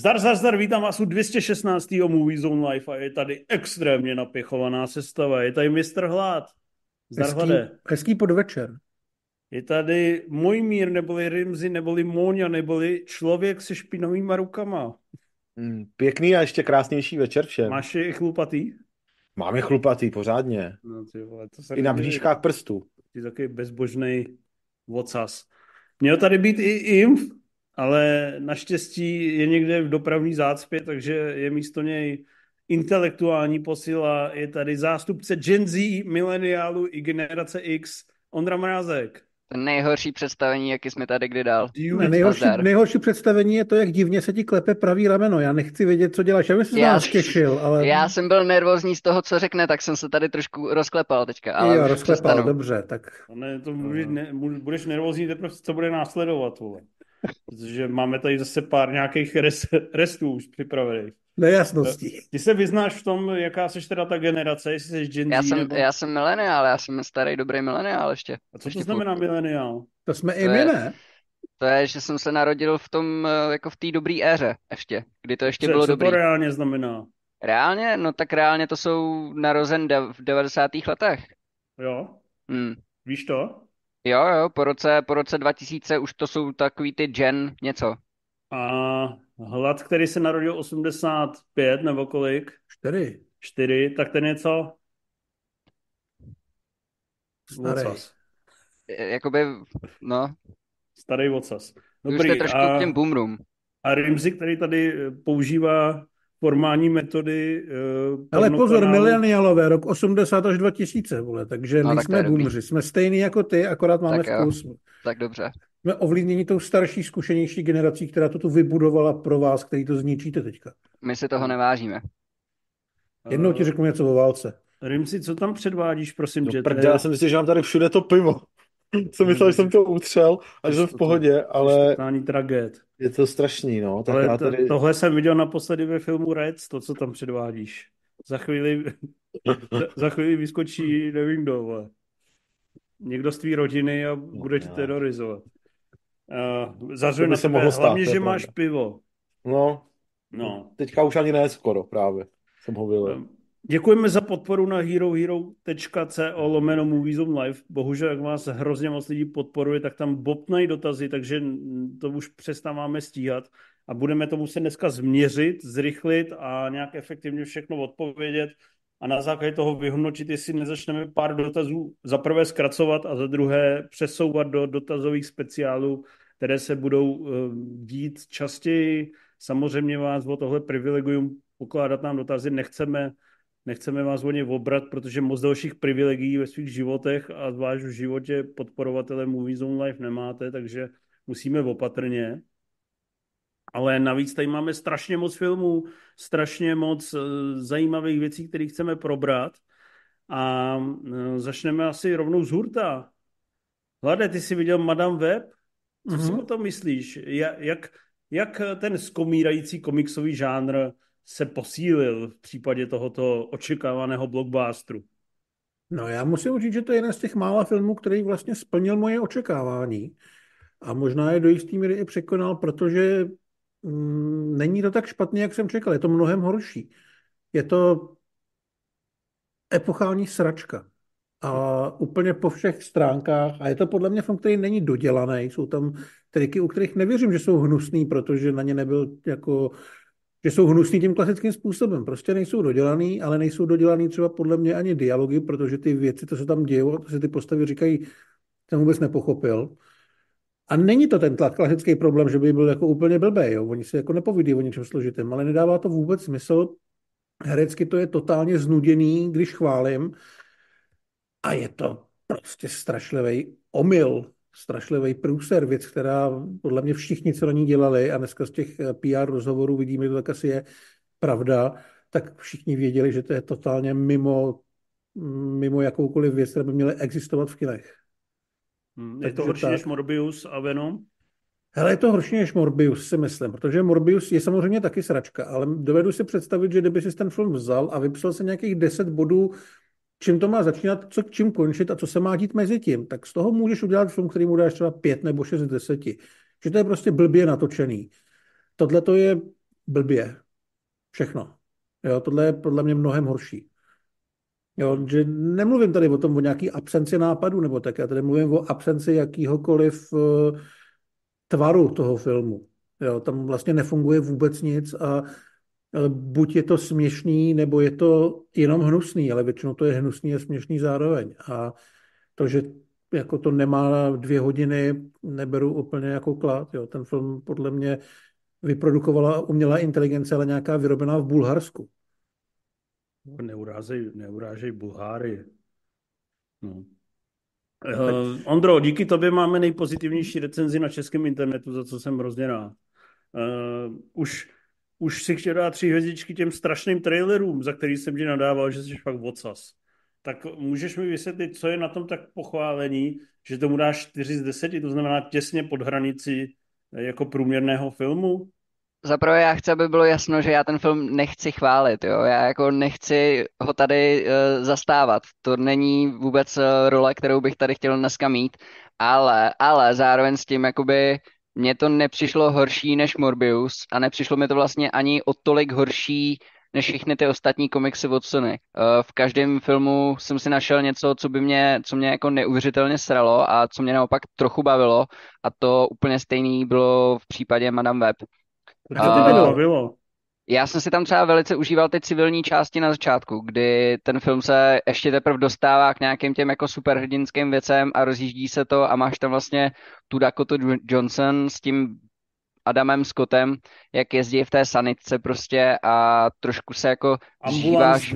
Zdar, zdar, zdar, vítám vás u 216. Movie Zone Life a je tady extrémně napěchovaná sestava. Je tady mistr Hlad. Zdar, Hezký, Hlade. hezký podvečer. Je tady Mojmír, neboli Rimzi, neboli Móňa, neboli člověk se špinavýma rukama. Mm, Pěkný a ještě krásnější večer všem. Máš je i chlupatý? Mám je chlupatý pořádně. No, ty vole, to se I na blížkách prstů. Ty takový bezbožný vocas. Měl tady být i Imf, ale naštěstí je někde v dopravní zácpě, takže je místo něj intelektuální posila. Je tady zástupce Gen Z, mileniálu i generace X, Ondra Mrázek. To nejhorší představení, jaký jsme tady kdy dal. Ne, nejhorší, nejhorší představení je to, jak divně se ti klepe pravý rameno. Já nechci vědět, co děláš. Já bych se Já- nás těšil, ale Já jsem byl nervózní z toho, co řekne, tak jsem se tady trošku rozklepal teďka, ale jo, rozklepal, přestanu. dobře, tak Ne, to může, ne, budeš nervózní teprve, co bude následovat, vole. Protože máme tady zase pár nějakých res, restů už připravených. nejasností. Ty se vyznáš v tom, jaká seš teda ta generace, jestli jsi Gen Z, Já jsem, nebo... já jsem mileniál, já jsem starý dobrý mileniál ještě. A co to ještě znamená furt. mileniál? To jsme i To my, je- ne? To je, že jsem se narodil v tom, eh, jako v té dobré éře ještě, kdy to ještě Co, bylo co dobrý. to reálně znamená? Reálně? No tak reálně to jsou narozen de- v 90. letech. Jo? Hmm. Víš to? Jo, jo, po roce, po roce 2000 už to jsou takový ty gen něco. A Hlad, který se narodil 85 nebo kolik? Čtyři. 4, tak ten je co? Starý. Vocas. Eh, Jakoby, no, Starý vocas. vy už Dobrý. jste trošku a, k těm boomrům. a Rimzi, který tady eh, používá formální metody uh, Ale pozor, milenialové, rok 80 až 2000, vole, takže No, tak nejsme je dobrý. boomři. Jsme stejný jako ty, akorát máme Tak jo. vkus. Tak dobře. Jsme ovlivněni tou starší, zkušenější generací, která to tu vybudovala pro vás, který to zničíte teďka. My si toho nevážíme. Jednou ti řeknu něco o válce. Rimzi, co tam předvádíš, prosím No tě? prdě, já jsem myslel, že mám tady všude to pivo. jsem myslel, že jsem to utřel a že jsem v pohodě, ale Totální tragéd. Je to strašný, no. Tak Ale já to, tady... tohle jsem viděl naposledy ve filmu Reds, to, co tam předvádíš. Za chvíli, za, chvíli vyskočí, nevím kdo, vole. Někdo z tvý rodiny a bude tě ne. terorizovat. Uh, zařve na se tebe, mohlo stát, hlavně, že máš pravda. pivo. No, No. teďka už ani ne skoro právě. Jsem ho vylil. Děkujeme za podporu na herohero.co lomeno Movies on Live. Bohužel, jak vás hrozně moc lidí podporuje, tak tam bobnají dotazy, takže to už přestáváme stíhat a budeme to muset dneska změřit, zrychlit a nějak efektivně všechno odpovědět a na základě toho vyhodnotit, jestli nezačneme pár dotazů za prvé zkracovat a za druhé přesouvat do dotazových speciálů, které se budou eh, dít častěji. Samozřejmě vás o tohle privilegium pokládat nám dotazy nechceme, nechceme vás o ně obrat, protože moc dalších privilegií ve svých životech a zvlášť v životě podporovatele Movie Zone Life nemáte, takže musíme opatrně. Ale navíc tady máme strašně moc filmů, strašně moc eh, zajímavých věcí, které chceme probrat. A eh, začneme asi rovnou z hurta. Hlade, ty jsi viděl Madame Web? Co si Mhm. o tom myslíš? Ja- Jak, jak ten skomírající komiksový žánr se posílil v případě tohoto očekávaného blockbusteru? No já musím říct, že to je jeden z těch mála filmů, který vlastně splnil moje očekávání. A možná je do jistý míry i překonal, protože mm, není to tak špatně, jak jsem čekal. Je to mnohem horší. Je to epochální sračka. A úplně po všech stránkách. A je to podle mě film, který není dodělaný. Jsou tam triky, u kterých nevěřím, že jsou hnusný, protože na ně nebyl jako že jsou hnusný tím klasickým způsobem. Prostě nejsou dodělaný, ale nejsou dodělaný třeba podle mě ani dialogy, protože ty věci, co se tam dějou, to si ty postavy říkají, jsem vůbec nepochopil. A není to ten tlak, klasický problém, že by byl jako úplně blbý. Jo? Oni si jako nepovídají o něčem složitém, ale nedává to vůbec smysl. Herecky to je totálně znuděný, když chválím. A je to prostě strašlivý omyl, strašlivý průser, věc, která podle mě všichni, co na ní dělali, a dneska z těch eh, PR rozhovorů vidíme, že to tak asi je pravda, tak všichni věděli, že to je totálně mimo, mimo jakoukoliv věc, která by měla existovat v kinech. Hm, Je to horší tak. než Morbius a Venom? Hele, je to horší než Morbius, si myslím, protože Morbius je samozřejmě taky sračka, ale dovedu si představit, že kdyby si ten film vzal a vypsal se nějakých 10 bodů, čím to má začínat, co čím končit a co se má dít mezi tím, tak z toho můžeš udělat film, který mu dáš třeba 5 nebo 6 z 10. Že to je prostě blbě natočený. Tohle to je blbě. Všechno. Jo, tohle je podle mě mnohem horší. Jo, že nemluvím tady o tom, o nějaký absenci nápadu, nebo tak, já tady mluvím o absenci jakýhokoliv uh, tvaru toho filmu. Jo, tam vlastně nefunguje vůbec nic a buď je to směšný, nebo je to jenom hnusný, ale většinou to je hnusný a směšný zároveň. A to, že jako to nemá dvě hodiny, neberu úplně jako klad. Jo. Ten film podle mě vyprodukovala umělá inteligence, ale nějaká vyrobená v Bulharsku. Neurážej, neurážej Bulháry. No. Uh, Ondro, díky tobě máme nejpozitivnější recenzi na českém internetu, za co jsem hrozně rád. Uh, už, už si chtěl dát tři hvězdičky těm strašným trailerům, za který jsem ti nadával, že jsi fakt vocas. Tak můžeš mi vysvětlit, co je na tom tak pochválení, že tomu dáš 4 z 10, to znamená těsně pod hranici jako průměrného filmu? Zaprvé já chci, aby bylo jasno, že já ten film nechci chválit, jo. Já jako nechci ho tady uh, zastávat. To není vůbec uh, role, kterou bych tady chtěl dneska mít, ale, ale zároveň s tím jakoby mně to nepřišlo horší než Morbius a nepřišlo mi to vlastně ani o tolik horší než všechny ty ostatní komiksy od Sony. Uh, v každém filmu jsem si našel něco, co by mě, co mě jako neuvěřitelně sralo a co mě naopak trochu bavilo a to úplně stejný bylo v případě Madame Web. Co to by bavilo? Já jsem si tam třeba velice užíval ty civilní části na začátku, kdy ten film se ještě teprve dostává k nějakým těm jako superhrdinským věcem a rozjíždí se to a máš tam vlastně tu Dakota Johnson s tím Adamem Scottem, jak jezdí v té sanitce prostě a trošku se jako zžíváš,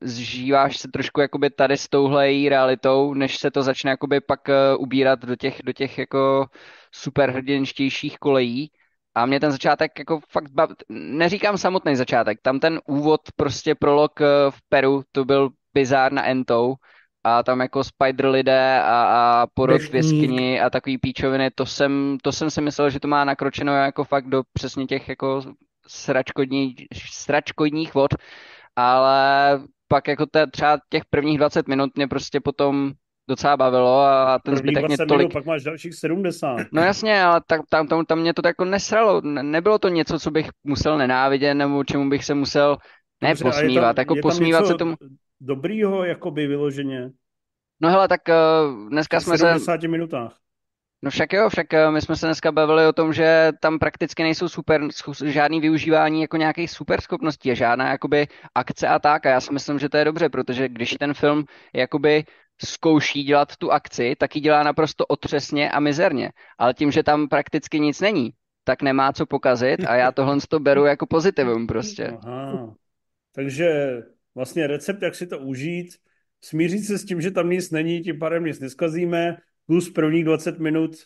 zžíváš se trošku jakoby tady s touhle její realitou, než se to začne jakoby pak uh, ubírat do těch, do těch jako superhrdinštějších kolejí. A mě ten začátek jako fakt bav... neříkám samotný začátek, tam ten úvod, prostě prolog eh, v Peru, to byl bizár na entou a tam jako spider lidé a, a porod v jeskyni a takový píčoviny, to jsem, to jsem si myslel, že to má nakročeno jako fakt do přesně těch jako sračkodní, sračkodních vod, ale pak jako te, třeba těch prvních 20 minut mě prostě potom docela bavilo a ten zbytek mě tolik... Minut, pak máš dalších 70. No jasně, ale tak, tam, tam, tam mě to jako nesralo. Nebylo to něco, co bych musel nenávidět nebo čemu bych se musel ne Dobře, posmívat, tam, jako posmívat se tomu... dobrýho jakoby vyloženě? No hele, tak uh, dneska jsme 70 se... minutách. No však jo, však uh, my jsme se dneska bavili o tom, že tam prakticky nejsou super, žádný využívání jako nějakých super schopností a žádná jakoby akce a tak a já si myslím, že to je dobře, protože když ten film jakoby zkouší dělat tu akci, tak ji dělá naprosto otřesně a mizerně. Ale tím, že tam prakticky nic není, tak nemá co pokazit a já tohle to beru jako pozitivum prostě. Aha. Takže vlastně recept, jak si to užít, smířit se s tím, že tam nic není, tím pádem nic neskazíme, plus prvních 20 minut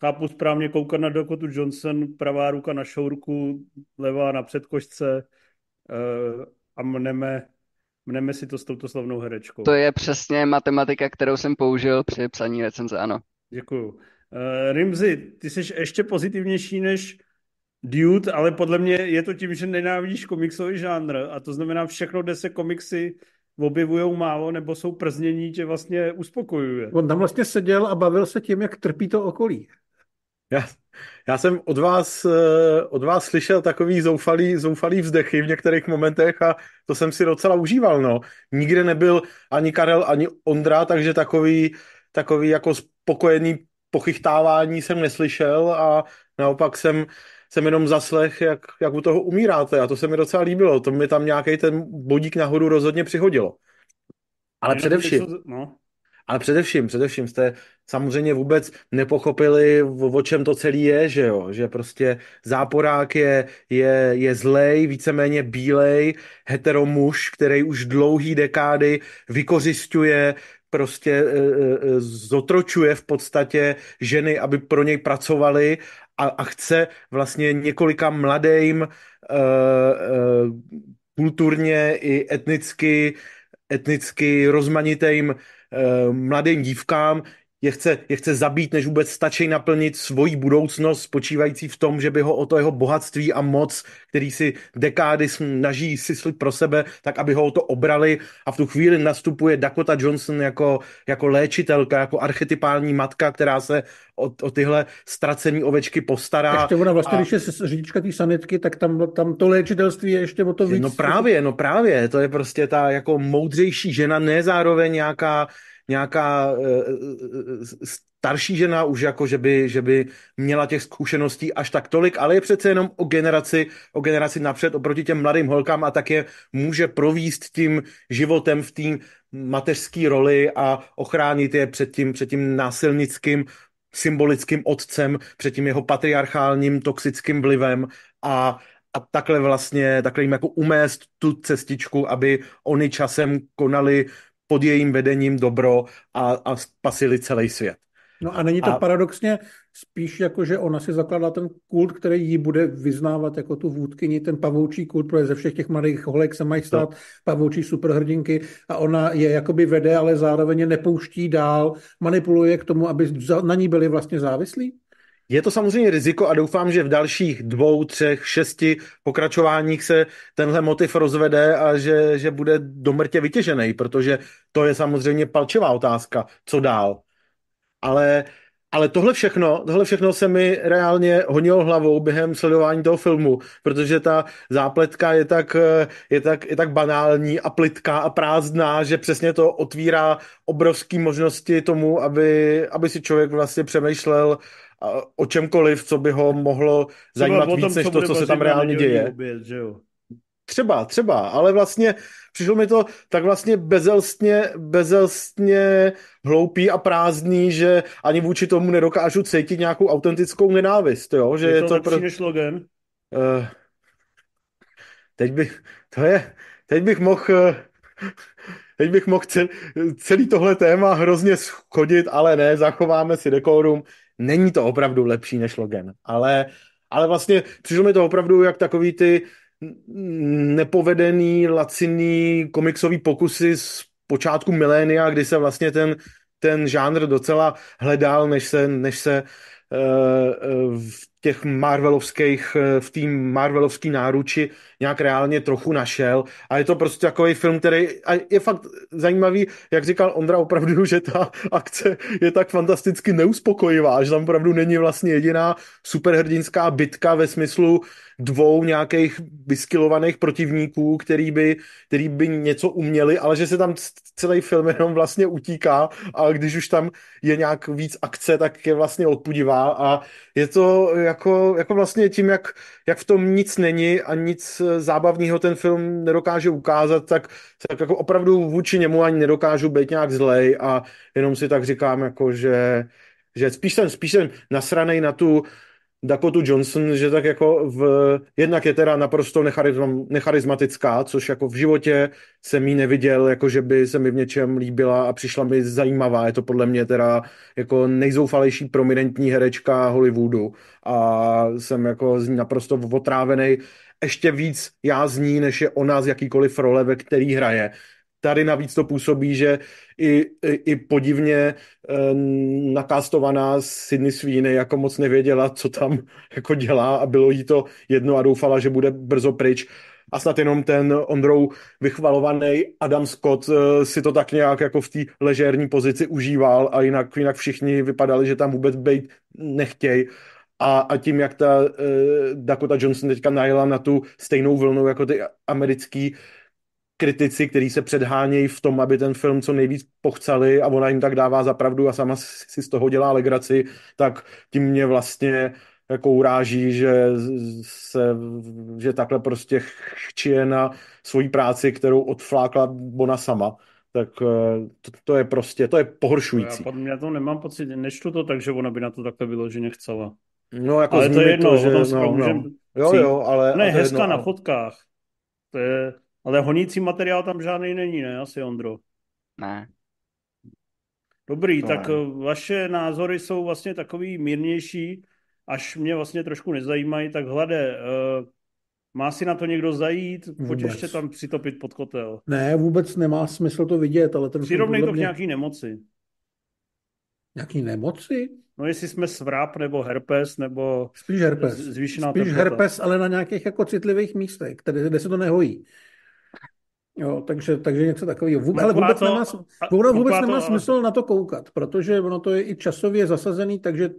chápu správně koukat na Dakotu Johnson, pravá ruka na šourku, levá na předkošce uh, a mneme Mneme si to s touto slavnou herečkou. To je přesně matematika, kterou jsem použil při psaní recenze, ano. Děkuju. Uh, Rimzi, ty jsi ještě pozitivnější než Dude, ale podle mě je to tím, že nenávidíš komiksový žánr a to znamená všechno, kde se komiksy objevují málo nebo jsou prznění, tě vlastně uspokojuje. On tam vlastně seděl a bavil se tím, jak trpí to okolí. Já, já jsem od vás, eh, od vás slyšel takový zoufalý, zoufalý vzdechy v některých momentech a to jsem si docela užíval, no. Nikde nebyl ani Karel, ani Ondra, takže takový, takový jako spokojený pochychtávání jsem neslyšel a naopak jsem, jsem jenom zaslech, jak, jak u toho umíráte a to se mi docela líbilo. To mi tam nějaký ten bodík nahoru rozhodně přihodilo. Ale především, no. Ale především, především jste samozřejmě vůbec nepochopili, o čem to celý je, že jo, že prostě záporák je, je, je zlej, víceméně bílej, heteromuž, který už dlouhý dekády vykořišťuje prostě e, e, zotročuje v podstatě ženy, aby pro něj pracovali a, a chce vlastně několika mladým e, e, kulturně i etnicky etnicky rozmanitým mladým dívkám je chce, je chce zabít, než vůbec stačí naplnit svoji budoucnost, spočívající v tom, že by ho o to jeho bohatství a moc, který si dekády snaží syslit pro sebe, tak aby ho o to obrali a v tu chvíli nastupuje Dakota Johnson jako, jako léčitelka, jako archetypální matka, která se o, o tyhle ztracené ovečky postará. Ještě ona vlastně, a... když je řidička té sanitky, tak tam, tam to léčitelství je ještě o to víc. No právě, no právě, to je prostě ta jako moudřejší žena, ne zároveň nějaká nějaká uh, starší žena už jako, že by, že by měla těch zkušeností až tak tolik, ale je přece jenom o generaci, o generaci napřed oproti těm mladým holkám a tak je může províst tím životem v té mateřské roli a ochránit je před tím, před tím násilnickým symbolickým otcem, před tím jeho patriarchálním toxickým vlivem a, a takhle vlastně, takhle jim jako umést tu cestičku, aby oni časem konali pod jejím vedením dobro a, a spasili celý svět. No a není to a... paradoxně spíš jako, že ona si zakládá ten kult, který jí bude vyznávat jako tu vůdkyni, ten pavoučí kult, protože ze všech těch mladých holek se mají stát no. pavoučí superhrdinky a ona je jakoby vede, ale zároveň je nepouští dál, manipuluje k tomu, aby na ní byli vlastně závislí? Je to samozřejmě riziko a doufám, že v dalších dvou, třech, šesti pokračováních se tenhle motiv rozvede a že, že bude do mrtě vytěžený, protože to je samozřejmě palčivá otázka, co dál. Ale, ale tohle všechno, tohle všechno se mi reálně honilo hlavou během sledování toho filmu, protože ta zápletka je tak, je tak, je tak banální a plitká a prázdná, že přesně to otvírá obrovské možnosti tomu, aby, aby si člověk vlastně přemýšlel o čemkoliv, co by ho mohlo zajímat tom, víc, než to, co se tam reálně děje. Oběd, že jo? Třeba, třeba, ale vlastně přišlo mi to tak vlastně bezelstně, bezelstně hloupý a prázdný, že ani vůči tomu nedokážu cítit nějakou autentickou nenávist, jo? Že je, je to, to lepší pro... než Logan? Uh, teď bych, to je, teď bych mohl, eh, teď bych mohl celý, celý tohle téma hrozně schodit, ale ne, zachováme si dekorum není to opravdu lepší než Logan, ale, ale vlastně přišlo mi to opravdu jak takový ty nepovedený, laciný komiksový pokusy z počátku milénia, kdy se vlastně ten, ten žánr docela hledal, než se, než se uh, v těch Marvelovských, eh, v tým Marvelovský náruči nějak reálně trochu našel. A je to prostě takový film, který a je fakt zajímavý, jak říkal Ondra opravdu, že ta akce je tak fantasticky neuspokojivá, že tam opravdu není vlastně jediná superhrdinská bitka ve smyslu dvou nějakých vyskilovaných protivníků, který by, který by něco uměli, ale že se tam celý film jenom vlastně utíká a když už tam je nějak víc akce, tak je vlastně odpudivá a je to jako, jako vlastně tím, jak, jak v tom nic není a nic zábavného ten film nedokáže ukázat, tak, tak jako opravdu vůči němu ani nedokážu být nějak zlej a jenom si tak říkám, jako že, že spíš jsem, spíš jsem nasranej na tu, Dakota Johnson, že tak jako v, jednak je teda naprosto necharizm, necharizmatická, což jako v životě jsem jí neviděl, jako že by se mi v něčem líbila a přišla mi zajímavá. Je to podle mě teda jako nejzoufalejší prominentní herečka Hollywoodu a jsem jako z ní naprosto otrávený. Ještě víc já z ní, než je ona z jakýkoliv role, ve který hraje. Tady navíc to působí, že i, i, i podivně e, nakastovaná Sydney Sweeney jako moc nevěděla, co tam jako dělá a bylo jí to jedno a doufala, že bude brzo pryč. A snad jenom ten Ondrou vychvalovaný Adam Scott e, si to tak nějak jako v té ležérní pozici užíval a jinak, jinak všichni vypadali, že tam vůbec být nechtějí. A, a tím, jak ta e, Dakota Johnson teďka najela na tu stejnou vlnu jako ty americký kritici, kteří se předhánějí v tom, aby ten film co nejvíc pochcali a ona jim tak dává za pravdu a sama si z toho dělá legraci, tak tím mě vlastně jako uráží, že, se, že takhle prostě chčije na svoji práci, kterou odflákla ona sama. Tak eh, to, to je prostě, to je pohoršující. Já, já to nemám pocit, nečtu to tak, že ona by na to takhle vyloženě chcela. No, jako ale to je jedno, to, že, no, no. Jo, jo, ale... Ne, hezká na fotkách. To je, ale honící materiál tam žádný není, ne? Asi, Ondro? Ne. Dobrý, to tak ne. Eh, vaše názory jsou vlastně takový mírnější, až mě vlastně trošku nezajímají, tak hlade, uh, má si na to někdo zajít? Pojď ještě tam přitopit pod kotel. Ne, vůbec nemá smysl to vidět, ale ten Přirovnej to k mě... nějaký nemoci. Nějaký nemoci? No jestli jsme svrap nebo herpes nebo Spíš herpes. zvýšená Spíš teplota. herpes, ale na nějakých jako citlivých místech, kde, kde se to nehojí. Jo, takže, takže něco takového. Vůbec, ale vůbec to- nemá, ono vůbec to- nemá smysl na to koukat, protože ono to je i časově zasazený, takže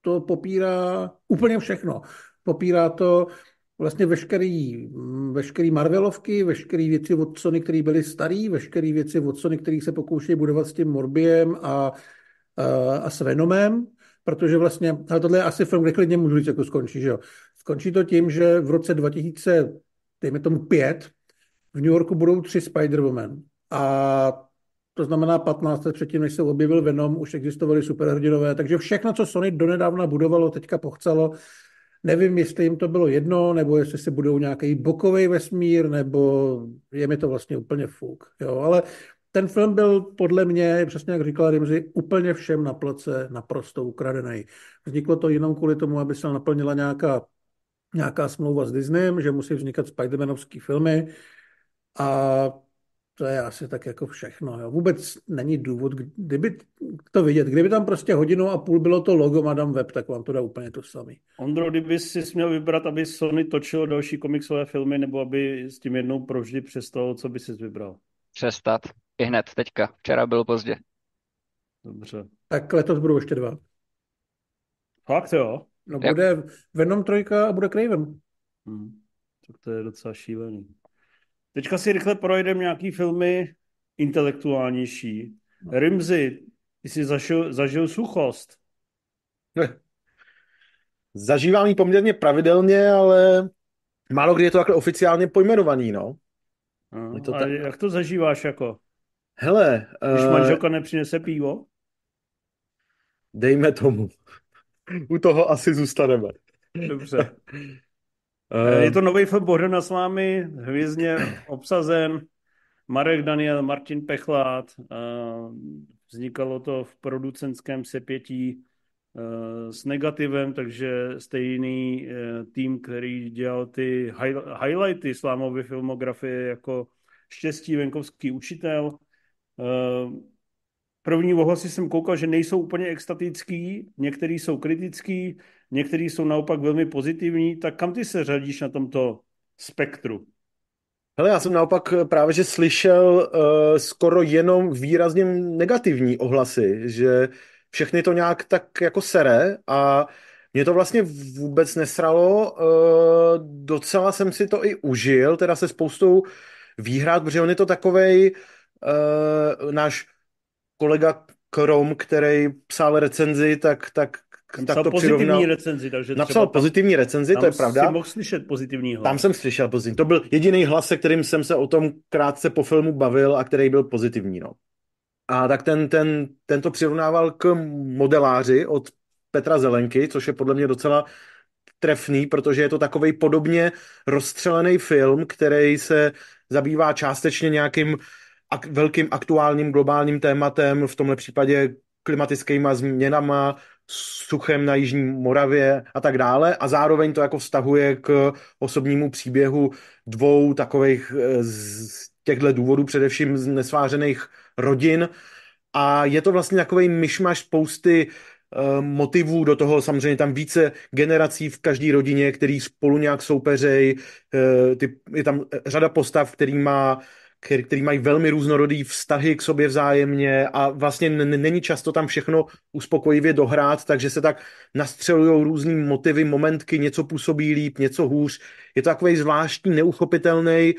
to popírá úplně všechno. Popírá to vlastně veškerý, veškerý Marvelovky, veškerý věci od Sony, které byly starý, veškerý věci od Sony, které se pokoušejí budovat s tím Morbiem a, a, a s Venomem, protože vlastně, ale tohle je asi film, kde klidně můžu říct, jako skončí, že jo. Skončí to tím, že v roce 2000, dejme tomu pět, v New Yorku budou tři Spider-Woman. A to znamená 15 let předtím, než se objevil Venom, už existovaly superhrdinové, takže všechno, co Sony donedávna budovalo, teďka pochcelo. Nevím, jestli jim to bylo jedno, nebo jestli se budou nějaký bokový vesmír, nebo je mi to vlastně úplně fuk. Jo, ale ten film byl podle mě, přesně jak říkala Rimzi, úplně všem na ploce naprosto ukradený. Vzniklo to jenom kvůli tomu, aby se naplnila nějaká, nějaká smlouva s Disneyem, že musí vznikat Spider-Manovský filmy a to je asi tak jako všechno. Jo. Vůbec není důvod, kdyby to vidět. Kdyby tam prostě hodinu a půl bylo to logo Madame Web, tak vám to dá úplně to samý. Ondro, kdyby si měl vybrat, aby Sony točilo další komiksové filmy, nebo aby s tím jednou provždy přestalo, co by si vybral? Přestat. I hned, teďka. Včera bylo pozdě. Dobře. Tak letos budou ještě dva. Fakt jo? No Jo. bude Venom trojka a bude Craven. Hm. Tak to je docela šílený. Teďka si rychle projdeme nějaký filmy intelektuálnější. Rimzy, ty jsi zažil, zažil suchost. Zažívám ji poměrně pravidelně, ale málo kdy je to takhle oficiálně pojmenovaný, no. No, Je to a tak. jak to zažíváš jako? Hele, Když eh, manželka nepřinese pivo? dejme tomu. U toho asi zůstaneme. Dobře. Eh, Je to nový film Bohdana s vámi, hvězdně obsazen. Marek Daniel, Martin Pechlát. eh, Vznikalo to v producentském sepětí eh, s negativem, takže stejný tým, který dělal ty high- highlighty slámové filmografie jako Štěstí, venkovský učitel. První ohlasy jsem koukal, že nejsou úplně extatický, některý jsou kritický, některý jsou naopak velmi pozitivní. Tak kam ty se řadíš na tomto spektru? Hele, já jsem naopak právě, že slyšel uh, skoro jenom výrazně negativní ohlasy, že všechny to nějak tak jako sere a mě to vlastně vůbec nesralo, uh, docela jsem si to i užil, teda se spoustou výhrad, protože on je to takovej uh, náš kolega Krom, který psal recenzi, tak, tak, tak Napsal to pozitivní přirovnal. recenzi, takže Napsal třeba tam, pozitivní recenzi, to je tam pravda. si mohl slyšet pozitivní hlas. Tam jsem slyšel pozitivní. To byl jediný hlas, se kterým jsem se o tom krátce po filmu bavil a který byl pozitivní. No. A tak ten, ten, ten to přirovnával k modeláři od Petra Zelenky, což je podle mě docela trefný, protože je to takový podobně rozstřelený film, který se zabývá částečně nějakým ak- velkým aktuálním globálním tématem, v tomhle případě klimatickýma změnama, suchem na Jižní Moravě a tak dále. A zároveň to jako vztahuje k osobnímu příběhu dvou takových eh, z těchto důvodů, především z nesvářených rodin. A je to vlastně takový myšmaš spousty eh, motivů, do toho. Samozřejmě tam více generací v každé rodině, který spolu nějak soupeřej, eh, ty, je tam řada postav, který má který, který mají velmi různorodý vztahy k sobě vzájemně a vlastně n- není často tam všechno uspokojivě dohrát, takže se tak nastřelují různý motivy, momentky, něco působí líp, něco hůř. Je to takový zvláštní, neuchopitelný,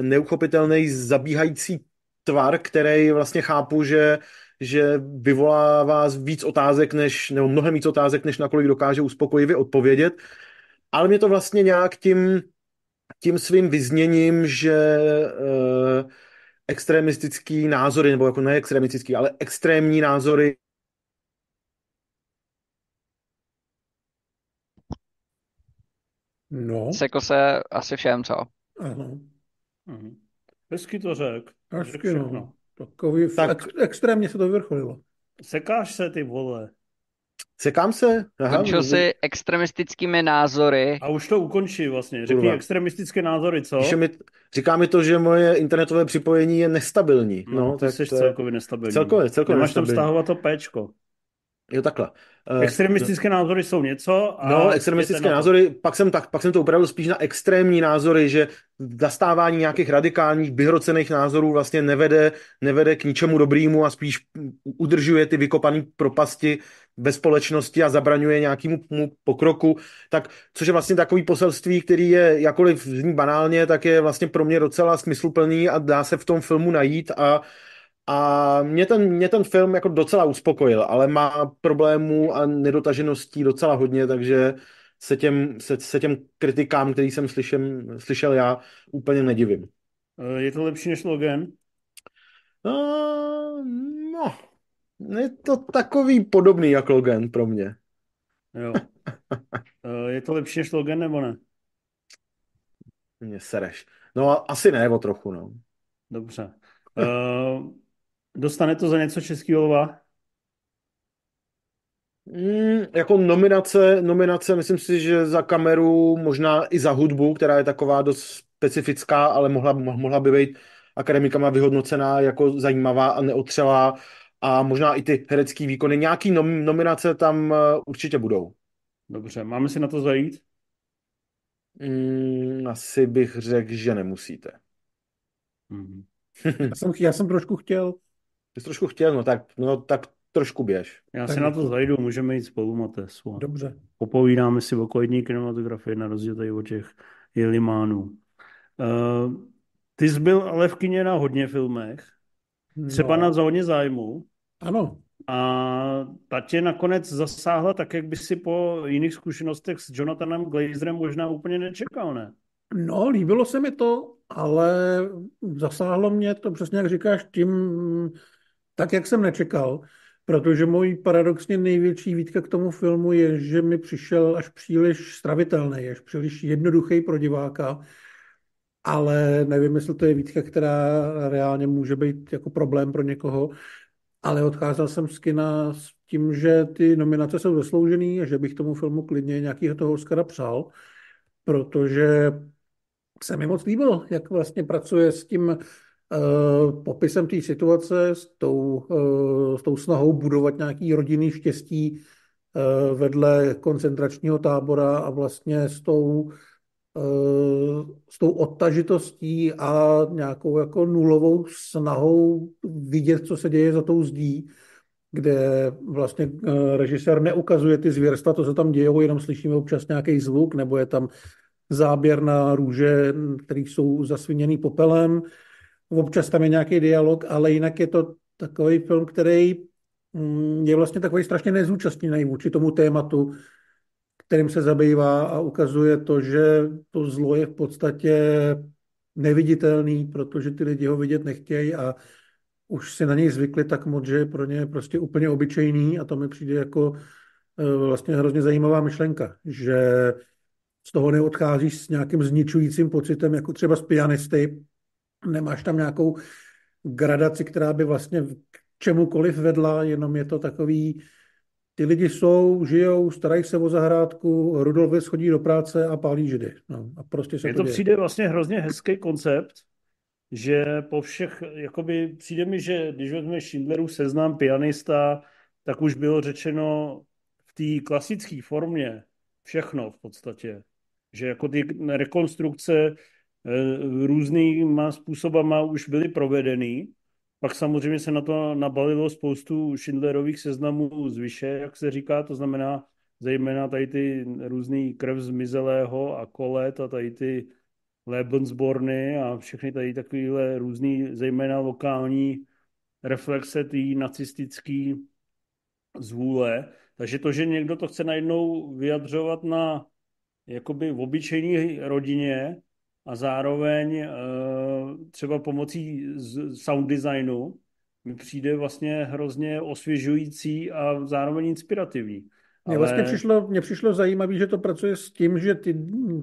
neuchopitelný zabíhající tvar, který vlastně chápu, že že vyvolává víc otázek, než, nebo mnohem víc otázek, než nakolik dokáže uspokojivě odpovědět. Ale mě to vlastně nějak tím, tím svým vyzněním, že uh, extremistický názory, nebo jako ne extremistický, ale extrémní názory No, Sekl se asi všem, co? ano. Mhm. Hezky to řek. Řek Hezky, všechno. no. Takový, Tak- tak... ex, extrémně se to vyvrcholilo. Sekáš se, ty vole. Sekám se? Aha, Končil si extremistickými názory. A už to ukončí vlastně. Řekni Kurva. extremistické názory, co? Píše mi, říká mi to, že moje internetové připojení je nestabilní. No, No, ty tak jsi to je- celkově nestabilní. Celkově, celkově Nemáš tam stahovat to péčko. Jo, takhle. Uh, extremistické názory jsou něco. A no, extremistické názory, pak jsem, tak, pak jsem to upravil spíš na extrémní názory, že zastávání nějakých radikálních, vyhrocených názorů vlastně nevede, nevede k ničemu dobrýmu a spíš udržuje ty vykopané propasti ve společnosti a zabraňuje nějakému pokroku. Tak, což je vlastně takový poselství, který je, jakoliv zní banálně, tak je vlastně pro mě docela smysluplný a dá se v tom filmu najít a a mě ten, mě ten film jako docela uspokojil, ale má problémů a nedotažeností docela hodně, takže se těm, se, se těm kritikám, který jsem slyšem, slyšel já, úplně nedivím. Eh, je to lepší než Logan? Uh, no, je to takový podobný jak Logan pro mě. Jo. Uh, je to lepší než Logan nebo ne? Mě sereš. No asi ne, o trochu, no. Dobře. Uh, Dostane to za něco Českého lva? Mm, jako nominace, nominace, myslím si, že za kameru, možná i za hudbu, která je taková dost specifická, ale mohla, mohla by být akademikama vyhodnocená jako zajímavá a neotřelá a možná i ty herecké výkony. Nějaký nom, nominace tam uh, určitě budou. Dobře, máme si na to zajít? Mm, asi bych řekl, že nemusíte. Mm. já, jsem, já jsem trošku chtěl jsi trošku chtěl, no tak, no, tak trošku běž. Já tak si na to zajdu, můžeme jít spolu, Matesu. Dobře. Popovídáme si o kvalitní kinematografii na rozdíl tady o těch jelimánů. Uh, ty jsi byl ale v kině na hodně filmech, třeba no. na zóně zájmu. Ano. A ta tě nakonec zasáhla tak, jak by si po jiných zkušenostech s Jonathanem Glazerem možná úplně nečekal, ne? No, líbilo se mi to, ale zasáhlo mě to přesně, jak říkáš, tím, tak, jak jsem nečekal, protože můj paradoxně největší výtka k tomu filmu je, že mi přišel až příliš stravitelný, až příliš jednoduchý pro diváka, ale nevím, jestli to je výtka, která reálně může být jako problém pro někoho, ale odcházel jsem z kina s tím, že ty nominace jsou zasloužený a že bych tomu filmu klidně nějakého toho Oscara přál, protože se mi moc líbilo, jak vlastně pracuje s tím popisem té situace, s tou, uh, s tou snahou budovat nějaký rodinný štěstí uh, vedle koncentračního tábora a vlastně s tou, s tou odtažitostí a nějakou jako nulovou snahou vidět, co se děje za tou zdí, kde vlastně režisér neukazuje ty zvěrstva, to se tam dějou, jenom slyšíme občas nějaký zvuk, nebo je tam záběr na růže, které jsou zasviněný popelem, Občas tam je nějaký dialog, ale jinak je to takový film, který mm, je vlastně takový strašně nezúčastněný vůči tomu tématu, kterým se zabývá a ukazuje to, že to zlo je v podstatě neviditelný, protože ty lidi ho vidět nechtějí a už si na něj zvykli tak moc, že je pro ně prostě úplně obyčejný a to mi přijde jako e, vlastně hrozně zajímavá myšlenka, že z toho neodcházíš s nějakým zničujícím pocitem, jako třeba z pianisty, nemáš tam nějakou gradaci, která by vlastně k čemukoliv vedla, jenom je to takový, ty lidi jsou, žijou, starají se o zahrádku, Rudolf schodí do práce a pálí židy. No, a prostě se je to, to přijde vlastně hrozně hezký koncept, že po všech, jakoby přijde mi, že když vezme Schindlerův seznam pianista, tak už bylo řečeno v té klasické formě všechno v podstatě. Že jako ty rekonstrukce různýma způsobama už byly provedeny. Pak samozřejmě se na to nabalilo spoustu Schindlerových seznamů zvyše, jak se říká, to znamená zejména tady ty různý krev zmizelého a kolet a tady ty Lebensborny a všechny tady takovéhle různý, zejména lokální reflexe té nacistické zvůle. Takže to, že někdo to chce najednou vyjadřovat na jakoby v obyčejné rodině, a zároveň eh, třeba pomocí sound designu mi přijde vlastně hrozně osvěžující a zároveň inspirativní. Mně vlastně přišlo, mně přišlo zajímavé, že to pracuje s tím, že ty,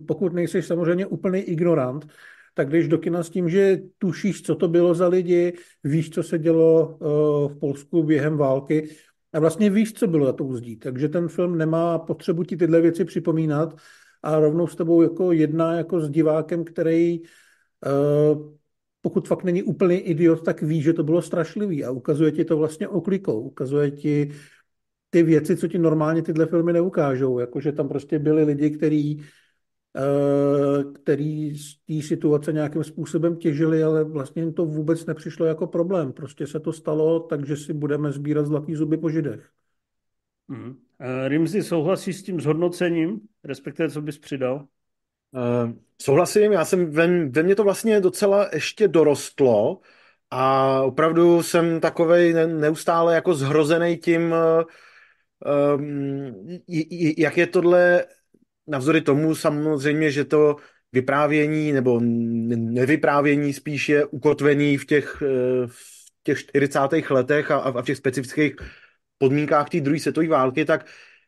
pokud nejsi samozřejmě úplný ignorant, tak když do kina s tím, že tušíš, co to bylo za lidi, víš, co se dělo uh, v Polsku během války a vlastně víš, co bylo za tou zdí. Takže ten film nemá potřebu ti tyhle věci připomínat, a rovnou s tebou jako jedná jako s divákem, který uh, pokud fakt není úplný idiot, tak ví, že to bylo strašlivý a ukazuje ti to vlastně oklikou, ukazuje ti ty věci, co ti normálně tyhle filmy neukážou, jakože tam prostě byli lidi, kteří Eh, který z té situace nějakým způsobem těžili, ale vlastně jim to vůbec nepřišlo jako problém. Prostě se to stalo, takže si budeme sbírat zlatý zuby po židech. Mm. Rimzi, souhlasí s tím zhodnocením, respektive co bys přidal? Uh, souhlasím, já jsem, ve, ve mně to vlastně docela ještě dorostlo a opravdu jsem takovej neustále jako zhrozený tím, um, jak je tohle navzory tomu samozřejmě, že to vyprávění nebo nevyprávění spíš je ukotvený v těch, eh, v těch 40. letech a, a v těch specifických podmínkách té druhé světové války, tak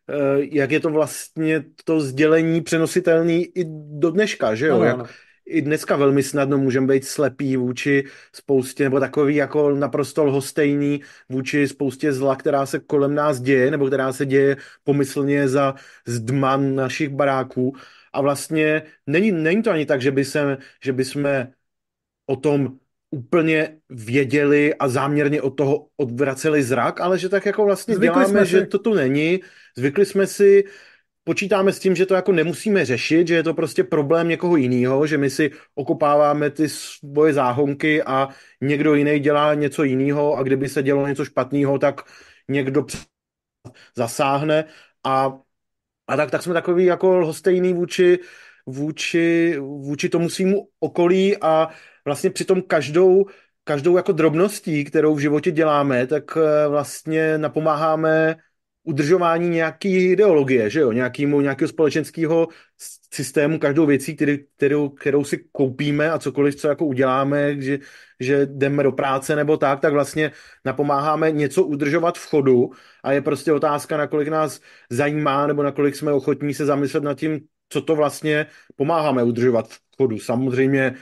eh, jak je to vlastně to sdělení přenositelný i do dneška, že jo? No, jak, i dneska velmi snadno můžeme být slepí vůči spoustě, nebo takový jako naprosto lhostejný vůči spoustě zla, která se kolem nás děje, nebo která se děje pomyslně za zdman našich baráků. A vlastně není, není to ani tak, že by, se, že by jsme o tom úplně věděli a záměrně od toho odvraceli zrak, ale že tak jako vlastně Zvykli děláme, že to tu není. Zvykli jsme si, počítáme s tím, že to jako nemusíme řešit, že je to prostě problém někoho jiného, že my si okopáváme ty svoje záhonky a někdo jiný dělá něco jiného a kdyby se dělo něco špatného, tak někdo zasáhne a, a tak, tak jsme takový jako lhostejný vůči, vůči, vůči tomu svýmu okolí a vlastně přitom každou, každou jako drobností, kterou v životě děláme, tak eh, vlastně napomáháme udržování nějaký ideologie, že jo, nějakýmu, nějakého společenského systému, každou věcí, který, kterou, kterou si koupíme a cokoliv, co jako uděláme, že, že jdeme do práce nebo tak, tak vlastně napomáháme něco udržovat v chodu a je prostě otázka, nakolik nás zajímá nebo nakolik jsme ochotní se zamyslet nad tím, co to vlastně pomáháme udržovat v chodu. Samozřejmě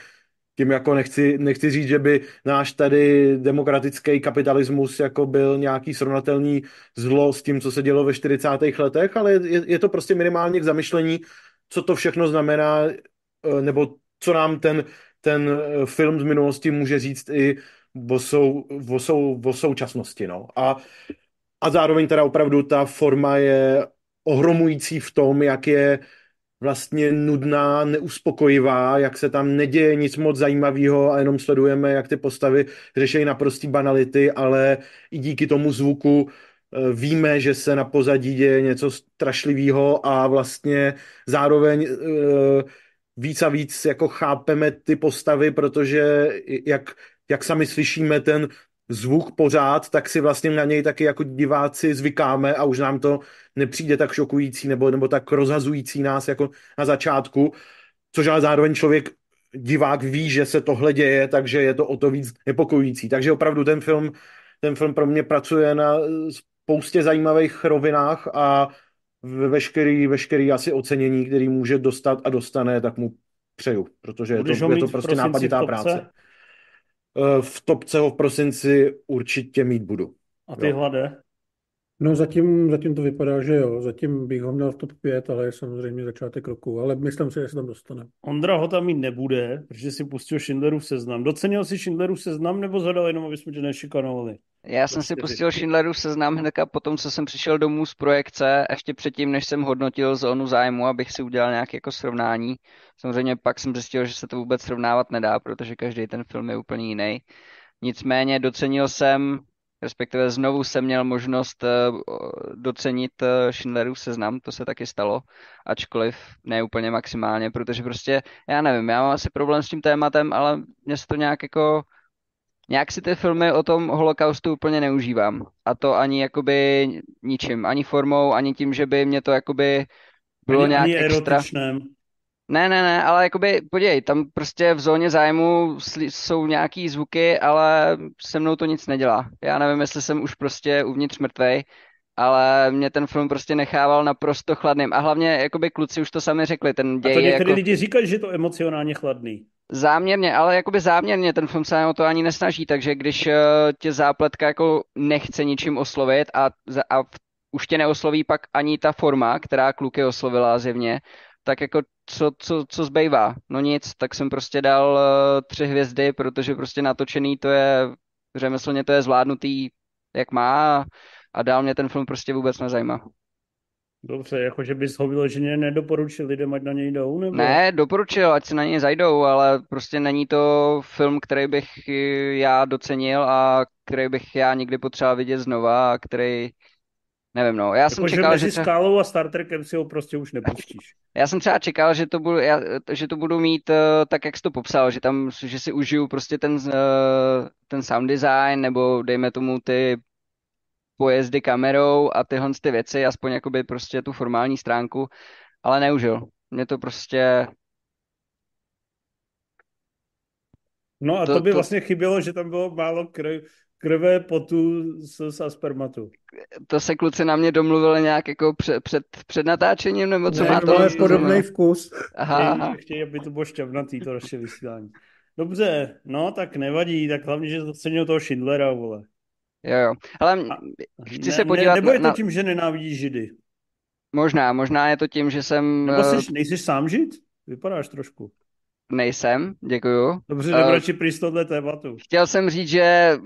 tím jako nechci, nechci říct, že by náš tady demokratický kapitalismus jako byl nějaký srovnatelný zlo s tím, co se dělo ve 40. letech, ale je, je to prostě minimálně k zamyšlení, co to všechno znamená, eh, nebo co nám ten, ten eh, film z minulosti může říct i o, sou, o, sou, o současnosti. No. A, a zároveň teda opravdu ta forma je ohromující v tom, jak je vlastně nudná, neuspokojivá, jak se tam neděje nic moc zajímavého a jenom sledujeme, jak ty postavy řeší naprostý banality, ale i díky tomu zvuku eh, víme, že se na pozadí děje něco strašlivého a vlastně zároveň eh, víc a víc jako chápeme ty postavy, protože jak, jak sami slyšíme ten zvuk pořád, tak si vlastně na něj taky jako diváci zvykáme a už nám to nepřijde tak šokující nebo, nebo tak rozhazující nás jako na začátku, což ale zároveň člověk, divák ví, že se tohle děje, takže je to o to víc nepokojící. Takže opravdu ten film, ten film pro mě pracuje na spoustě zajímavých rovinách a veškerý, veškerý asi ocenění, který může dostat a dostane, tak mu přeju, protože je to, je to prostě nápaditá práce. Eh, v topce ho v prosinci určitě mít budu. A ty jo. hlade? No zatím, zatím to vypadá, že jo. Zatím bych ho měl v top 5, ale je samozřejmě začátek roku. Ale myslím si, že se tam dostane. Ondra ho tam mít nebude, protože si pustil Schindlerův seznam. Docenil si Schindlerův seznam nebo zadal jenom, aby jsme tě nešikanovali? Já jsem si pustil Schindlerův seznam hned a potom, co jsem přišel domů z projekce, ještě předtím, než jsem hodnotil zónu zájmu, abych si udělal nějaké jako srovnání. Samozřejmě pak jsem zjistil, že se to vůbec srovnávat nedá, protože každý ten film je úplně jiný. Nicméně docenil jsem, respektive znovu jsem měl možnost eh, docenit eh, Schindlerův seznam, to se taky stalo, ačkoliv ne úplně maximálně, protože prostě, já nevím, já mám asi problém s tím tématem, ale mě se to nějak jako nějak si ty filmy o tom holokaustu úplně neužívám. A to ani jakoby ničím, ani formou, ani tím, že by mě to jakoby bylo ani, nějak ani extra. Erotičném. Ne, ne, ne, ale jakoby, podívej, tam prostě v zóně zájmu jsou nějaký zvuky, ale se mnou to nic nedělá. Já nevím, jestli jsem už prostě uvnitř mrtvej, ale mě ten film prostě nechával naprosto chladným. A hlavně, jakoby kluci už to sami řekli, ten děj A to některý jako... lidi říkají, že je to emocionálně chladný. Záměrně, ale jakoby záměrně, ten film se o to ani nesnaží, takže když uh, tě zápletka jako nechce ničím oslovit a, a už tě neosloví pak ani ta forma, která kluky oslovila zjevně, tak jako co, co, co zbývá? No nic, tak jsem prostě dal uh, tři hvězdy, protože prostě natočený to je, řemeslně to je zvládnutý, jak má A dál mě ten film prostě vůbec nezajímá. Dobře, jakože bys ho vyloženě nedoporučil lidem, ať na něj jdou, nebo? Ne, doporučil, ať se na něj zajdou, ale prostě není to film, který bych já docenil a který bych já někdy potřeboval vidět znova a který, nevím no, já jako, jsem čekal, mezi že... Třeba... Skálou a Star Trekem si ho prostě už nepustíš. Já jsem třeba čekal, že to budu, já, že to budu mít uh, tak, jak jsi to popsal, že tam, že si užiju prostě ten, uh, ten sound design, nebo dejme tomu ty pojezdy kamerou a tyhle ty věci, aspoň jakoby prostě tu formální stránku, ale neužil. Mě to prostě... No a to, to by to... vlastně chybělo, že tam bylo málo krv, krve, potu z, z aspermatu. To se kluci na mě domluvili nějak jako před, před, před natáčením, nebo co ne, má to? je podobný vkus. Aha, aha. Chtějí, aby to bylo šťavnatý, to naše vysílání. Dobře, no tak nevadí, tak hlavně, že to cenil toho Schindlera, vole. Jo, jo. Ale chci ne, se podívat... Ne, nebo je to na... tím, že nenávidíš Židy? Možná, možná je to tím, že jsem... Nebo jsi, nejsi sám Žid? Vypadáš trošku. Nejsem, děkuju. Dobře, uh, radši prý tohle tématu. Chtěl jsem říct, že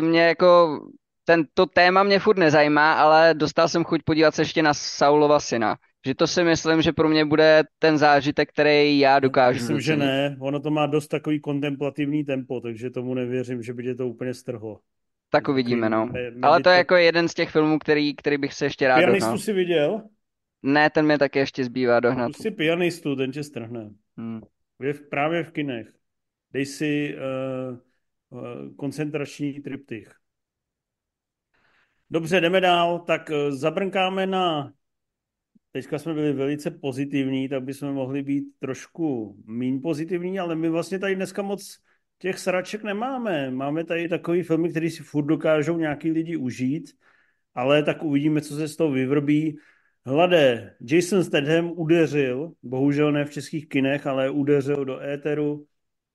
mě jako... Tento téma mě furt nezajímá, ale dostal jsem chuť podívat se ještě na Saulova syna. Že to si myslím, že pro mě bude ten zážitek, který já dokážu. Myslím, že ne. Ono to má dost takový kontemplativní tempo, takže tomu nevěřím, že by tě to úplně strhlo. Tak uvidíme, no. Ale to je jako jeden z těch filmů, který, který bych se ještě rád Pianistu dohnal. si viděl? Ne, ten mě také ještě zbývá dohnat. Pust si pianistu, ten tě strhne. Hmm. Je v, právě v kinech. Dej si uh, uh, koncentrační triptych. Dobře, jdeme dál. Tak uh, zabrnkáme na... Teďka jsme byli velice pozitivní, tak bychom mohli být trošku méně pozitivní, ale my vlastně tady dneska moc těch sraček nemáme. Máme tady takový filmy, které si furt dokážou nějaký lidi užít, ale tak uvidíme, co se z toho vyvrbí. Hladé, Jason Statham udeřil, bohužel ne v českých kinech, ale udeřil do éteru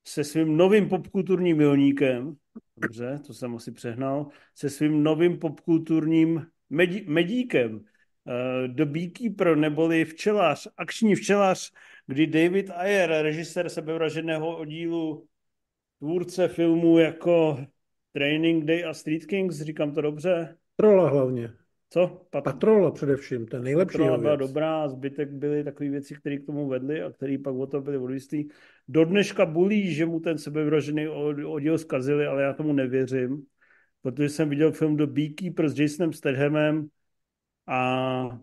se svým novým popkulturním milníkem, dobře, to jsem asi přehnal, se svým novým popkulturním medí, medíkem. Uh, The Beekeeper, neboli včelař, akční včelař, kdy David Ayer, režisér sebevraženého oddílu tvůrce filmů jako Training Day a Street Kings, říkám to dobře? Trola hlavně. Co? Pat... Patrola především, ten nejlepší Patrola byla dobrá, zbytek byly takové věci, které k tomu vedly a které pak o to byly odvislí. Do dneška bulí, že mu ten sebevražený oddíl zkazili, ale já tomu nevěřím, protože jsem viděl film do Beekeeper s Jasonem Stedhamem a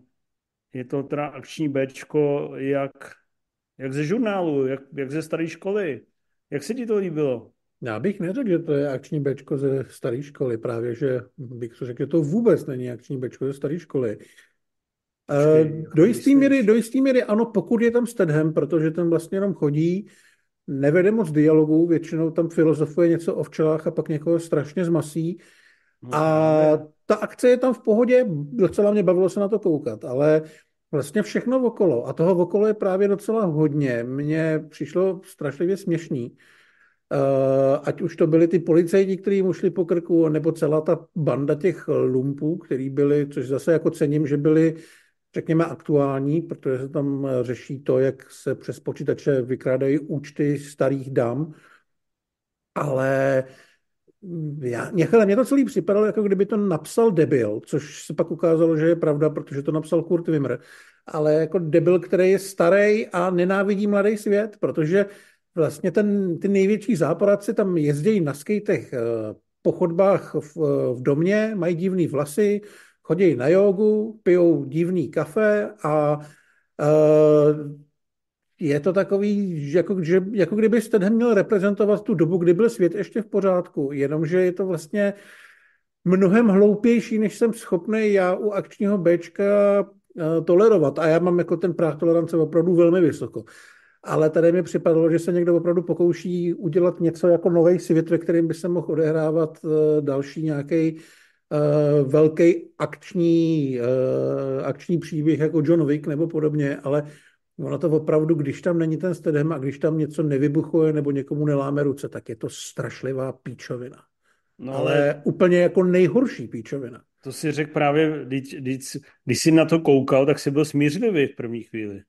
je to teda akční Bčko jak, jak ze žurnálu, jak, jak ze staré školy. Jak se ti to líbilo? Já bych neřekl, že to je akční bečko ze staré školy, právě že bych to řekl, že to vůbec není akční bečko ze staré školy. Počkej, do jisté míry, do jistý míry ano, pokud je tam Stedham, protože ten vlastně jenom chodí, nevede moc dialogů, většinou tam filozofuje něco o včelách a pak někoho strašně zmasí. No, a ta akce je tam v pohodě, docela mě bavilo se na to koukat, ale vlastně všechno okolo, a toho okolo je právě docela hodně, mně přišlo strašlivě směšný. Uh, ať už to byli ty policajti, kteří mu šli po krku, nebo celá ta banda těch lumpů, který byli, což zase jako cením, že byli, řekněme, aktuální, protože se tam řeší to, jak se přes počítače vykrádají účty starých dám. Ale já, mě, mě to celý připadalo, jako kdyby to napsal debil, což se pak ukázalo, že je pravda, protože to napsal Kurt Wimmer, ale jako debil, který je starý a nenávidí mladý svět, protože vlastně ten, ty největší záporadci tam jezdí na skejtech eh, po chodbách v, v domě, mají divný vlasy, chodí na jogu, pijou divný kafe a uh, je to takový, jako, že, jako kdyby jste měl reprezentovat tu dobu, kdy byl svět ještě v pořádku, jenomže je to vlastně mnohem hloupější, než jsem schopný já u akčního Bčka uh, tolerovat. A já mám jako ten práh tolerance opravdu velmi vysoko ale tady mi připadalo, že se někdo opravdu pokouší udělat něco jako nový svět, ve kterém by se mohl odehrávat eh, další nějaký uh, velký akční, uh, akční příběh jako John Wick nebo podobně, ale ono to opravdu, když tam není ten stedem a když tam něco nevybuchuje nebo někomu neláme ruce, tak je to strašlivá píčovina. No, ale... ale úplně jako nejhorší píčovina. To si řekl právě, když, když, když jsi na to koukal, tak jsi byl smířlivý v první chvíli.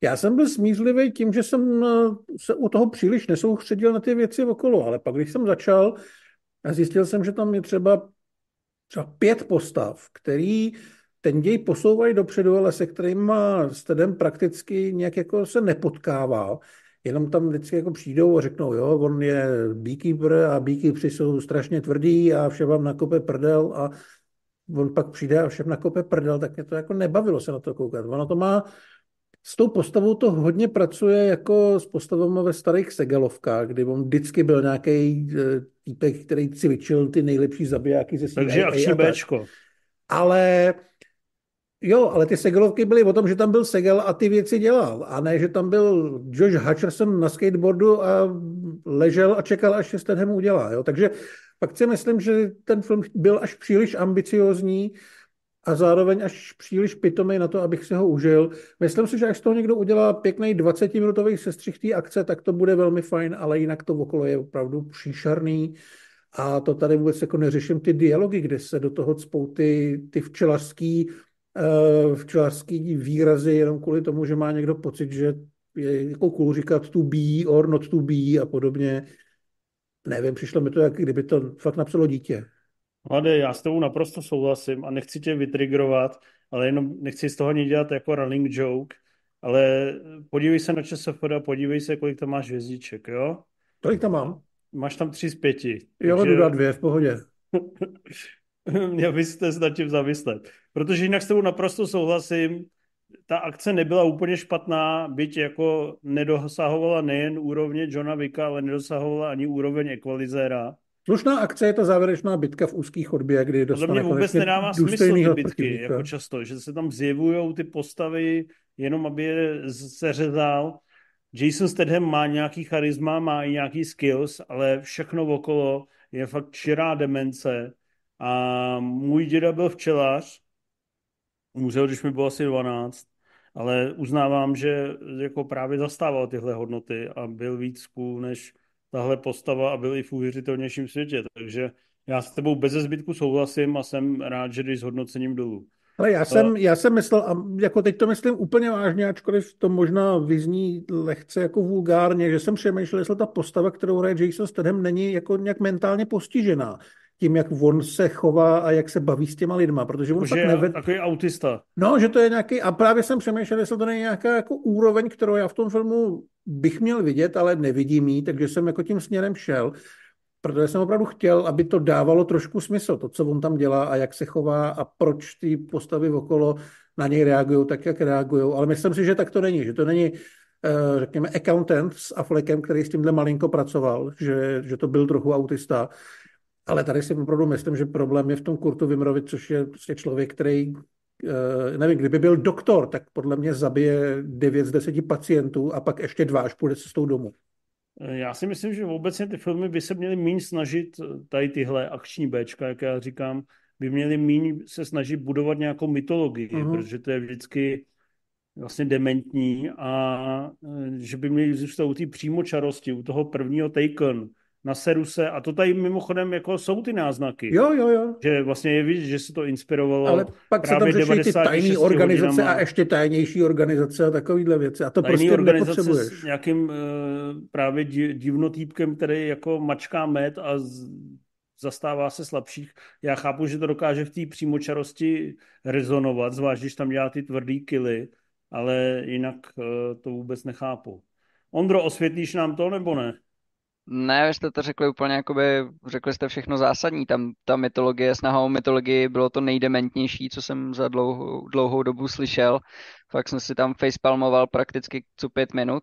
Já jsem byl smířlivý tím, že jsem eh, se u toho příliš nesoustředil na ty věci okolo, ale pak, když jsem začal a zjistil jsem, že tam je třeba třeba pět postav, který ten děj posouvají dopředu, ale se kterým Stedem prakticky nějak jako se nepotkává. Jenom tam vždycky jako přijdou a řeknou, jo, on je beekeeper a beekeepři jsou strašně tvrdí a vše vám nakope prdel a on pak přijde a všem nakope prdel, tak mě to jako nebavilo se na to koukat. Ono to má, s tou postavou to hodně pracuje jako s postavami ve starých Segalovkách, kdy on vždycky byl nějaký e, týpek, který cvičil ty nejlepší zabijáky ze Takže akční Bčko. Ale Jo, ale ty Segelovky byly o tom, že tam byl Segel a ty věci dělal. A ne, že tam byl Josh Hutcherson na skateboardu a ležel a čekal, až se Statham udělá. Jo? Takže pak si myslím, že ten film byl až příliš ambiciozní a zároveň až příliš pitomý na to, abych si ho užil. Myslím si, že až z toho někdo udělá pěkný 20-minutový sestřih té akce, tak to bude velmi fajn, ale jinak to okolo je opravdu příšerný. A to tady vůbec jako neřeším ty dialogy, kde se do toho cpou ty, ty včelařský Eh, včelařský výrazy jenom kvůli tomu, že má někdo pocit, že je jako cool říkat to be or not to be a podobně. Nevím, přišlo mi to, jak kdyby to fakt napsalo dítě. Mladé, já s tebou naprosto souhlasím a nechci tě vytrigrovat, ale jenom nechci z toho ani dělat jako running joke, ale podívej se na ČSFD a podívej se, kolik tam máš hvězdiček, jo? Kolik tam mám? Máš tam tři z pěti. Jo, takže... jdu dvě, v pohodě. Měl byste se nad tím zamyslet. Protože jinak s tebou naprosto souhlasím, ta akce nebyla úplně špatná, byť jako nedosahovala nejen úrovně Johna Vicka, ale nedosahovala ani úroveň Equalizera. Slušná akce je ta závěrečná bitka v úzký chodbě, kdy dostane Podle mě vůbec nedává smysl ty bitky, jako často, že se tam zjevují ty postavy, jenom aby je seřezal. Jason Statham má nějaký charisma, má i nějaký skills, ale všechno okolo je fakt čirá demence a můj děda byl včelař, umřel, když mi bylo asi 12, ale uznávám, že jako právě zastával tyhle hodnoty a byl víc cool než tahle postava a byl i v uvěřitelnějším světě. Takže já s tebou bez zbytku souhlasím a jsem rád, že jdeš s hodnocením dolů. Ale já jsem, já jsem myslel, a jako teď to myslím úplně vážně, ačkoliv to možná vyzní lehce jako vulgárně, že jsem přemýšlel, jestli ta postava, kterou hraje Jason Statham, není jako nějak mentálně postižená tím, jak on se chová a jak se baví s těma lidma, protože on fakt neved... takový autista. No, že to je nějaký, a právě jsem přemýšlel, jestli to není nějaká jako úroveň, kterou já v tom filmu bych měl vidět, ale nevidím ji, takže jsem jako tím směrem šel, protože jsem opravdu chtěl, aby to dávalo trošku smysl, to, co on tam dělá a jak se chová a proč ty postavy okolo na něj reagují tak, jak reagují, ale myslím si, že tak to není, že to není eh, řekněme, accountant s Affleckem, který s tímhle malinko pracoval, že, že to byl trochu autista, ale tady si opravdu myslím, že problém je v tom Kurtu Vimrovi, což je prostě člověk, který eh, nevím, kdyby byl doktor, tak podle mě zabije 9 z 10 pacientů a pak ještě dva, až půjde cestou domů. Já si myslím, že obecně ty filmy by se měly méně snažit, tady tyhle akční Bčka, jak já říkám, by měly méně se snažit budovat nějakou mytologii, uh-huh. protože to je vždycky vlastně dementní a eh, že by měli zůstat u té přímočarosti, u toho prvního Taken, na Seruse a to tady mimochodem jako jsou ty náznaky. Jo, jo, jo. Že vlastně je vidět, že se to inspirovalo Ale pak se tam řeší ty tajné organizace hodinama. a ještě tajnější organizace a takovýhle věci. A to Tajný prostě organizace nepotřebuješ. s nějakým uh, právě divnotýpkem, který jako mačká med a z, zastává se slabších. Já chápu, že to dokáže v té přímočarosti rezonovat, zvlášť když tam dělá ty tvrdý kily, ale jinak uh, to vůbec nechápu. Ondro, osvětlíš nám to nebo ne? Ne, vy jste to řekli úplně, jakoby, řekli jste všechno zásadní. Tam ta mytologie, snaha o mytologii bylo to nejdementnější, co jsem za dlouhou, dlouhou dobu slyšel. Fakt jsem si tam facepalmoval prakticky co pět minut.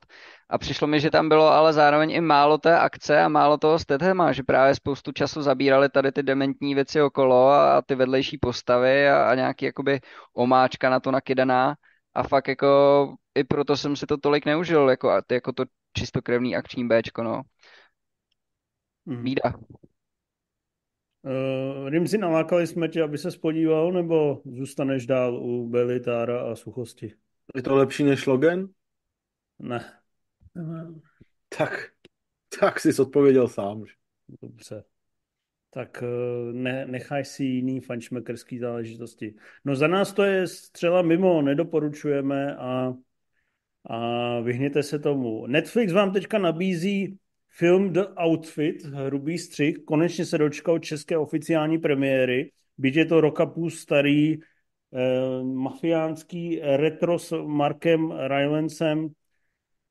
A přišlo mi, že tam bylo ale zároveň i málo té akce a málo toho Stethema, že právě spoustu času zabírali tady ty dementní věci okolo a, a ty vedlejší postavy a, a nějaký jakoby omáčka na to nakydaná. A fakt jako i proto jsem si to tolik neužil, jako, jako to čistokrevný akční Bčko, no. Mm. Bída. Uh, Rimzi, nalákali jsme tě, aby se spodíval, nebo zůstaneš dál u Belitára a suchosti? Je to lepší než Logan? Ne. Tak, tak jsi odpověděl sám. Dobře. Tak eh, ne, nechaj si jiný fančmekerský záležitosti. No za nás to je střela mimo, nedoporučujeme a, a vyhněte se tomu. Netflix vám teďka nabízí Film The Outfit, hrubý střih, konečně se dočkal české oficiální premiéry. byť je to roka půl starý, eh, mafiánský retro s Markem Rylancem,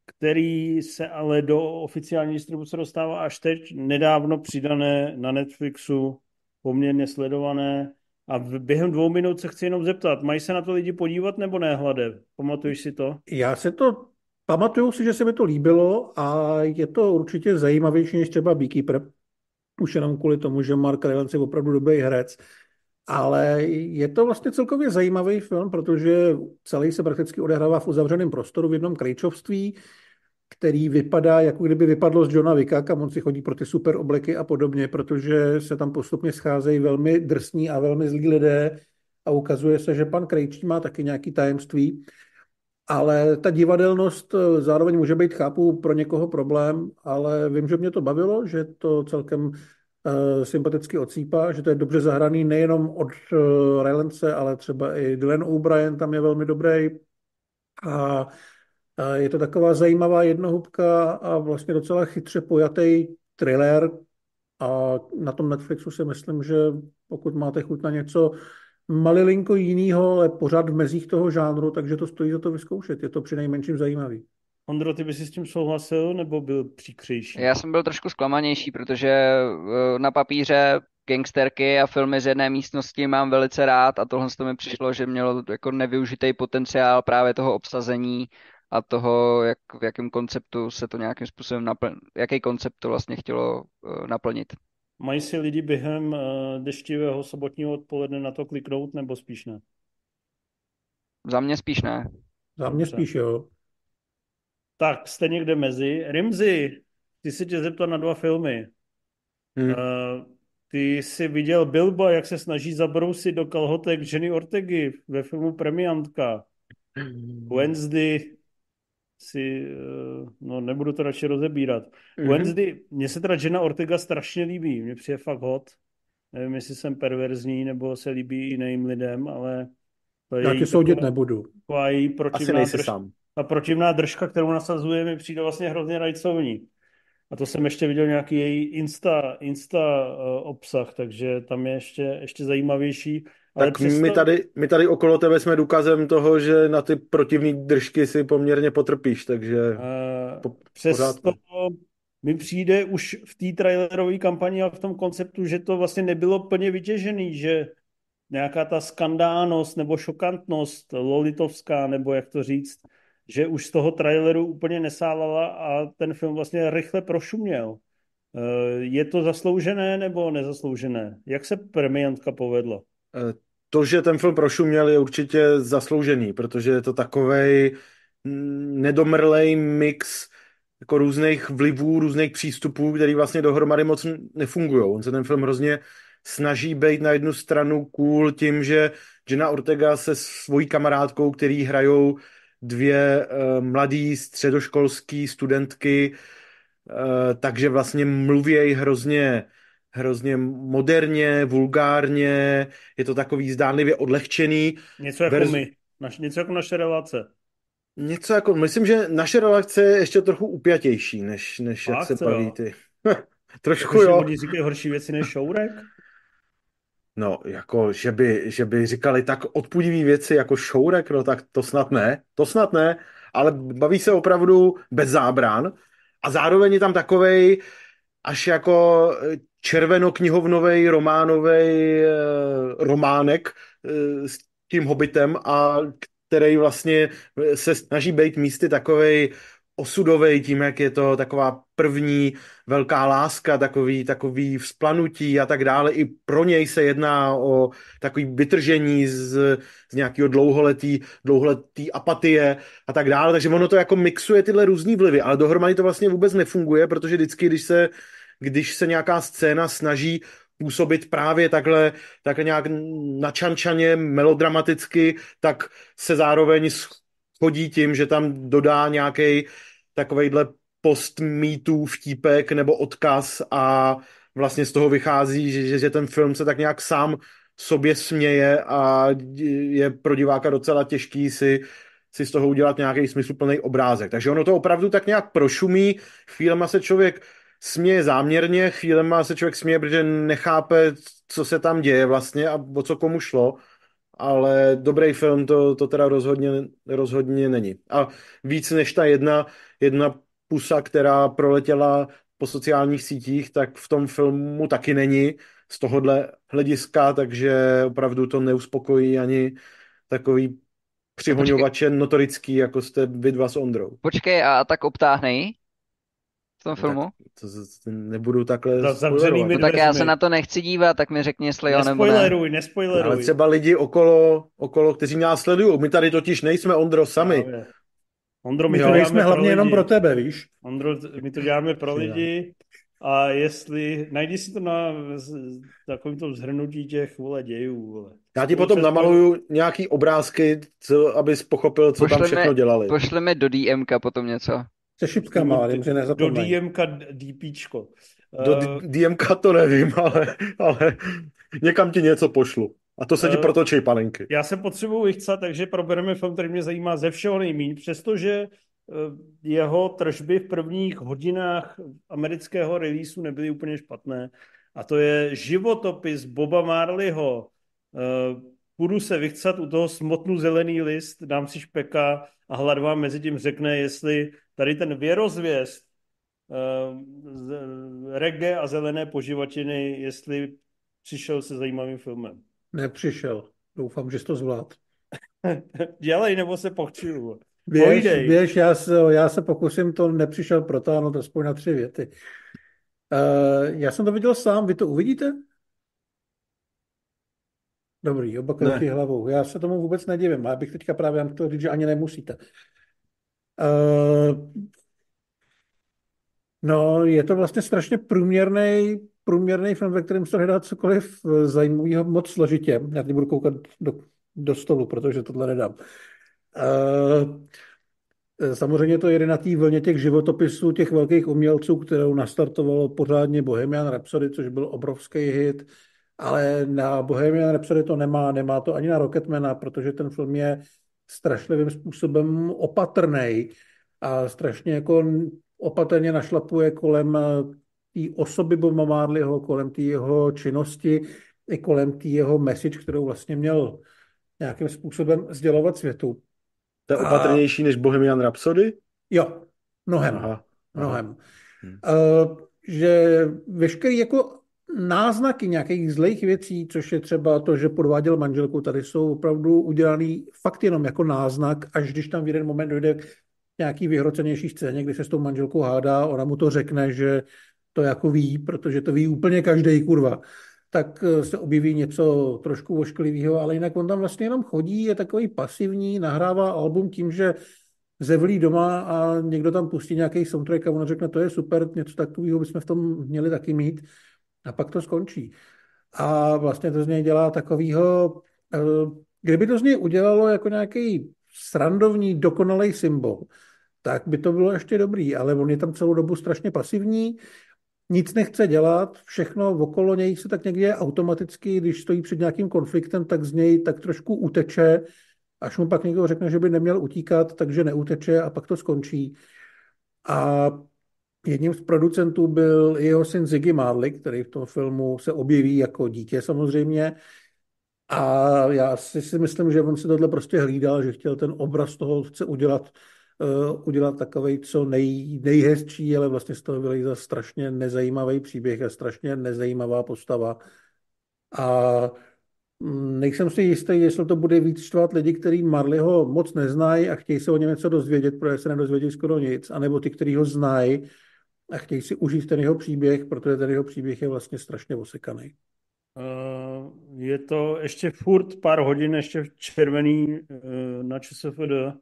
který se ale do oficiální distribuce dostává až teď, nedávno přidané na Netflixu, poměrně sledované. A během dvou minut se chci jenom zeptat, mají se na to lidi podívat nebo ne, Hlade? Pamatuješ si to? Já se to Pamatuju si, že se mi to líbilo a je to určitě zajímavější než třeba Beekeeper. Už jenom kvůli tomu, že Mark Rylance je opravdu dobrý herec. Ale je to vlastně celkově zajímavý film, protože celý se prakticky odehrává v uzavřeném prostoru v jednom krejčovství, který vypadá, jako kdyby vypadlo z Johna Vicka, kam on si chodí pro ty super obleky a podobně, protože se tam postupně scházejí velmi drsní a velmi zlí lidé a ukazuje se, že pan Krejčí má taky nějaký tajemství. Ale ta divadelnost eh, zároveň může být, chápu, pro někoho problém, ale vím, že mě to bavilo, že to celkem uh, sympaticky odsýpá, že to je dobře zahraný nejenom od uh, Rylance, ale třeba i Dylan O'Brien tam je velmi dobrý. A uh, je to taková zajímavá jednohubka a vlastně docela chytře pojatý thriller. A na tom Netflixu si myslím, že pokud máte chuť na něco malilinko jinýho, ale pořád v mezích toho žánru, takže to stojí za to vyzkoušet. Je to při nejmenším zajímavý. Ondro, ty bys s tím souhlasil, nebo byl příkřejší? Já jsem byl trošku zklamanější, protože eh, na papíře gangsterky a filmy z jedné místnosti mám velice rád a tohle to mi přišlo, že mělo jako nevyužitý potenciál právě toho obsazení a toho, jak, v jakém konceptu se to nějakým způsobem naplnit, jaký koncept to vlastně chtělo uh, naplnit. Mají si lidi během uh, deštivého sobotního odpoledne na to kliknout, nebo spíš ne? Za mě spíš ne. Za mě spíš jo. Tak, jste někde mezi. Rimzi, ty si tě zeptal na dva filmy. Hmm. Uh, ty jsi viděl Bilba, jak se snaží zabrousit do kalhotek Jenny Ortegy ve filmu Premiantka. Hmm. Wednesday si, eh, no nebudu to radši rozebírat. Mm-hmm. Wednesday, mně se teda Jenna Ortega strašně líbí, mně přijde fakt hot. Nevím, jestli jsem perverzní, nebo se líbí i jiným lidem, ale to je Já tě soudit nebudu. Taková její protivná, drž... sám. A protivná držka, kterou nasazuje, mi přijde vlastně hrozně rajcovní. A to jsem ještě viděl nějaký její Insta, Insta uh, obsah, takže tam je ještě, ještě zajímavější. Ale tak přesto... my, tady, my tady okolo tebe jsme důkazem toho, že na ty protivní držky si poměrně potrpíš, takže uh, po, přesto mi přijde už v té trailerové kampani a v tom konceptu, že to vlastně nebylo plně vytěžený, že nějaká ta skandálnost nebo šokantnost lolitovská, nebo jak to říct, že už z toho traileru úplně nesálala a ten film vlastně rychle prošuměl. Eh, je to zasloužené nebo nezasloužené? Jak se premiantka povedla? Eh, to, že ten film prošuměl, je určitě zasloužený, protože je to takovej nedomrlej mix jako různých vlivů, různých přístupů, který vlastně dohromady moc nefungují. On se ten film hrozně snaží být na jednu stranu cool tím, že Jenna Ortega se svojí kamarádkou, který hrajou dvě uh, mladý středoškolský studentky, uh, takže vlastně mluví hrozně hrozně moderně, vulgárně, je to takový zdánlivě odlehčený. Něco jako verz... my, naš, něco jako naše relace. Něco jako, myslím, že naše relace je ještě trochu upjatější, než, než jak se baví ty. Trošku jako, jo. Oni říkají horší věci než Šourek? No, jako, že by, že by říkali tak odpudivý věci jako Šourek, no tak to snad ne, to snad ne, ale baví se opravdu bez zábran a zároveň je tam takovej až jako červenoknihovnovej románovej eh, románek eh, s tím hobitem a který vlastně se snaží být místy takovej osudový tím, jak je to taková první velká láska, takový, takový vzplanutí a tak dále. I pro něj se jedná o takový vytržení z, z nějakého dlouholetý, dlouholetý apatie a tak dále. Takže ono to jako mixuje tyhle různé vlivy, ale dohromady to vlastně vůbec nefunguje, protože vždycky, když se když se nějaká scéna snaží působit právě takhle, takhle nějak načančaně, melodramaticky, tak se zároveň schodí tím, že tam dodá nějaký takovejhle post mýtů vtípek nebo odkaz a vlastně z toho vychází, že, že ten film se tak nějak sám sobě směje a je pro diváka docela těžký si, si z toho udělat nějaký smysluplný obrázek. Takže ono to opravdu tak nějak prošumí, chvílema se člověk směje záměrně, chvílema se člověk směje, protože nechápe, co se tam děje vlastně a o co komu šlo, ale dobrý film to, to teda rozhodně, rozhodně není. A víc než ta jedna, jedna pusa, která proletěla po sociálních sítích, tak v tom filmu taky není z tohohle hlediska, takže opravdu to neuspokojí ani takový přihoňovače notorický, jako jste vy dva s Ondrou. Počkej, a tak obtáhnej tom filmu? Tak to, to nebudu takhle Za spoilerovat. No tak já se na to nechci dívat, tak mi řekni, jestli jo nebo ne. Nespoileruj, nespoileruj. Ale třeba lidi okolo, okolo, kteří nás sledují. My tady totiž nejsme Ondro sami. Právě. Ondro, my Jo, to děláme jsme hlavně pro jenom lidi. pro tebe, víš? Ondro, my to děláme pro lidi a jestli, najdi si to na takovým tom zhrnutí těch, vole, dějů, vole. Já ti potom namaluju nějaký obrázky, co, abys pochopil, co tam Pošleme- všechno dělali. Pošli mi do DMka potom něco. Se šipkama, ale že Do. DMka DPčko. Do Eh, DMK to nevím, ale, ale někam ti něco pošlu. A to se ti Eh, protočí panenky. Já se potřebuji vychcat, takže probereme film, který mě zajímá ze všeho nejméně, přestože eh, jeho tržby v prvních hodinách amerického releaseu nebyly úplně špatné. A to je životopis Boba Marleyho. Půjdu se vychcat, u toho smotnu zelený list, dám si špeka a hlad vám mezi tím řekne, jestli tady ten věrozvěst z- reggae a zelené poživatiny, jestli přišel se zajímavým filmem. Nepřišel. Doufám, že jsi to zvlád. Dělej, nebo se pochčuju. Běž, Pojdej. běž, já se, já se pokusím to nepřišel protáhnout aspoň na tři věty. Uh, já jsem to viděl sám, vy to uvidíte? Dobrý, oba kroky hlavou. Já se tomu vůbec nedivím. Já bych teďka právě vám chtěl říct, že ani nemusíte. Uh, no, je to vlastně strašně průměrný, průměrný film, ve kterém se hledá cokoliv zajímavého moc složitě. Já teď budu koukat do, do stolu, protože tohle nedám. Uh, Samozřejmě to jede na té vlně těch životopisů těch velkých umělců, kterou nastartovalo pořádně Bohemian Rhapsody, což byl obrovský hit, ale na Bohemian Rhapsody to nemá, nemá to ani na Rocketmana, protože ten film je strašlivým způsobem opatrný a strašně jako opatrně našlapuje kolem té osoby Boba Marleyho, kolem té jeho činnosti i kolem té jeho message, kterou vlastně měl nějakým způsobem sdělovat světu. To je opatrnější než Bohemian Rhapsody? Jo, mnohem, Aha. mnohem. Hmm. Uh, že veškerý jako náznaky nějakých zlejch věcí, což je třeba to, že podváděl manželku, tady jsou opravdu udělaný fakt jenom jako náznak, až když tam v jeden moment dojde k nějaký vyhrocenější scéně, kdy se s tou manželkou hádá, ona mu to řekne, že to jako ví, protože to ví úplně každý kurva. Tak se objeví něco trošku ošklivého, ale jinak on tam vlastně jenom chodí, je takový pasivní, nahrává album tím, že zevlí doma a někdo tam pustí nějaký soundtrack a on řekne, to je super, něco takového bychom v tom měli taky mít a pak to skončí. A vlastně to z něj dělá takovýho, kdyby to z něj udělalo jako nějaký srandovní, dokonalý symbol, tak by to bylo ještě dobrý, ale on je tam celou dobu strašně pasivní, nic nechce dělat, všechno okolo něj se tak někdy je automaticky, když stojí před nějakým konfliktem, tak z něj tak trošku uteče, až mu pak někdo řekne, že by neměl utíkat, takže neuteče a pak to skončí. A jedním z producentů byl jeho syn Ziggy Marley, který v tom filmu se objeví jako dítě samozřejmě. A já si, si myslím, že on si tohle prostě hlídal, že chtěl ten obraz toho, chce udělat uh, udělat takový co nej, nejhezčí, ale vlastně z toho vylejza strašně nezajímavý příběh a strašně nezajímavá postava. A nejsem si jistý, jestli to bude víc štvat lidi, kteří Marleyho moc neznají a chtějí se o něm něco dozvědět, protože se nedozvědí skoro nic, anebo ty, kteří ho znají a chtějí si užít ten jeho příběh, protože ten jeho příběh je vlastně strašně osekaný. Uh, je to ještě furt pár hodin, ještě v červený uh, na ČSFD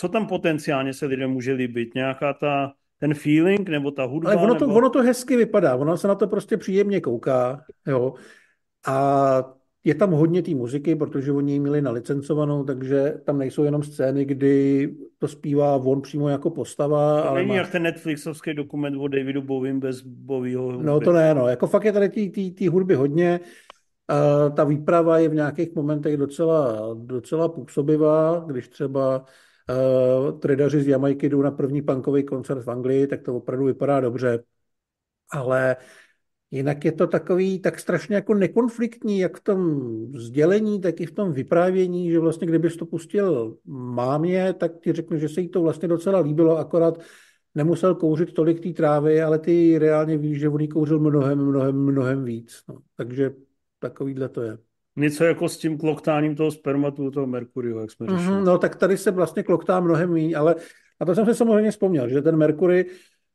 co tam potenciálně se lidem může líbit? Nějaká ta, ten feeling nebo ta hudba? Ale ono to, nebo... ono to hezky vypadá, ono se na to prostě příjemně kouká, jo. A je tam hodně té muziky, protože oni ji měli nalicencovanou, takže tam nejsou jenom scény, kdy to zpívá on přímo jako postava. To ale není má... jak ten Netflixovský dokument o Davidu Bowiem bez Bowieho hudby. No to ne, no. Jako fakt je tady té hudby hodně. Uh, ta výprava je v nějakých momentech docela, docela působivá, když třeba uh, tredaři z Jamajky jdou na první punkový koncert v Anglii, tak to opravdu vypadá dobře. Ale jinak je to takový tak strašně jako nekonfliktní, jak v tom sdělení, tak i v tom vyprávění, že vlastně kdybys to pustil mámě, tak ti řeknu, že se jí to vlastně docela líbilo, akorát nemusel kouřit tolik té trávy, ale ty reálně víš, že on kouřil mnohem, mnohem, mnohem víc. No. Takže takovýhle to je. Něco jako s tím kloktáním toho spermatu, toho Merkuryho, jak jsme řešili. Mm-hmm, no tak tady se vlastně kloktá mnohem méně, ale na to jsem se samozřejmě vzpomněl, že ten Merkury,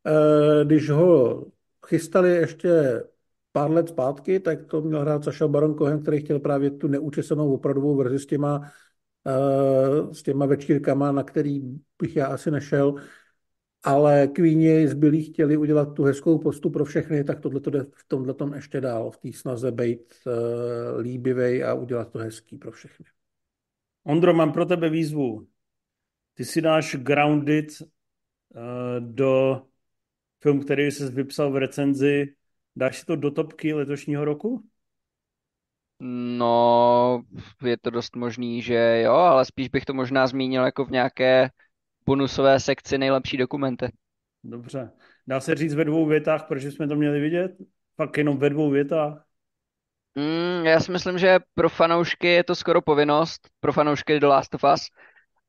eh, když ho chystali ještě pár let zpátky, tak to měl hrát Saša Baron Cohen, který chtěl právě tu neučesanou opravdovou verzi s těma, eh, s těma večírkama, na který bych já asi nešel ale Queeni zbylí chtěli udělat tu hezkou postu pro všechny, tak tohle to jde v tomhle tom ještě dál, v té snaze být uh, líbivej a udělat to hezký pro všechny. Ondro, mám pro tebe výzvu. Ty si dáš Grounded uh, do film, který jsi vypsal v recenzi. Dáš si to do topky letošního roku? No, je to dost možný, že jo, ale spíš bych to možná zmínil jako v nějaké bonusové sekci nejlepší dokumenty. Dobře. Dá se říct ve dvou větách, proč jsme to měli vidět? Pak jenom ve dvou větách. Mm, já si myslím, že pro fanoušky je to skoro povinnost, pro fanoušky The Last of Us,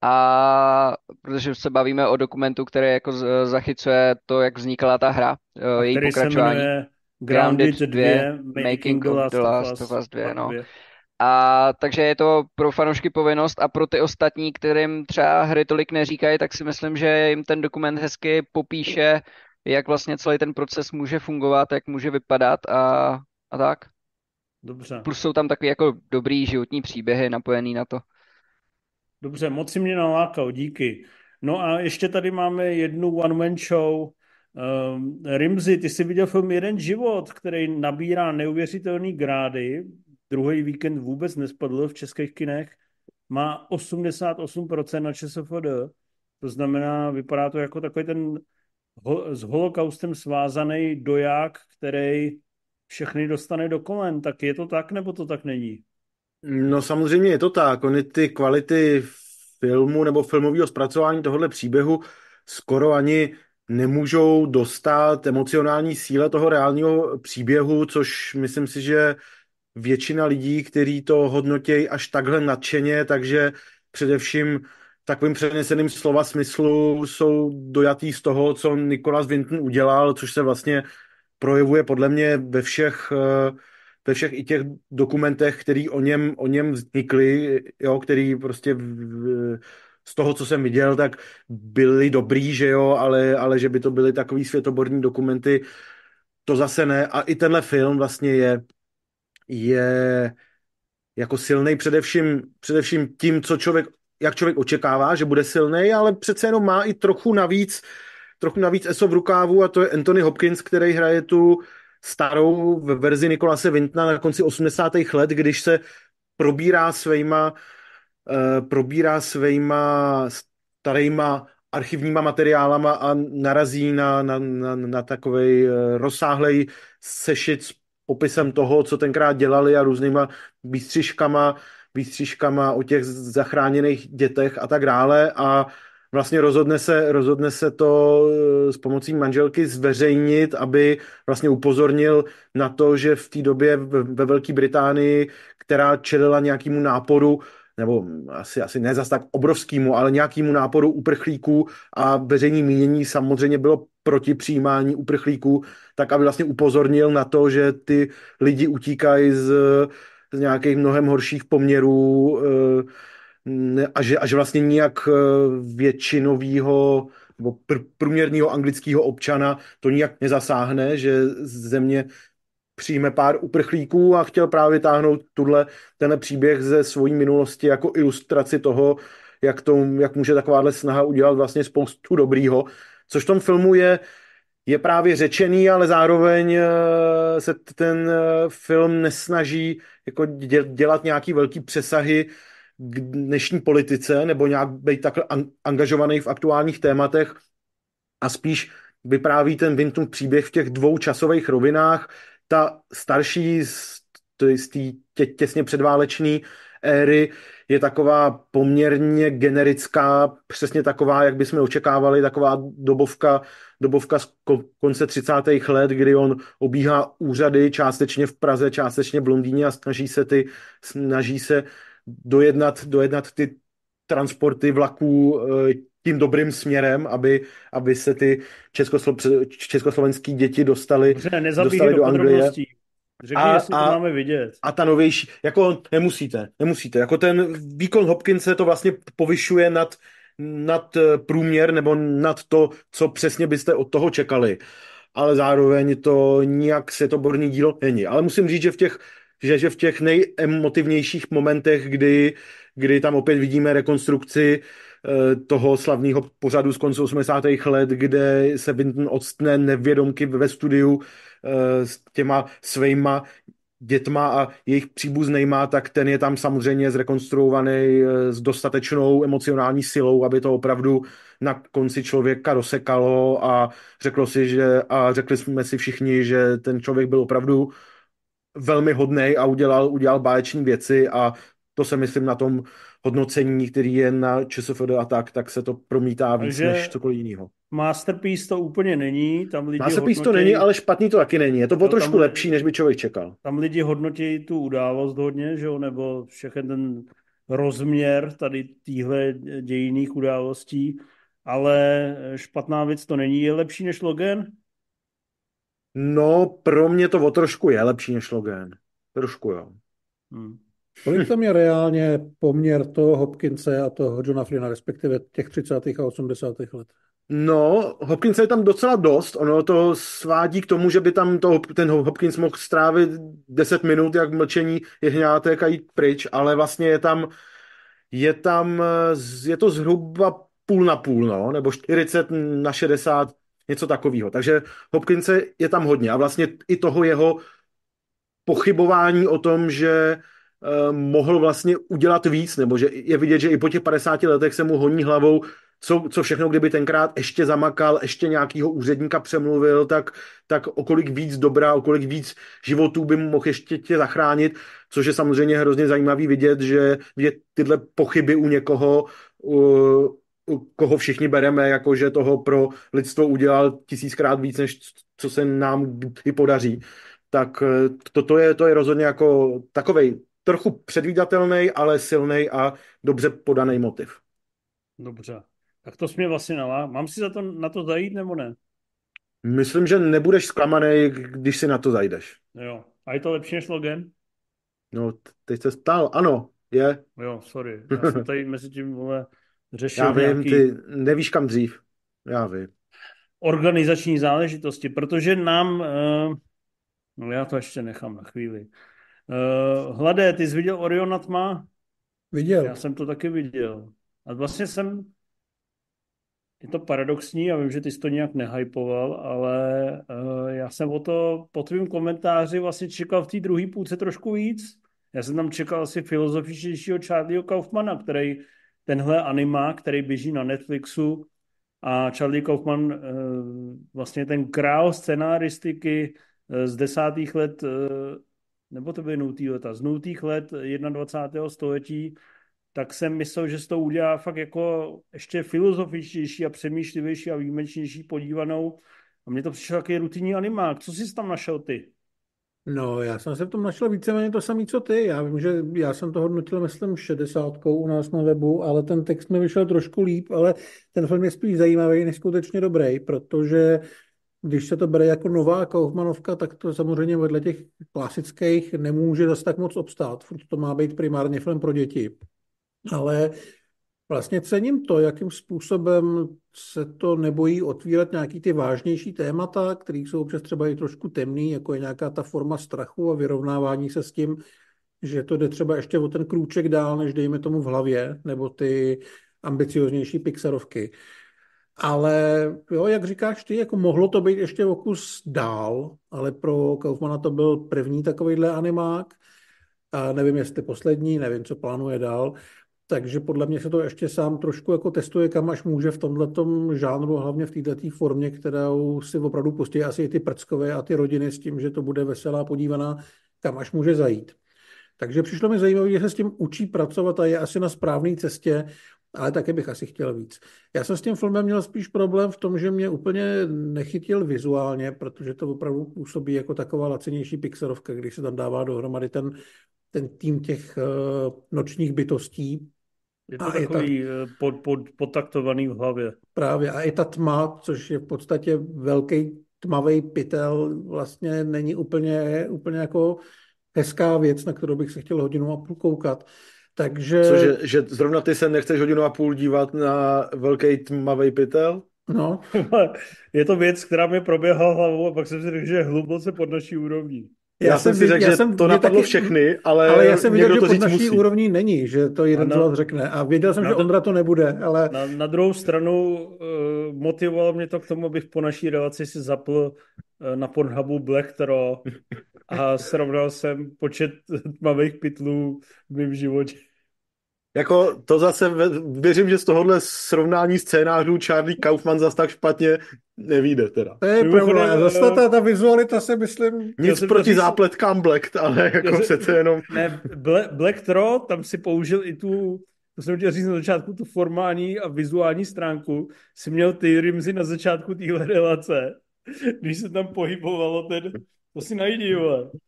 a protože se bavíme o dokumentu, který jako zachycuje to, jak vznikala ta hra, a její pokračování. Grounded 2, Making of The Last of Us 2, no. A takže je to pro fanoušky povinnost a pro ty ostatní, kterým třeba hry tolik neříkají, tak si myslím, že jim ten dokument hezky popíše, jak vlastně celý ten proces může fungovat, jak může vypadat a, a tak. Dobře. Plus jsou tam takové jako dobrý životní příběhy napojený na to. Dobře, moc si mě nalákal, díky. No a ještě tady máme jednu one-man show. Um, Rimzy, ty jsi viděl film Jeden život, který nabírá neuvěřitelný grády druhý víkend vůbec nespadl v českých kinech, má 88% na ČSFD, to znamená, vypadá to jako takový ten s holokaustem svázaný doják, který všechny dostane do kolen. Tak je to tak, nebo to tak není? No samozřejmě je to tak. Ony ty kvality filmu nebo filmového zpracování tohohle příběhu skoro ani nemůžou dostat emocionální síle toho reálního příběhu, což myslím si, že většina lidí, kteří to hodnotějí až takhle nadšeně, takže především takovým přeneseným slova smyslu jsou dojatý z toho, co Nikolas Vinton udělal, což se vlastně projevuje podle mě ve všech, eh, ve všech i těch dokumentech, který o něm, o něm vznikly, jo, který prostě v, z toho, co jsem viděl, tak byly dobrý, že jo, ale, ale že by to byly takový světoborní dokumenty, to zase ne. A i tenhle film vlastně je je jako silný především, především tím, co člověk, jak člověk očekává, že bude silný, ale přece jenom má i trochu navíc, trochu navíc ESO v rukávu a to je Anthony Hopkins, který hraje tu starou verzi Nikolase Vintna na konci 80. let, když se probírá svýma, uh, probírá svýma starýma archivníma materiálama a narazí na, na, na, na takový eh, rozsáhlej sešit popisem toho, co tenkrát dělali a různýma výstřižkama, výstřižkama o těch zachráněných dětech a tak dále a vlastně rozhodne se, rozhodne se to eh, s pomocí manželky zveřejnit, aby vlastně upozornil na to, že v té době ve Velké Británii, která čelila nějakému náporu, nebo asi, asi ne zas tak obrovskému, ale nějakému náporu uprchlíků a veřejní mínění samozřejmě bylo proti přijímání uprchlíků, tak aby vlastně upozornil na to, že ty lidi utíkají z, z nějakých mnohem horších poměrů eh, a že, a že vlastně nijak eh, většinového nebo pr- průměrného anglického občana to nijak nezasáhne, že země přijme pár uprchlíků a chtěl právě táhnout tuhle, tenhle příběh ze svojí minulosti jako ilustraci toho, jak, to, jak může takováhle snaha udělat vlastně spoustu dobrýho, což v tom filmu je, je právě řečený, ale zároveň eh, se ten eh, film nesnaží jako dělat nějaký velký přesahy k dnešní politice nebo nějak být takhle angažovaný v aktuálních tématech a spíš vypráví ten Vinton příběh v těch dvou časových rovinách. Ta starší z té tě, těsně předválečné éry je taková poměrně generická, přesně taková, jak bychom očekávali, taková dobovka, dobovka z konce 30. let, kdy on obíhá úřady částečně v Praze, částečně v Londýně a snaží se, ty, snaží se dojednat, dojednat ty transporty vlaků eh, tím dobrým směrem, aby, aby se ty českoslo, československé děti dostaly, Dobře, dostaly do, do Anglie. Řekni, a, jestli a, to máme vidět. A ta novější, jako nemusíte, nemusíte. Jako ten výkon Hopkinse to vlastně povyšuje nad, nad eh, průměr nebo nad to, co přesně byste od toho čekali. Ale zároveň to nijak světoborný dílo není. Ale musím říct, že v těch, že, že v těch nejemotivnějších momentech, kdy, kdy tam opět vidíme rekonstrukci eh, toho slavného pořadu z konce 80. let, kde se Vinton odstne nevědomky ve studiu Eh, s těma svýma dětma a jejich příbuznýma, tak ten je tam samozřejmě zrekonstruovaný eh, s dostatečnou emocionální silou, aby to opravdu na konci člověka rozsekalo a řeklo si, že a řekli jsme si všichni, že ten člověk byl opravdu velmi hodný a udělal, udělal báječní věci a to se myslím na tom hodnocení, který je na ČSFD a tak, tak se to promítá víc Takže než cokoliv jiného. Masterpiece to úplně není. Tam lidi Masterpiece hodnotí... to není, ale špatný to taky není. Je to o no, trošku tam, lepší, než by člověk čekal. Tam lidi hodnotí tu událost hodně, že jo? nebo všechny ten rozměr tady týhle dějiných událostí, ale špatná věc to není. Je lepší než Logan? No, pro mě to o trošku je lepší než Logan. Trošku jo. Hmm. Kolik tam je reálně poměr toho Hopkinse a toho Johna Flynna, respektive těch 30. a 80. let? No, Hopkins je tam docela dost. Ono to svádí k tomu, že by tam to, ten Hopkins mohl strávit 10 minut, jak mlčení jehňátek a jít pryč, ale vlastně je tam, je tam, je to zhruba půl na půl, no, nebo 40 na 60, něco takového. Takže Hopkinse je tam hodně a vlastně i toho jeho pochybování o tom, že uh, mohl vlastně udělat víc, nebo že je vidět, že i po těch 50 letech se mu honí hlavou, co, co všechno, kdyby tenkrát ještě zamakal, ještě nějakýho úředníka přemluvil, tak, tak okolik víc dobra, okolik víc životů by mohl ještě tě zachránit, což je samozřejmě hrozně zajímavý vidět, že vidět tyhle pochyby u někoho, koho všichni bereme, jako že toho pro lidstvo udělal tisíckrát víc, než co se nám i podaří. Tak to, to, je, to je rozhodně jako takovej trochu předvídatelný, ale silný a dobře podaný motiv. Dobře. Tak to jsme vlastně nalá. Mám si za to, na to zajít nebo ne? Myslím, že nebudeš zklamaný, když si na to zajdeš. Jo. A je to lepší než Logan? No, teď se stál. Ano, je. Jo, sorry. Já jsem tady mezi tím, vole, řešil Já vím, nějaký... ty nevíš kam dřív. Já vím. Organizační záležitosti, protože nám... Uh... No já to ještě nechám na chvíli. Uh, Hladé, ty jsi viděl Orion na tma? Viděl. Já jsem to taky viděl. A vlastně jsem je to paradoxní, já vím, že ty jsi to nějak nehypoval, ale uh, já jsem o to po tvým komentáři vlastně čekal v té druhé půlce trošku víc. Já jsem tam čekal asi filozofičtějšího Charlieho Kaufmana, který tenhle anima, který běží na Netflixu a Charlie Kaufman uh, vlastně ten král scenáristiky uh, z desátých let, uh, nebo to byly nultý leta, z nultých let 21. století, tak jsem myslel, že se to udělá fakt jako ještě filozofičtější a přemýšlivější a výjimečnější podívanou. A mně to přišlo takový rutinní animák. Co jsi tam našel ty? No, já jsem se v tom našel víceméně to samé, co ty. Já vím, že já jsem to hodnotil, myslím, 60 u nás na webu, ale ten text mi vyšel trošku líp, ale ten film je spíš zajímavý, než skutečně dobrý, protože když se to bere jako nová Kaufmanovka, tak to samozřejmě vedle těch klasických nemůže zase tak moc obstát. Furt to má být primárně film pro děti ale vlastně cením to, jakým způsobem se to nebojí otvírat nějaký ty vážnější témata, které jsou občas třeba i trošku temný, jako je nějaká ta forma strachu a vyrovnávání se s tím, že to jde třeba ještě o ten krůček dál, než dejme tomu v hlavě, nebo ty ambicioznější Pixarovky. Ale jo, jak říkáš ty, jako mohlo to být ještě o kus dál, ale pro Kaufmana to byl první takovýhle animák. A nevím, jestli poslední, nevím, co plánuje dál. Takže podle mě se to ještě sám trošku jako testuje, kam až může v tomhle žánru, hlavně v této formě, kterou si opravdu pustí asi i ty prckové a ty rodiny s tím, že to bude veselá podívaná kam až může zajít. Takže přišlo mi zajímavé, že se s tím učí pracovat a je asi na správné cestě, ale také bych asi chtěl víc. Já jsem s tím filmem měl spíš problém v tom, že mě úplně nechytil vizuálně, protože to opravdu působí jako taková lacenější pixelovka, když se tam dává dohromady ten, ten tým těch uh, nočních bytostí. Je to a takový je ta, eh, pod, pod, podtaktovaný v hlavě. Právě. A i ta tma, což je v podstatě velký tmavý pytel, vlastně není úplně, úplně jako hezká věc, na kterou bych se chtěl hodinu a půl koukat. Takže... Cože, že zrovna ty se nechceš hodinu a půl dívat na velký tmavý pytel? No. je to věc, která mi proběhla hlavou a pak jsem si řekl, že je hluboce pod naší úrovní. Já, já jsem si řekl, že jsem to napadlo taky, všechny, ale Ale já jsem viděl, že pod naší musí. úrovní není, že to jeden z vás řekne. A věděl jsem, že Ondra to nebude, ale... Na, na druhou stranu uh, motivovalo mě to k tomu, abych po naší relaci si zapl uh, na Pornhubu Black Tro a srovnal jsem počet tmavých pytlů v mém životě. Jako to zase věřím, že z tohohle srovnání scénářů Charlie Kaufman zas tak špatně nevíde teda. To je pravda, zase ta, ta vizualita se myslím... Nic proti si... zápletkám Black, ale jako přece jenom... Ne, Black, Black Tro, tam si použil i tu, to jsem chtěl říct na začátku, tu formální a vizuální stránku, si měl ty rimzy na začátku téhle relace, když se tam pohybovalo ten, to si najdi, vole.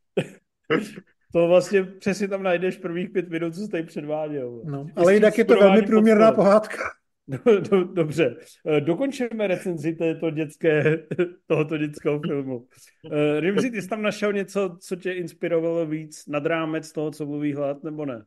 To vlastně přesně tam najdeš prvních pět minut, co jsi tady předváděl. No, ale jinak je to velmi průměrná pohádka. Do, do, dobře, eh, dokončíme recenzi této dětské, tohoto dětského filmu. Uh, Rimzi, ty jsi tam našel něco, co tě inspirovalo víc nad rámec toho, co mluví hlad, nebo ne?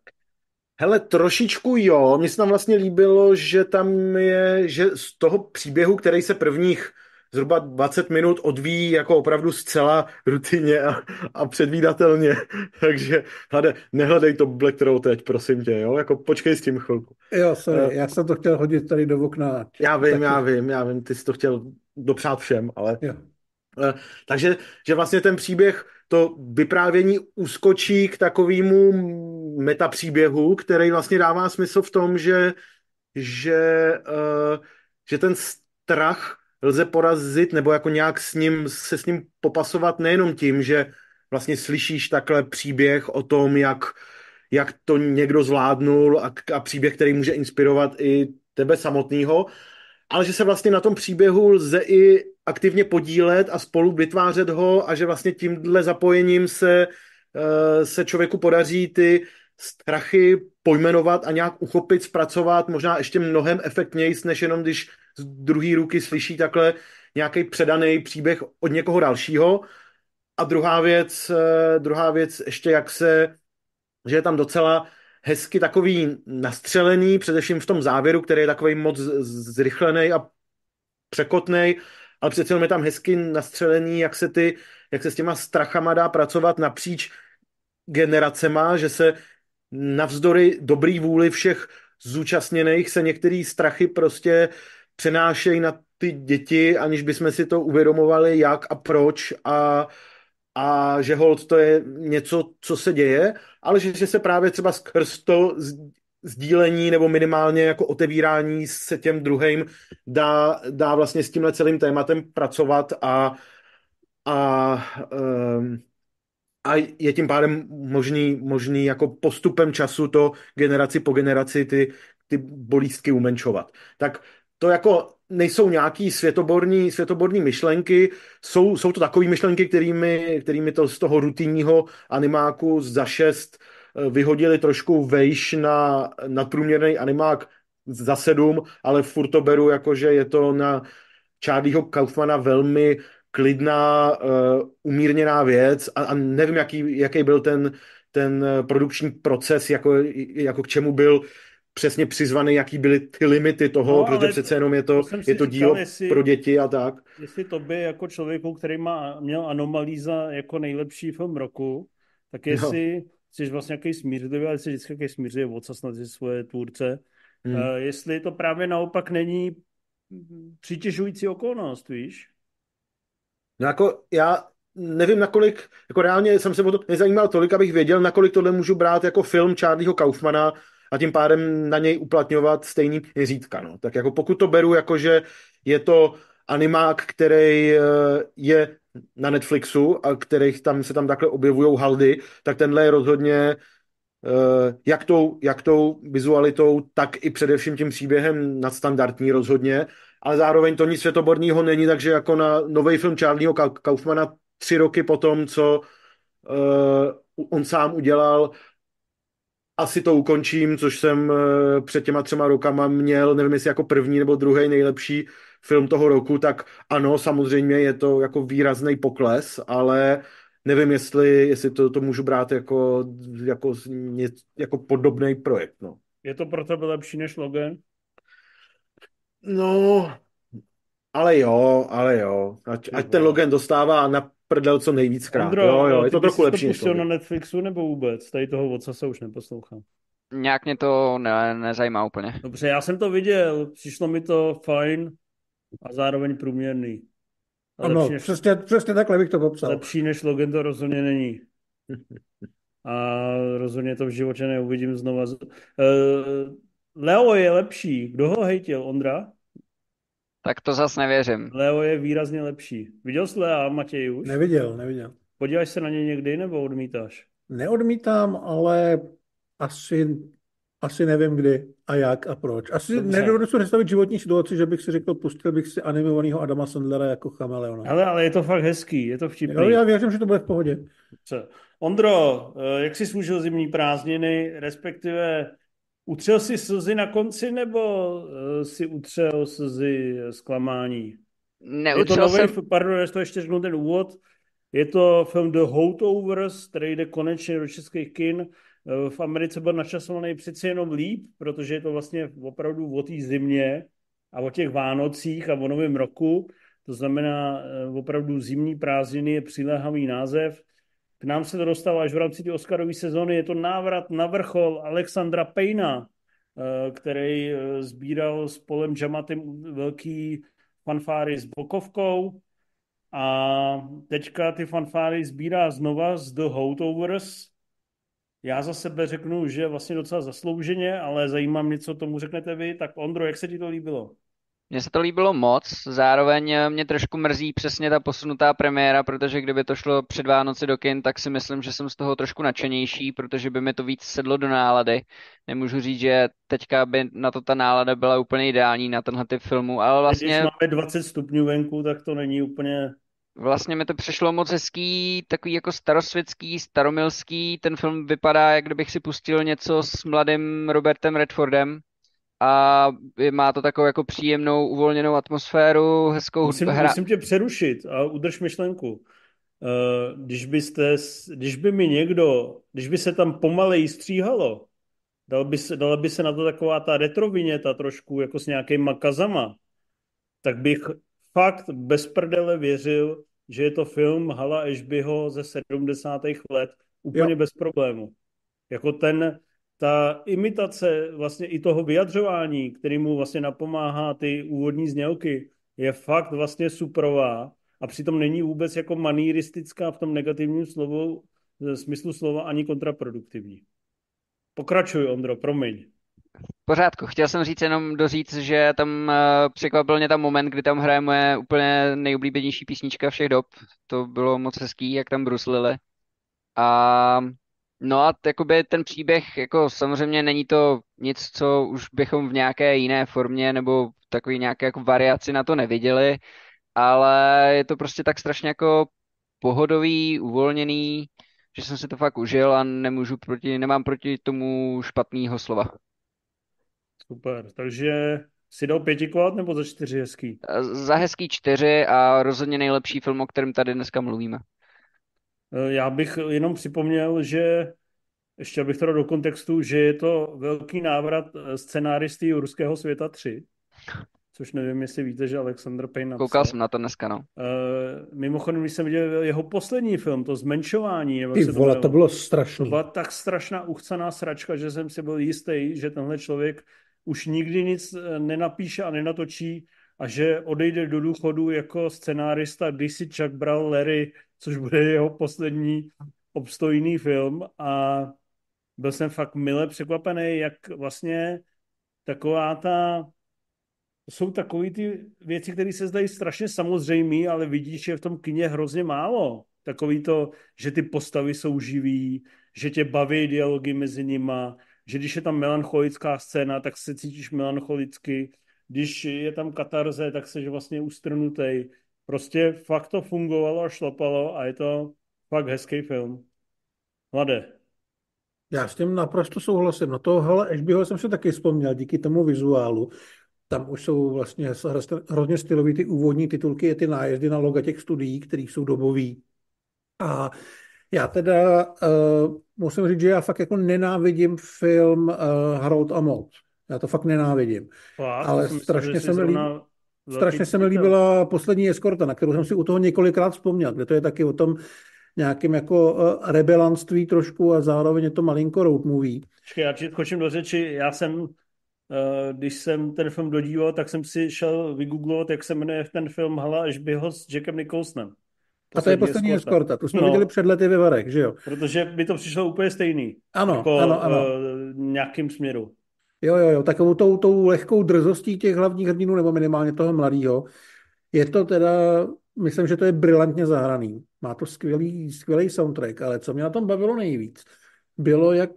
Hele, trošičku jo. Mně se tam vlastně líbilo, že tam je, že z toho příběhu, který se prvních zhruba 20 minut odvíjí jako opravdu zcela rutině a, a předvídatelně. Takže hlede, nehledej to Black Troll teď, prosím tě, jo? Jako počkej s tím chvilku. Jo, sorry, uh, já jsem to chtěl hodit tady do okna. Já vím, taky. já vím, já vím, ty jsi to chtěl dopřát všem, ale... Jo. Uh, takže, že vlastně ten příběh, to vyprávění uskočí k takovému metapříběhu, který vlastně dává smysl v tom, že, že, uh, že ten strach lze porazit nebo jako nějak s ním, se s ním popasovat nejenom tím, že vlastně slyšíš takhle příběh o tom, jak, jak to někdo zvládnul a, a příběh, který může inspirovat i tebe samotného, ale že se vlastně na tom příběhu lze i aktivně podílet a spolu vytvářet ho a že vlastně tímhle zapojením se, eh, se člověku podaří ty strachy pojmenovat a nějak uchopit, zpracovat, možná ještě mnohem efektněji, než jenom když z druhé ruky slyší takhle nějaký předaný příběh od někoho dalšího. A druhá věc, eh, druhá věc ještě jak se, že je tam docela hezky takový nastřelený, především v tom závěru, který je takový moc zrychlený a překotný, ale přece je tam hezky nastřelený, jak se, ty, jak se s těma strachama dá pracovat napříč generacema, že se navzdory dobrý vůli všech zúčastněných se některé strachy prostě přenášejí na ty děti, aniž bychom si to uvědomovali, jak a proč a, a že hold to je něco, co se děje, ale že, že se právě třeba skrz to sdílení nebo minimálně jako otevírání se těm druhým dá, dá vlastně s tímhle celým tématem pracovat a, a um, a je tím pádem možný, možný jako postupem času to generaci po generaci ty, ty bolístky umenšovat. Tak to jako nejsou nějaký světoborní, světoborní myšlenky, jsou, jsou to takové myšlenky, kterými, kterými to z toho rutinního animáku za šest eh, vyhodili trošku vejš na nadprůměrný animák za sedm, ale furt to beru jako, že je to na Charlieho Kaufmana velmi klidná, uh, umírněná věc a, a nevím, jaký, jaký byl ten, ten produkční proces, jako, jako k čemu byl přesně přizvaný, jaký byly ty limity toho, no, protože přece jenom je to, to je to dílo jestli, pro děti a tak. Jestli to by jako člověku, který má, měl Anomalíza jako nejlepší film roku, tak no. jestli no. jsi vlastně nějaký smířlivý, ale jsi vždycky nějaký smířlivý odsaz na svoje tvůrce, hmm. uh, jestli to právě naopak není přitěžující okolnost, víš? No jako já nevím, nakolik, jako reálně jsem se o to nezajímal tolik, abych věděl, nakolik tohle můžu brát jako film Charlieho Kaufmana a tím pádem na něj uplatňovat stejný měřítka. No. Tak jako pokud to beru jako, že je to animák, který eh, je na Netflixu, a kterých tam se tam takhle objevují haldy, tak tenhle je rozhodně uh, jak, tou, jak tou vizualitou, tak i především tím příběhem nadstandardní rozhodně, ale zároveň to nic světoborného není, takže jako na nový film Charlieho Kaufmana tři roky potom, co uh, on sám udělal asi to ukončím, což jsem eh, před těma třema rokama měl, nevím jestli jako první nebo druhý nejlepší film toho roku, tak ano, samozřejmě je to jako výrazný pokles, ale nevím, jestli, jestli to, to můžu brát jako, jako, jako podobný projekt. No. Je to pro tebe lepší než Logan? No, ale jo, ale jo. Ať, ať ten Logan dostává na prdel co nejvíckrát. Ondro, jo, jo, je to trochu lepší. Ty to na Netflixu nebo vůbec? Tady toho oca se už neposlouchám. Nějak mě to ne, nezajímá úplně. Dobře, já jsem to viděl, přišlo mi to fajn a zároveň průměrný. A ano, než, přesně, přesně takhle bych to popsal. Lepší než Logan to rozhodně není. A rozhodně to v životě neuvidím znova. Uh, Leo je lepší. Kdo ho hejtil? Ondra? Tak to zas nevěřím. Leo je výrazně lepší. Viděl jsi Lea, Matěj, už? Neviděl, neviděl. Podíváš se na ně někdy nebo odmítáš? Neodmítám, ale asi, asi nevím kdy a jak a proč. Asi Dobře. nedovedu si představit životní situaci, že bych si řekl, pustil bych si animovaného Adama Sandlera jako chameleona. Ale, ale je to fakt hezký, je to vtipný. Jo, já věřím, že to bude v pohodě. Co? Ondro, eh, jak jsi služil zimní prázdniny, respektive Utřel si slzy na konci, nebo uh, si utřel slzy zklamání? Neutřel je to nový, jsem... Pardon, já to ještě řeknu ten úvod. Je to film The Holdovers, který jde konečně do českých kin. Eh, v Americe byl načasovaný přeci jenom líp, protože je to vlastně opravdu o té zimě a o těch Vánocích a o novém roku. To znamená eh, opravdu zimní prázdniny je přiléhavý název. K nám se to dostalo až v rámci té Oscarové sezóny. Je to návrat na vrchol Alexandra Payna, eh, který eh, sbíral s Polem Jamatem velký fanfáry s bokovkou a teďka ty fanfáry sbírá znova z The Holdovers. Já za sebe řeknu, že vlastně docela zaslouženě, ale zajímá mě, co tomu řeknete vy. Tak Ondro, jak se ti to líbilo? Mně se to líbilo moc, zároveň mě trošku mrzí přesně ta posunutá premiéra, protože kdyby to šlo před Vánoci do kin, tak si myslím, že jsem z toho trošku nadšenější, protože by mi to víc sedlo do nálady. Nemůžu říct, že teďka by na to ta nálada byla úplně ideální na tenhle typ filmu, ale vlastně... Když máme 20 stupňů venku, tak to není úplně... Vlastně mi to přišlo moc hezký, takový jako starosvětský, staromilský. Ten film vypadá, jak kdybych si pustil něco s mladým Robertem Redfordem, a má to takovou jako příjemnou, uvolněnou atmosféru, hezkou musím, hra. Musím tě přerušit a udrž myšlenku. Uh, když, byste, když by mi někdo, když by se tam pomalej stříhalo, dal by se, dala by se na to taková ta retroviněta trošku, jako s nějakýma kazama, tak bych fakt bez prdele věřil, že je to film Hala Ashbyho ze 70. let úplně jo. bez problému. Jako ten, ta imitace vlastně i toho vyjadřování, který mu vlastně napomáhá ty úvodní znělky, je fakt vlastně suprová a přitom není vůbec jako maníristická v tom negativním slovu, v smyslu slova ani kontraproduktivní. Pokračuj, Ondro, promiň. V pořádku. Chtěl jsem říct jenom doříct, že tam uh, překvapil mě tam moment, kdy tam hraje moje úplně nejoblíbenější písnička všech dob. To bylo moc hezký, jak tam bruslili. A No a jakoby ten příběh, jako samozřejmě není to nic, co už bychom v nějaké jiné formě nebo takový nějaké jako variaci na to neviděli, ale je to prostě tak strašně jako pohodový, uvolněný, že jsem si to fakt užil a nemůžu proti, nemám proti tomu špatného slova. Super, takže si dal pětikovat nebo za čtyři hezký? Za hezký čtyři a rozhodně nejlepší film, o kterém tady dneska mluvíme. Eh, já bych jenom připomněl, že ještě abych to dal do kontextu, že je to velký návrat eh, scenáristy Ruského světa 3, což nevím, jestli víte, že Alexander Payne napsal. Koukal jsem na to dneska, no. Uh, mimochodem, když jsem viděl jeho poslední film, to Zmenšování. Ty se vole, to, to bylo strašné. To byla tak strašná uchcaná sračka, že jsem si byl jistý, že tenhle člověk už nikdy nic nenapíše a nenatočí a že odejde do důchodu jako scenárista, když si Chuck bral Larry což bude jeho poslední obstojný film a byl jsem fakt mile překvapený, jak vlastně taková ta jsou takové ty věci, které se zdají strašně samozřejmé, ale vidíš, že v tom kině hrozně málo. Takový to, že ty postavy jsou živý, že tě baví dialogy mezi nima, že když je tam melancholická scéna, tak se cítíš melancholicky, když je tam katarze, tak jsi vlastně ustrnutý. Prostě fakt to fungovalo a šlapalo a je to fakt hezký film. Mladé. Já s tím naprosto souhlasím. No to, hele, Ashbyho jsem se taky vzpomněl díky tomu vizuálu. Tam už jsou vlastně hrozně stylový ty úvodní titulky, je ty nájezdy na loga těch studií, které jsou dobový. A já teda uh, musím říct, že já fakt jako nenávidím film uh, Harold a Mout. Já to fakt nenávidím. Fakt, Ale myslím, strašně se mi líbí. Strašně se mi líbila poslední eskorta, na kterou jsem si u toho několikrát vzpomněl, kde to je taky o tom nějakým jako uh, rebelanství trošku a zároveň je to malinko road movie. Počkej, já ti skočím do řeči. Já jsem, eh, když jsem ten film dodíval, tak jsem si šel vygooglovat, jak se jmenuje ten film Hala Ashbyho s Jackem Nicholsonem. A to je poslední eskorta. Tu jsme no. viděli před lety ve Varech, že jo? Protože by to přišlo úplně stejný. Ano, jako, ano, ano. Uh, nějakým směru. Jo, jo, jo, takovou tou, tou lehkou drzostí těch hlavních hrdinů, nebo minimálně toho mladého. Je to teda, myslím, že to je brilantně zahraný. Má to skvělý, skvělý soundtrack, ale co mě na tom bavilo nejvíc, bylo, jak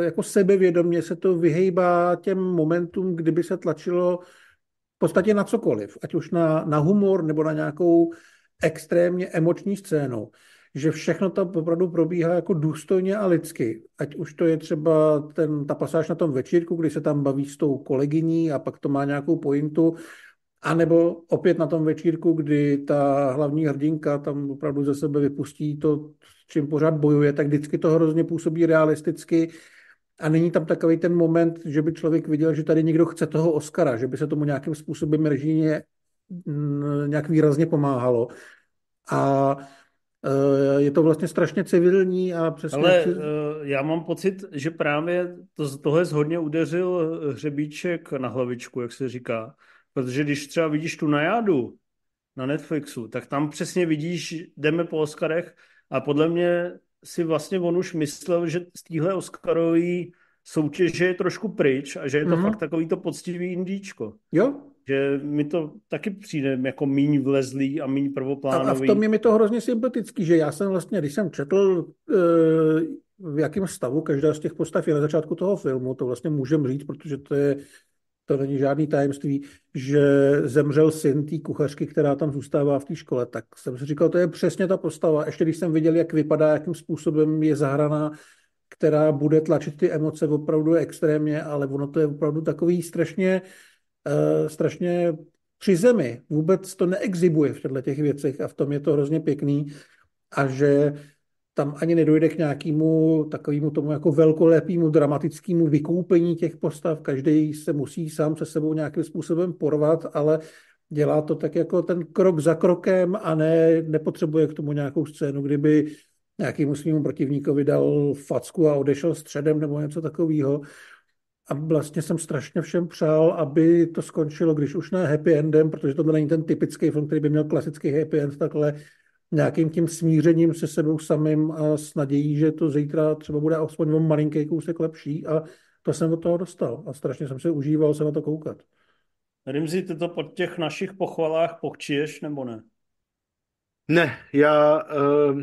jako sebevědomě se to vyhejbá těm momentům, kdyby se tlačilo v podstatě na cokoliv, ať už na, na humor nebo na nějakou extrémně emoční scénu, že všechno tam opravdu probíhá jako důstojně a lidsky. Ať už to je třeba ten, ta pasáž na tom večírku, kdy se tam baví s tou kolegyní a pak to má nějakou pointu, a nebo opět na tom večírku, kdy ta hlavní hrdinka tam opravdu ze sebe vypustí to, s čím pořád bojuje, tak vždycky to hrozně působí realisticky. A není tam takový ten moment, že by člověk viděl, že tady někdo chce toho Oscara, že by se tomu nějakým způsobem režíně mm, nějak výrazně pomáhalo. A je to vlastně strašně civilní a přesně... Ale e, já mám pocit, že právě to, z toho hodně udeřil hřebíček na hlavičku, jak se říká. Protože když třeba vidíš tu najádu na Netflixu, tak tam přesně vidíš, jdeme po Oscarech a podle mě si vlastně on už myslel, že z téhle Oscarové soutěže je trošku pryč a že je to mm-hmm. fakt takový to poctivý indíčko. Jo. Že mi to taky přijde jako míň vlezlý a míň prvoplánový. A, a v tom je mi to hrozně sympatický, že já jsem vlastně, když jsem četl, e, v jakém stavu každá z těch postav je na začátku toho filmu, to vlastně můžem říct, protože to je to není žádný tajemství, že zemřel syn té kuchařky, která tam zůstává v té škole, tak jsem si říkal, to je přesně ta postava. Ještě když jsem viděl, jak vypadá, jakým způsobem je zahraná, která bude tlačit ty emoce opravdu extrémně, ale ono to je opravdu takový strašně, uh, strašně při zemi. Vůbec to neexibuje v těchto těch věcech a v tom je to hrozně pěkný. A že tam ani nedojde k nějakému takovému tomu jako velkolepému dramatickému vykoupení těch postav. Každý se musí sám se sebou nějakým způsobem porvat, ale dělá to tak jako ten krok za krokem a ne, nepotřebuje k tomu nějakou scénu, kdyby nějakému svým protivníkovi dal facku a odešel středem nebo něco takového. A vlastně jsem strašně všem přál, aby to skončilo, když už ne happy endem, protože to není ten typický film, který by měl klasický happy end, takhle nějakým tím smířením se sebou samým a s nadějí, že to zítra třeba bude aspoň o malinký kousek lepší a to jsem od toho dostal a strašně jsem se užíval se na to koukat. Rimzi, ty to po těch našich pochvalách pochčiješ nebo ne? Ne, já, uh,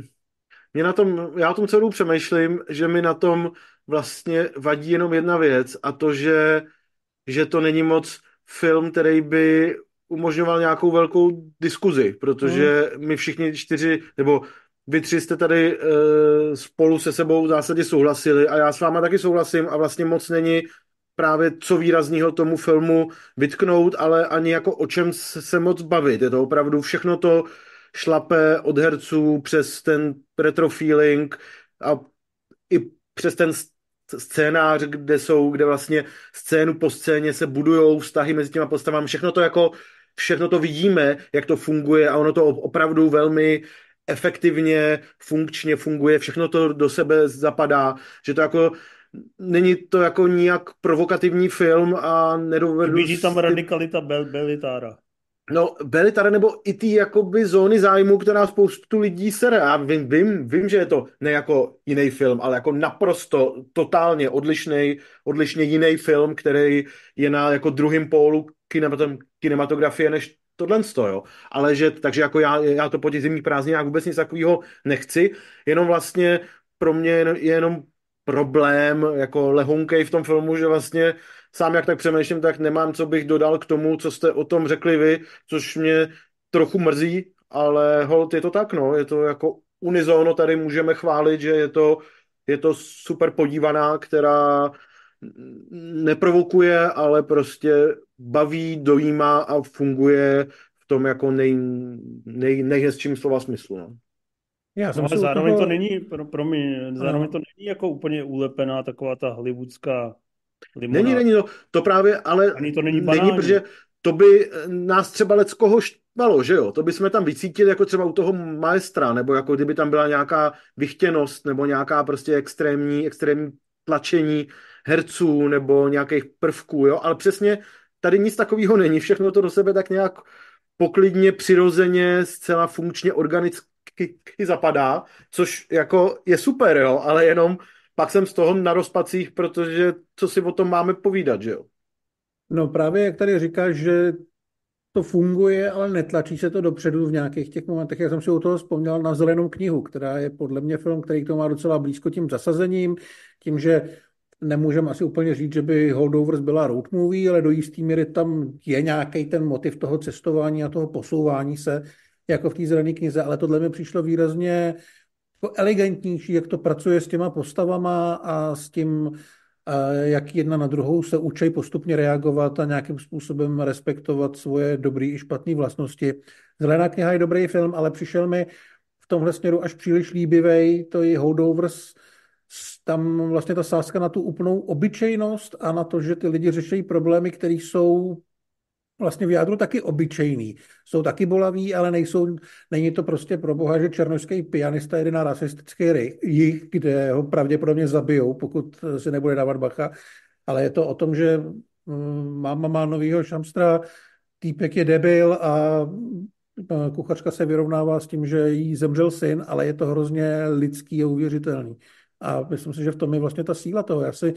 mě na tom, já o tom celou přemýšlím, že mi na tom vlastně vadí jenom jedna věc a to, že, že to není moc film, který by umožňoval nějakou velkou diskuzi, protože mm. my všichni čtyři, nebo vy tři jste tady e, spolu se sebou v zásadě souhlasili a já s váma taky souhlasím a vlastně moc není právě co výrazního tomu filmu vytknout, ale ani jako o čem se moc bavit. Je to opravdu všechno to šlape od herců přes ten retro feeling a i přes ten scénář, kde jsou, kde vlastně scénu po scéně se budujou vztahy mezi těma postavami, všechno to jako všechno to vidíme, jak to funguje a ono to opravdu velmi efektivně, funkčně funguje, všechno to do sebe zapadá, že to jako není to jako nijak provokativní film a nedovedu... Vidí tam radikalita Bel Belitára. No, byly tady nebo i ty jakoby zóny zájmu, která spoustu lidí sere. Já vím, vím, vím, že je to ne jako jiný film, ale jako naprosto totálně odlišný, odlišně jiný film, který je na jako druhém pólu kinematografie než tohle jo. Ale že, takže jako já, já to po těch zimních prázdninách vůbec nic takového nechci, jenom vlastně pro mě je jenom problém jako lehonkej v tom filmu, že vlastně sám jak tak přemýšlím, tak nemám, co bych dodal k tomu, co jste o tom řekli vy, což mě trochu mrzí, ale hold, je to tak, no, je to jako unizóno tady můžeme chválit, že je to, je to super podívaná, která neprovokuje, ale prostě baví, dojímá a funguje v tom jako nej, nej, nejhezčím slova smyslu. No. Já jsem no, ale zároveň toho... to není, pro, pro mě, zároveň to není jako úplně ulepená taková ta hollywoodská limonáda. Není, není to, to právě, ale Ani to není, banální. není, protože to by nás třeba leckoho štvalo, že jo? To by jsme tam vycítili jako třeba u toho maestra, nebo jako kdyby tam byla nějaká vychtěnost, nebo nějaká prostě extrémní, extrémní tlačení herců, nebo nějakých prvků, jo? Ale přesně tady nic takového není. Všechno to do sebe tak nějak poklidně, přirozeně, zcela funkčně, organicky zapadá, což jako je super, jo? Ale jenom pak jsem z toho na rozpacích, protože co si o tom máme povídat, že jo? No právě jak tady říkáš, že to funguje, ale netlačí se to dopředu v nějakých těch momentech. Já jsem si u toho vzpomněl na Zelenou knihu, která je podle mě film, který tomu má docela blízko tím zasazením, tím, že nemůžeme asi úplně říct, že by Holdovers byla road movie, ale do jistý míry tam je nějaký ten motiv toho cestování a toho posouvání se, jako v té zelené knize, ale tohle mi přišlo výrazně elegantnější, jak to pracuje s těma postavama a s tím, jak jedna na druhou se učí postupně reagovat a nějakým způsobem respektovat svoje dobré i špatné vlastnosti. Zelená kniha je dobrý film, ale přišel mi v tomhle směru až příliš líbivý, to je Holdovers, tam vlastně ta sázka na tu úplnou obyčejnost a na to, že ty lidi řeší problémy, které jsou vlastně v jádru taky obyčejný. Jsou taky bolaví, ale nejsou, není to prostě pro boha, že černožský pianista jede na rasistický jich, kde ho pravděpodobně zabijou, pokud si nebude dávat bacha. Ale je to o tom, že mm, máma má novýho šamstra, týpek je debil a kuchařka se vyrovnává s tím, že jí zemřel syn, ale je to hrozně lidský a uvěřitelný. A myslím si, že v tom je vlastně ta síla toho. Já si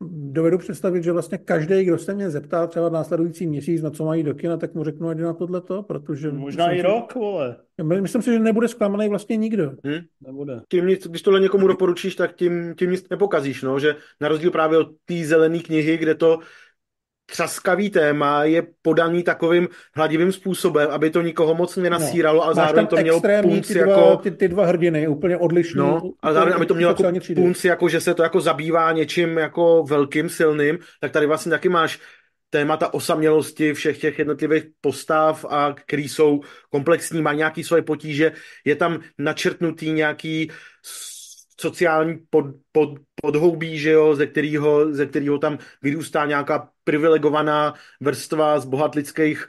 dovedu představit, že vlastně každý, kdo se mě zeptá třeba následující měsíc, na co mají do kina, tak mu řeknu, ať na tohleto, protože... Možná i rok, vole. Myslím si, že nebude zklamaný vlastně nikdo. Hmm? Nebude. Tím nic, když tohle někomu doporučíš, tak tím, tím nic nepokazíš, no, že na rozdíl právě od té zelené knihy, kde to třaskavý téma je podaný takovým hladivým způsobem, aby to nikoho moc nenasíralo, no. ale zároveň to mělo punc ty dva, jako... Ty, ty dva hrdiny, úplně odlišný. No, ale zároveň, aby to mělo jako punc, jako že se to jako zabývá něčím jako velkým, silným, tak tady vlastně taky máš témata osamělosti všech těch jednotlivých postav a který jsou komplexní, má nějaký svoje potíže, je tam načrtnutý nějaký sociální pod, pod, podhoubí, že jo, ze kterého, ze kterého tam vyrůstá nějaká privilegovaná vrstva z bohatlických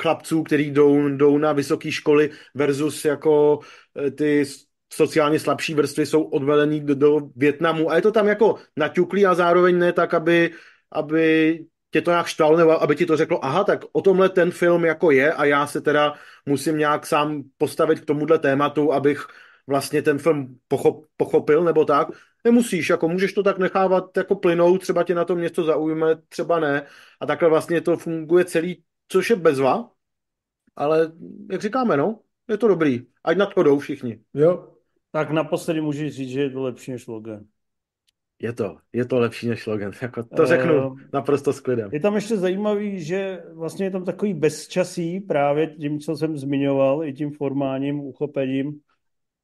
chlapců, který jdou, jdou na vysoké školy versus jako eh, ty sociálně slabší vrstvy jsou odvelený do, do Větnamu a je to tam jako naťuklý a zároveň ne tak, aby, aby tě to nějak štvalo, nebo aby ti to řeklo, aha, tak o tomhle ten film jako je a já se teda musím nějak sám postavit k tomuhle tématu, abych vlastně ten film pochop, pochopil nebo tak. Nemusíš, jako můžeš to tak nechávat jako plynout, třeba tě na tom něco zaujme, třeba ne. A takhle vlastně to funguje celý, což je bezva, ale jak říkáme, no, je to dobrý. Ať na to jdou všichni. Jo. Tak naposledy můžeš říct, že je to lepší než Logan. Je to, je to lepší než Logan, jako to řeknu uh, naprosto s klidem. Je tam ještě zajímavý, že vlastně je tam takový bezčasí právě tím, co jsem zmiňoval, i tím formálním uchopením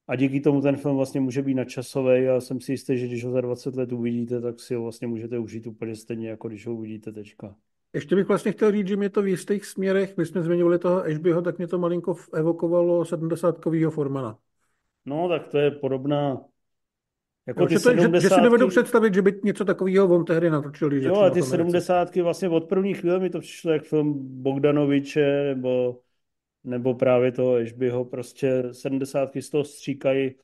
a díky tomu ten film vlastně může být nadčasový a jsem si jistý, že když ho za 20 let uvidíte, tak si ho vlastně můžete užít úplně stejně, jako když ho uvidíte teďka. Ještě bych vlastně chtěl říct, že mě to v jistých směrech, my jsme zmiňovali toho Ashbyho, tak mě to malinko evokovalo 70-kovýho Formana. No, tak to je podobná jako ty to, 70... že, že si dovedu představit, že by něco takového on tehdy natočil. jo, a ty sedmdesátky vlastně od první chvíle mi to přišlo jak film Bogdanoviče nebo nebo právě toho Ashbyho, prostě sedmdesátky z toho stříkají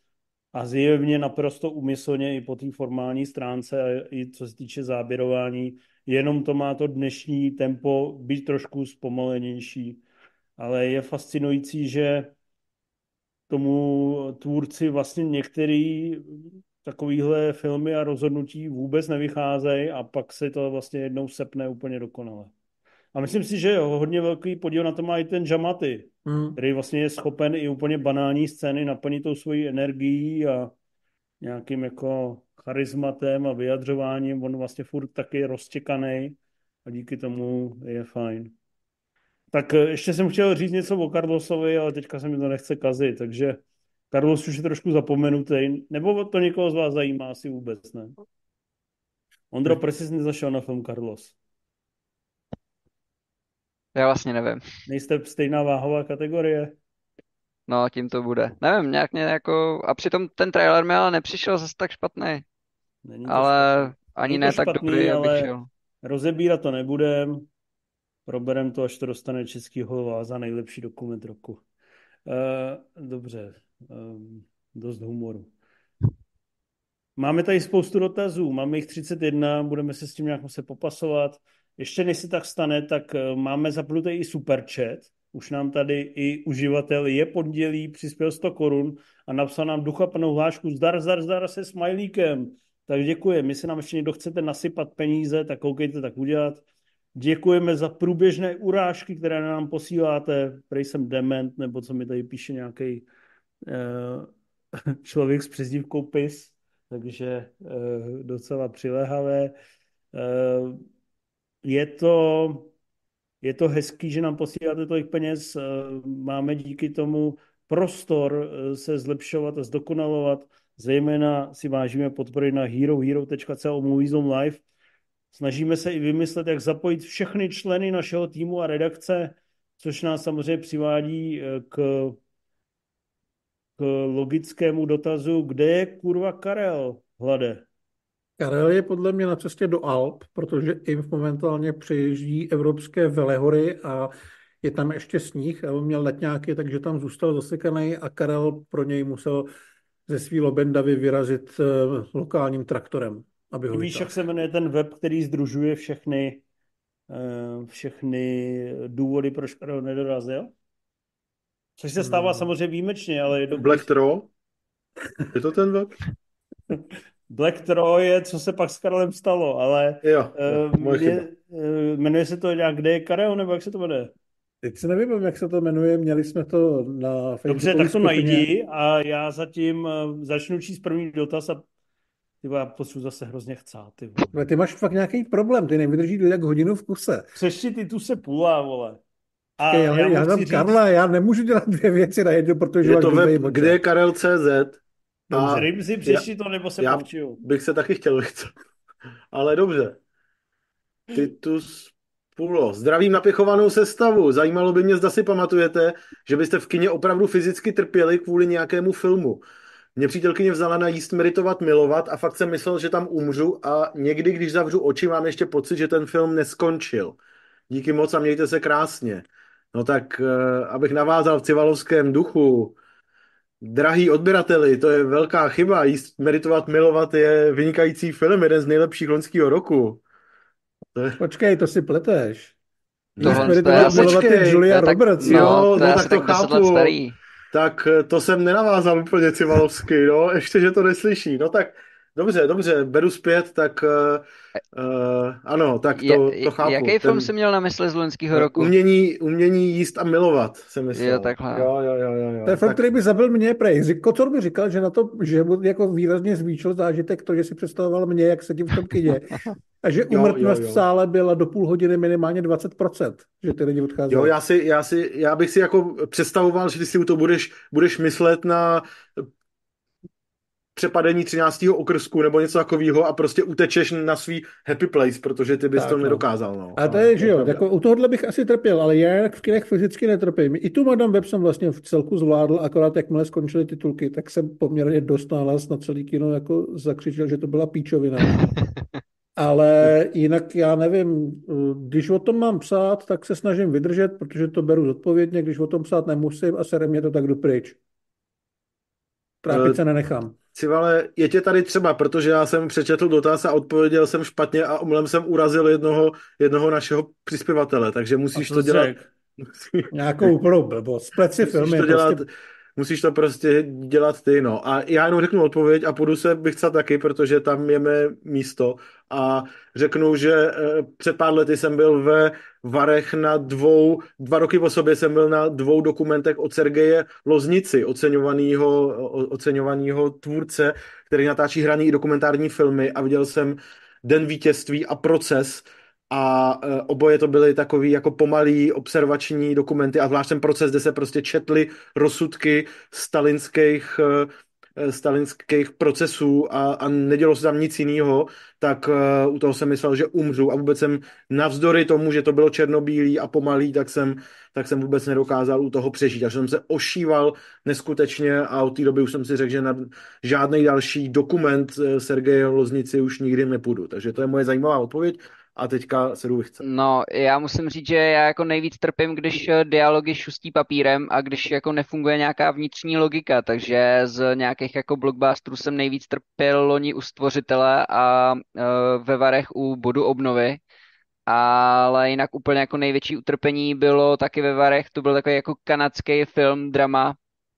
a zjevně naprosto umyslně i po té formální stránce a i co se týče záběrování, jenom to má to dnešní tempo být trošku zpomalenější ale je fascinující, že tomu tvůrci vlastně některý takovýhle filmy a rozhodnutí vůbec nevycházejí a pak se to vlastně jednou sepne úplně dokonale. A myslím si, že hodně velký podíl na to má i ten Jamaty, hmm. který vlastně je schopen i úplně banální scény naplnit tou svojí energií a nějakým jako charizmatem a vyjadřováním. On vlastně furt taky rozčekaný a díky tomu je fajn. Tak eh, ještě jsem chtěl říct něco o Carlosovi, ale teďka se mi to nechce kazit, takže Carlos už je trošku zapomenutý, nebo to někoho z vás zajímá asi vůbec, ne? Ondro, proč jsi nezašel na film Carlos? Já vlastně nevím. Nejste stejná váhová kategorie? No, tím to bude. Nevím, nějak mě jako... A přitom ten trailer mi ale nepřišel zase tak špatný. Není to Ale špatný. ani Není to ne tak špatný, dobrý, abych ale- šel. Rozebírat to nebudem. Proberem to, až to dostane Český holva za nejlepší dokument roku. Uh, dobře, um, dost humoru. Máme tady spoustu dotazů, máme jich 31, budeme se s tím nějak muset popasovat. Ještě než se tak stane, tak eh, máme zapnutý i superchat. Už nám tady i uživatel je pondělí, přispěl 100 korun a napsal nám duchaplnou hlášku zdar, zdar, zdar se smajlíkem. Tak děkuji. My se nám ještě někdo chcete nasypat peníze, tak koukejte tak udělat. Děkujeme za průběžné urážky, které nám posíláte. Prej jsem dement, nebo co mi tady píše nějaký uh, člověk s přezdívkou PIS, takže uh, docela přilehavé. Je to, je to hezký, že nám posíláte tolik peněz. Máme díky tomu prostor se zlepšovat a zdokonalovat. Zejména si vážíme podpory na herohero.co Movies on Live. Snažíme se i vymyslet, jak zapojit všechny členy našeho týmu a redakce, což nás samozřejmě přivádí k, k logickému dotazu, kde je kurva Karel, Hlade? Karel je podle mě na cestě do Alp, protože Inf momentálně přeježdí evropské velehory a je tam ještě sníh a on měl letňáky, takže tam zůstal zasekaný a Karel pro něj musel ze svý Lobendavy vyrazit uh, lokálním traktorem, aby ho Víš, jak se jmenuje ten web, který združuje všechny, uh, všechny důvody, proč Karel nedorazil? Což se stává Hmm. samozřejmě výjimečně, ale je dobrý. Black Troll? Je to ten web? Black Troy je, co se pak s Karelem stalo, ale Jo, uh, moje chyba. mě, uh, jmenuje se to nějak, kde je Karel, nebo jak se to jmenuje? Teď si nevím, jak se to jmenuje, měli jsme to na Dobře, Facebookové tak to najdi a já zatím uh, začnu číst první dotaz a ty já potřebuji zase hrozně chcát, ty vole. Ale ty máš fakt nějaký problém, ty nevydrží jak hodinu v kuse. Přešti ty tu se půla, vole. A Počkej, já, já, já říct, Karla, já nemůžu dělat dvě věci na jednu, protože Je to web, kde je Karel.cz dobře, si přešti to, nebo se já- povčiju. bych se taky chtěl vycat. Ale dobře. Titus Pulo. Zdravím napěchovanou sestavu. Zajímalo by mě, zda si pamatujete, že byste v kině opravdu fyzicky trpěli kvůli nějakému filmu. Mě přítelkyně vzala na jíst, meditovat, milovat a fakt jsem myslel, že tam umřu a někdy, když zavřu oči, mám ještě pocit, že ten film neskončil. Díky moc a mějte se krásně. No tak, eh, abych navázal v civalovském duchu, Drahý odběrateli, to je velká chyba. Jíst, meditovat, milovat je vynikající film, jeden z nejlepších loňského roku. To je... Počkej, to si pleteš. Tohle Jíst, to je meditovat, asi- milovat je počkej, Julia tak- Roberts. jo, No, no to je tak to tak 10 let chápu. starý. Tak eh, to jsem nenavázal úplně civalovsky, no, ještě, že to neslyší. No tak, dobře, dobře, beru zpět, tak uh, ano, tak to, to chápu. Jaký film Ten- jsi měl na mysli z loňského roku? Umění, umění jíst a milovat, jsem myslel. Jo, takhle. Jo, jo, jo, jo, jo. To je film, Tak- který by zabil mě prej. Kocor by říkal, že na to, že mu jako výrazně zvýšil zážitek to, že si představoval mě, jak sedím v tom kyně. A že umrtnost jo, jo. v sále byla do půl hodiny minimálně 20%, že ty lidi odcházeli. Jo, já, si, já, si, já bych si jako představoval, že ty si u toho budeš, budeš myslet na přepadení 13. okrsku nebo něco takového a prostě utečeš na svý happy place, protože ty bys Tak, to no. nedokázal. No. A to je, že jo, jako u tohohle bych asi trpěl, ale já jak v kinech fyzicky netrpím. I tu Madame Web jsem vlastně v celku zvládl, akorát jakmile skončily titulky, tak jsem poměrně dost nálaz na celý kino jako zakřičel, že to byla píčovina. Ale jinak já nevím, když o tom mám psát, tak se snažím vydržet, protože to beru zodpovědně, když o tom psát nemusím a sere mě to tak jdu pryč. Trápit Eh, se nenechám. Civale, je tě tady třeba, protože já jsem přečetl dotaz a odpověděl jsem špatně a omylem jsem urazil jednoho, jednoho našeho přispěvatele, takže musíš to jsi dělat. řek? Nějakou úplnou blbost. Spleci film je to dělat, prostě... musíš to prostě dělat ty, no. A já jenom řeknu odpověď a půjdu se bych taky, protože tam je mé místo. A řeknu, že eh, před pár lety jsem byl ve Varech na dvou, dva roky po sobě jsem byl na dvou dokumentech od Sergeje Loznici, oceňovaného, oceňovaného tvůrce, který natáčí hraný i dokumentární filmy a viděl jsem Den vítězství a proces. A e, oboje to byly takový jako pomalý observační dokumenty a zvlášť ten proces, kde se prostě četly rozsudky stalinských e, stalinských procesů a, a nedělo se tam nic jiného, tak uh, u toho jsem myslel, že umřu a vůbec jsem navzdory tomu, že to bylo černobílý a pomalý, tak jsem, tak jsem vůbec nedokázal u toho přežít. Takže jsem se ošíval neskutečně a od té doby už jsem si řekl, že na žádný další dokument Sergeje Loznici už nikdy nepůjdu. Takže to je moje zajímavá odpověď a teďka se jdu vychce. No, já musím říct, že já jako nejvíc trpím, když eh, dialogy šustí papírem a když jako nefunguje nějaká vnitřní logika, takže z nějakých jako blockbusterů jsem nejvíc trpěl loni u stvořitele a uh, ve Varech u bodu obnovy, ale jinak úplně jako největší utrpení bylo taky ve Varech, to byl takový jako kanadský film, drama,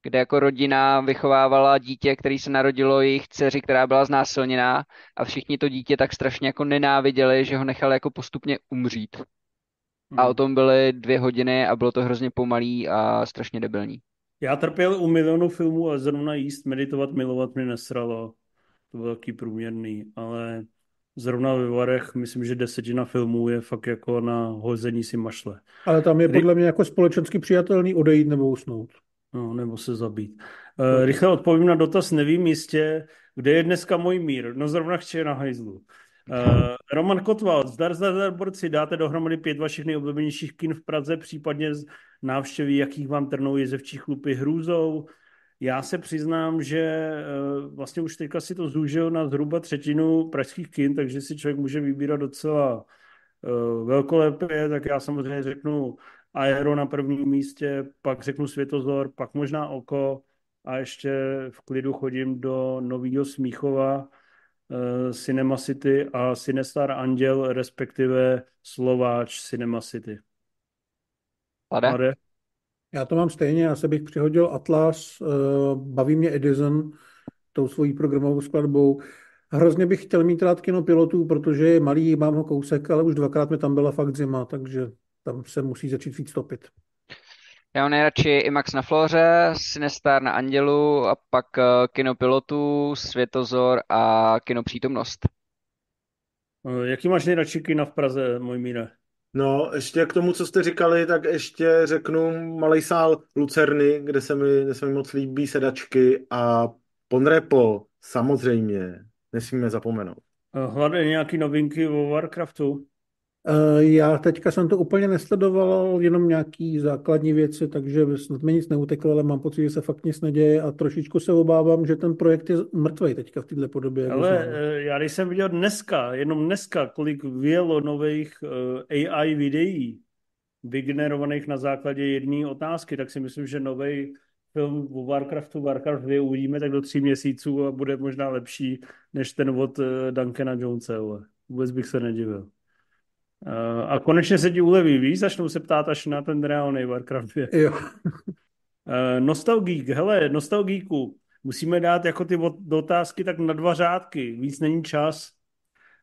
kde jako rodina vychovávala dítě, který se narodilo jejich dceři, která byla znásilněná a všichni to dítě tak strašně jako nenáviděli, že ho nechali jako postupně umřít. A o hmm. tom byly dvě hodiny a bylo to hrozně pomalý a strašně debilní. Já trpěl u milionu filmů a zrovna jíst, meditovat, milovat mě nesralo. To bylo taky průměrný, ale zrovna ve Varech myslím, že desetina filmů je fakt jako na hození si mašle. Ale tam je podle mě jako společensky přijatelný odejít nebo usnout. No, nebo se zabít. Uh, rychle odpovím na dotaz, nevím jistě, kde je dneska můj mír. No zrovna chci na hajzlu. Uh, Roman Kotval, zdar, zdar, zdar, borci, dáte dohromady pět vašich nejoblíbenějších kin v Praze, případně z návštěvy, jakých vám trnou jezevčí chlupy hrůzou. Já se přiznám, že uh, vlastně už teďka si to zúžil na zhruba třetinu pražských kin, takže si člověk může vybírat docela uh, velkolepě, tak já samozřejmě řeknu Aero na prvním místě, pak řeknu Světozor, pak možná Oko a ještě v klidu chodím do Nového Smíchova, uh, Cinema City a Cinestar Anděl, respektive Slováč Cinema City. Ade? Ade? Já to mám stejně, já se bych přihodil Atlas, uh, baví mě Edison tou svojí programovou skladbou. Hrozně bych chtěl mít rád kino pilotů, protože je malý, mám ho kousek, ale už dvakrát mi tam byla fakt zima, takže tam se musí začít víc topit. Já mám nejradši IMAX na Floře, Sinestar na Andělu a pak eh, Kino Pilotu, Světozor a Kino Přítomnost. Eh, jaký máš nejradši kina v Praze, můj míre? No, ještě k tomu, co jste říkali, tak ještě řeknu malý sál Lucerny, kde se mi, kde se mi moc líbí sedačky a Ponrepo, samozřejmě, nesmíme zapomenout. Eh, Hlavně nějaký novinky o Warcraftu? Eh, já teďka jsem to úplně nesledoval, jenom nějaký základní věci, takže snad mi nic neuteklo, ale mám pocit, že se fakt nic neděje a trošičku se obávám, že ten projekt je mrtvý teďka v této podobě. Ale eh, já když jsem viděl dneska, jenom dneska, kolik vyjelo nových eh, AI videí, vygenerovaných na základě jedné otázky, tak si myslím, že nový film o Warcraftu, Warcraft 2 uvidíme tak do tří měsíců a bude možná lepší než ten od Duncana Jonesa. Vůbec bych se nedivil. Uh, a konečně se ti uleví, víš, začnou se ptát až na ten reálný Warcraft 2. Jo. uh, nostalgík, hele, nostalgíku, musíme dát jako ty otázky tak na dva řádky, víc není čas.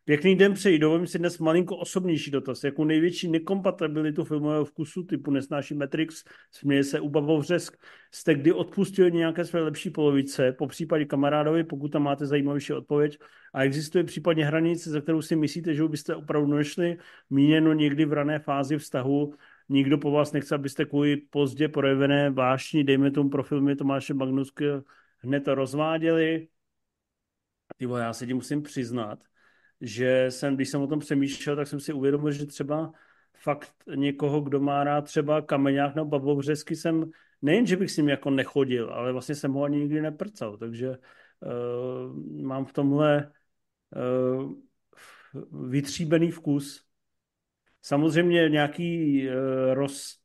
Pěkný den přeji, dovolím si dnes malinko osobnější dotaz. Jakou největší nekompatibilitu filmového vkusu typu Nesnáší Matrix, směje se Uba Bovřesk, jste kdy odpustili nějaké své lepší polovice, po případě kamarádovi, pokud tam máte zajímavější odpověď, a existuje případně hranice, za kterou si myslíte, že byste opravdu nešli, míněno někdy v rané fázi vztahu, nikdo po vás nechce, abyste kvůli pozdě projevené vášní, dejme tomu pro filmy Tomáše Magnusky, hned to rozváděli. Tyvo, já se tím musím přiznat, že jsem, když jsem o tom přemýšlel, tak jsem si uvědomil, že třeba fakt někoho, kdo má rád třeba kameňák nebo babovřesky, jsem nejen, že bych s ním jako nechodil, ale vlastně jsem ho ani nikdy neprcal, takže uh, mám v tomhle uh, vytříbený vkus. Samozřejmě nějaký uh, roz,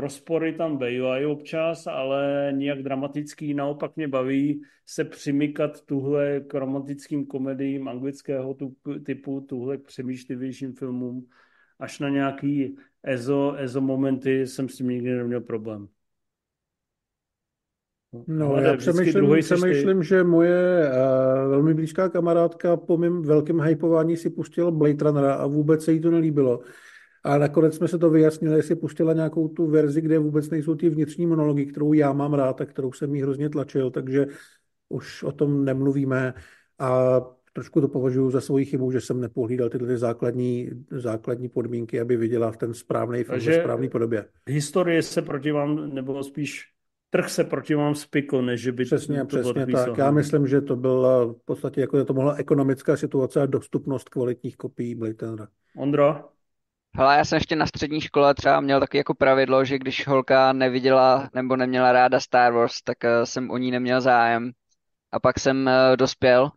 rozpory tam bývají občas, ale nijak dramatický. Naopak mě baví se přimykat tuhle k romantickým komediím anglického typu, tuhle k přemýšlivějším filmům až na nějaký EZO, EZO momenty jsem s tím nikdy neměl problém. No, Hlede, já přemýšlím, přemýšlím že moje uh, velmi blízká kamarádka po mém velkém hypování si pustila Blade Runnera a vůbec se jí to nelíbilo. A nakonec jsme se to vyjasnili, jestli pustila nějakou tu verzi, kde vůbec nejsou ty vnitřní monology, kterou já mám rád a kterou jsem jí hrozně tlačil, takže už o tom nemluvíme. A trošku to považuji za svoji chybu, že jsem nepohlídal tyhle základní, základní podmínky, aby viděla v ten správný film ve správné podobě. Historie se proti vám, nebo spíš trh se proti vám spikl, než že by Přesně, to přesně tak. Já myslím, že to byla v podstatě jako to mohla ekonomická situace a dostupnost kvalitních kopií Blade Runnera. Ondro? Hele, já jsem ještě na střední škole třeba měl taky jako pravidlo, že když holka neviděla nebo neměla ráda Star Wars, tak uh, jsem o ní neměl zájem. A pak jsem uh, dospěl